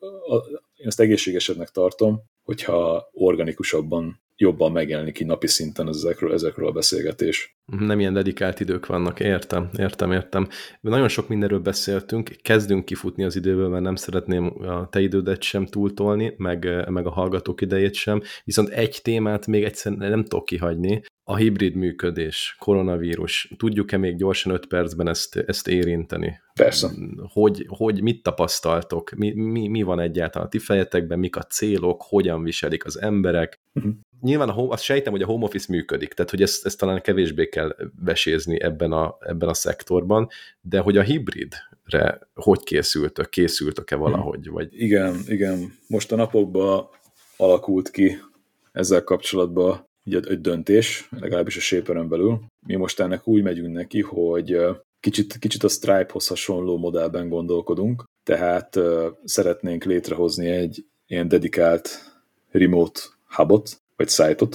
én ezt egészségesebbnek tartom, hogyha organikusabban jobban megjelenik így napi szinten ezekről, ezekről a beszélgetés. Nem ilyen dedikált idők vannak, értem, értem, értem. Nagyon sok mindenről beszéltünk, kezdünk kifutni az időből, mert nem szeretném a te idődet sem túltolni, meg, meg a hallgatók idejét sem, viszont egy témát még egyszer nem tudok kihagyni, a hibrid működés, koronavírus. Tudjuk-e még gyorsan öt percben ezt, ezt érinteni? Persze. Hogy, hogy mit tapasztaltok? Mi, mi, mi van egyáltalán a ti fejetekben? Mik a célok? Hogyan viselik az emberek? Uh-huh nyilván a home, azt sejtem, hogy a home office működik, tehát hogy ezt, ezt talán kevésbé kell vesézni ebben a, ebben a szektorban, de hogy a hibridre hogy készültök, készültök-e valahogy? Vagy... Igen, igen. Most a napokban alakult ki ezzel kapcsolatban egy, egy döntés, legalábbis a shaper belül. Mi most ennek úgy megyünk neki, hogy kicsit, kicsit a Stripe-hoz hasonló modellben gondolkodunk, tehát uh, szeretnénk létrehozni egy ilyen dedikált remote hubot, vagy szájtot,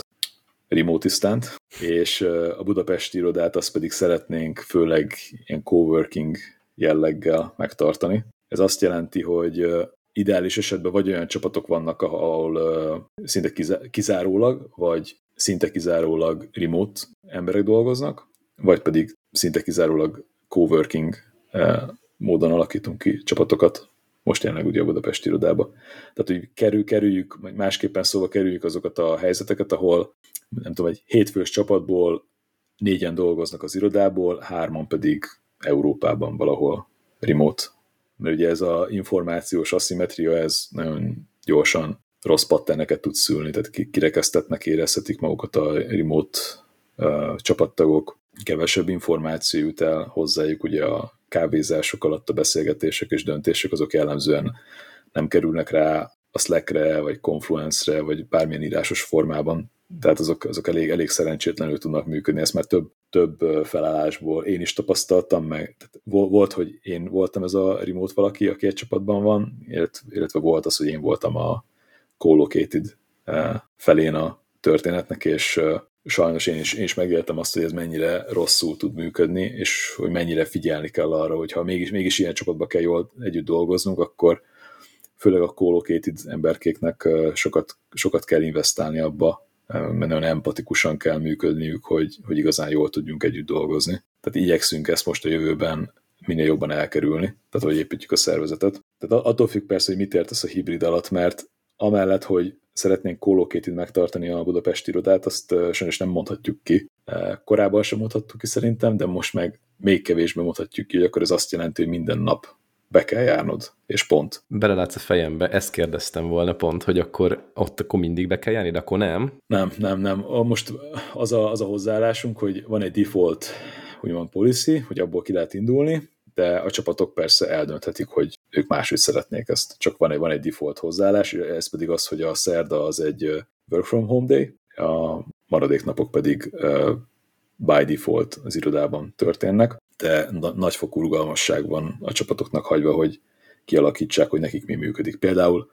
remotisztánt, és a budapesti irodát azt pedig szeretnénk főleg ilyen coworking jelleggel megtartani. Ez azt jelenti, hogy ideális esetben vagy olyan csapatok vannak, ahol szinte kizárólag, vagy szinte kizárólag remote emberek dolgoznak, vagy pedig szinte kizárólag coworking módon alakítunk ki csapatokat, most jelenleg ugye a Budapesti irodába. Tehát, hogy kerül, kerüljük, vagy másképpen szóval kerüljük azokat a helyzeteket, ahol nem tudom, egy hétfős csapatból négyen dolgoznak az irodából, hárman pedig Európában valahol remote. Mert ugye ez a információs aszimetria, ez nagyon gyorsan rossz patterneket tud szülni, tehát kirekesztetnek érezhetik magukat a remote csapattagok, kevesebb információ jut el hozzájuk ugye a kávézások alatt a beszélgetések és döntések azok jellemzően nem kerülnek rá a Slackre, vagy Confluence-re, vagy bármilyen írásos formában. Tehát azok, azok elég, elég szerencsétlenül tudnak működni. Ezt már több, több felállásból én is tapasztaltam meg. Tehát volt, hogy én voltam ez a remote valaki, aki egy csapatban van, illetve volt az, hogy én voltam a co-located felén a történetnek, és sajnos én is, én is megéltem azt, hogy ez mennyire rosszul tud működni, és hogy mennyire figyelni kell arra, hogy ha mégis, mégis ilyen csapatba kell jól együtt dolgoznunk, akkor főleg a co-located emberkéknek sokat, sokat kell investálni abba, mert nagyon empatikusan kell működniük, hogy, hogy igazán jól tudjunk együtt dolgozni. Tehát igyekszünk ezt most a jövőben minél jobban elkerülni, tehát hogy építjük a szervezetet. Tehát attól függ persze, hogy mit értesz a hibrid alatt, mert amellett, hogy szeretnénk kólókétit megtartani a Budapesti irodát, azt sajnos nem mondhatjuk ki. Korábban sem mondhattuk ki szerintem, de most meg még kevésbé mondhatjuk ki, hogy akkor ez azt jelenti, hogy minden nap be kell járnod, és pont. Belelátsz a fejembe, ezt kérdeztem volna pont, hogy akkor ott akkor mindig be kell járni, de akkor nem? Nem, nem, nem. Most az a, az a hozzáállásunk, hogy van egy default úgymond policy, hogy abból ki lehet indulni, de a csapatok persze eldönthetik, hogy ők máshogy szeretnék ezt. Csak van egy, van egy default hozzáállás, ez pedig az, hogy a szerda az egy work from home day, a maradék napok pedig by default az irodában történnek, de nagyfokú rugalmasság van a csapatoknak hagyva, hogy kialakítsák, hogy nekik mi működik. Például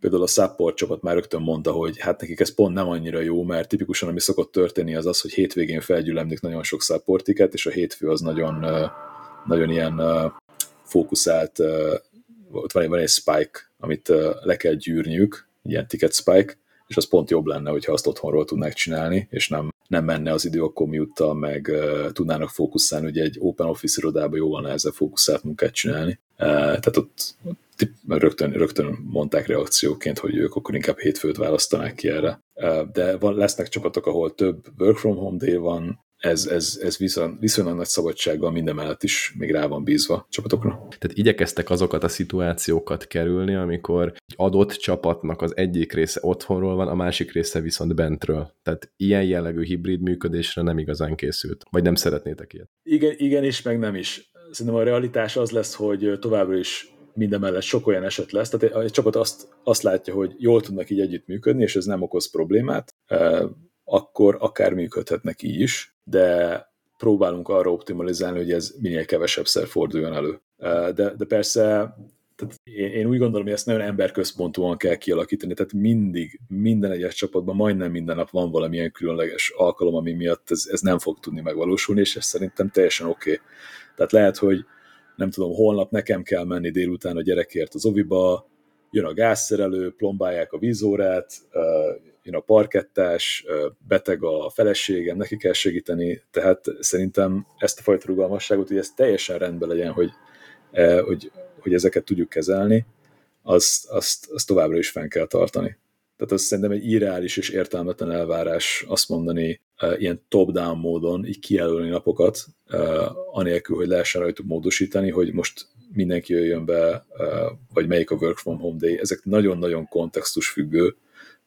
például a support csapat már rögtön mondta, hogy hát nekik ez pont nem annyira jó, mert tipikusan ami szokott történni az az, hogy hétvégén felgyülemlik nagyon sok supportiket, és a hétfő az nagyon, nagyon ilyen fókuszált, ott van, van egy spike, amit le kell gyűrniük, ilyen ticket spike, és az pont jobb lenne, hogyha azt otthonról tudnák csinálni, és nem, nem menne az idő a commute meg uh, tudnának fókuszálni, ugye egy open office irodában jóval nehezebb fókuszált munkát csinálni. Uh, tehát ott rögtön, rögtön mondták reakcióként, hogy ők akkor inkább hétfőt választanák ki erre. Uh, de van, lesznek csapatok, ahol több work from home day van, ez, ez, ez viszont, viszonylag nagy szabadsággal minden mellett is még rá van bízva csapatokra. Tehát igyekeztek azokat a szituációkat kerülni, amikor egy adott csapatnak az egyik része otthonról van, a másik része viszont bentről. Tehát ilyen jellegű hibrid működésre nem igazán készült. Vagy nem szeretnétek ilyet? Igen, igen is, meg nem is. Szerintem a realitás az lesz, hogy továbbra is minden mellett sok olyan eset lesz, tehát egy csapat azt, azt látja, hogy jól tudnak így együttműködni, és ez nem okoz problémát, akkor akár működhetnek így is, de próbálunk arra optimalizálni, hogy ez minél kevesebbszer forduljon elő. De, de persze tehát én, én úgy gondolom, hogy ezt nagyon emberközpontúan kell kialakítani, tehát mindig, minden egyes csapatban, majdnem minden nap van valamilyen különleges alkalom, ami miatt ez, ez nem fog tudni megvalósulni, és ez szerintem teljesen oké. Okay. Tehát lehet, hogy nem tudom, holnap nekem kell menni délután a gyerekért az oviba, jön a gázszerelő, plombálják a vízórát, jön a parkettás, beteg a feleségem, neki kell segíteni, tehát szerintem ezt a fajta rugalmasságot, hogy ez teljesen rendben legyen, hogy, hogy, hogy ezeket tudjuk kezelni, azt, azt, azt továbbra is fenn kell tartani. Tehát az szerintem egy irreális és értelmetlen elvárás azt mondani ilyen top-down módon, így kijelölni napokat, anélkül, hogy lehessen rajtuk módosítani, hogy most mindenki jöjjön be, vagy melyik a work from home day. Ezek nagyon-nagyon kontextus függő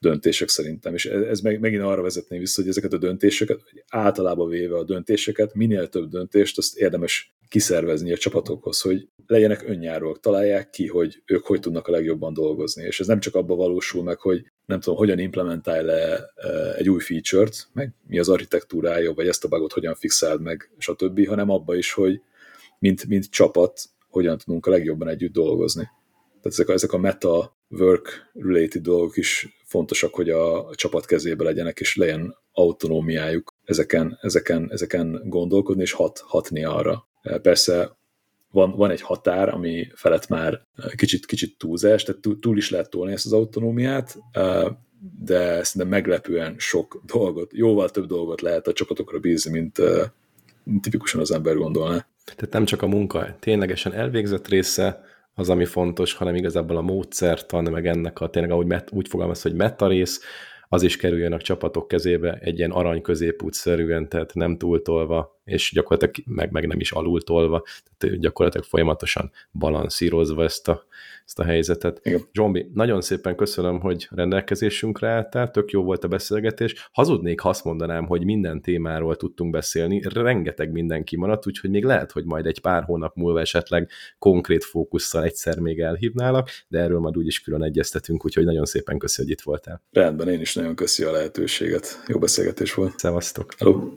döntések szerintem, és ez meg, megint arra vezetné vissza, hogy ezeket a döntéseket, általában véve a döntéseket, minél több döntést, azt érdemes kiszervezni a csapatokhoz, hogy legyenek önjárók, találják ki, hogy ők hogy tudnak a legjobban dolgozni. És ez nem csak abban valósul meg, hogy nem tudom, hogyan implementálj le e, egy új feature-t, meg mi az architektúrája, vagy ezt a bugot hogyan fixáld meg, stb., hanem abba is, hogy mint, mint csapat, hogyan tudunk a legjobban együtt dolgozni. Tehát ezek a, ezek a meta work-related dolgok is fontosak, hogy a, csapat kezébe legyenek, és legyen autonómiájuk ezeken, ezeken, ezeken gondolkodni, és hat, hatni arra. Persze van, van egy határ, ami felett már kicsit, kicsit túlzás, tehát túl is lehet tolni ezt az autonómiát, de szerintem meglepően sok dolgot, jóval több dolgot lehet a csapatokra bízni, mint tipikusan az ember gondolná. Tehát nem csak a munka ténylegesen elvégzett része, az, ami fontos, hanem igazából a módszertan, meg ennek a tényleg, ahogy met, úgy fogalmaz, hogy meta rész, az is kerüljön a csapatok kezébe egy ilyen arany középút-szerűen, tehát nem túltolva, és gyakorlatilag meg, meg nem is alultolva, tehát gyakorlatilag folyamatosan balanszírozva ezt a, ezt a helyzetet. Igen. Zsombi, nagyon szépen köszönöm, hogy rendelkezésünkre álltál, tök jó volt a beszélgetés. Hazudnék, ha azt mondanám, hogy minden témáról tudtunk beszélni, rengeteg minden kimaradt, úgyhogy még lehet, hogy majd egy pár hónap múlva esetleg konkrét fókusszal egyszer még elhívnálak, de erről majd úgyis külön egyeztetünk, úgyhogy nagyon szépen köszönöm, hogy itt voltál. Rendben, én is nagyon köszi a lehetőséget. Jó beszélgetés volt. Szevasztok. Hello.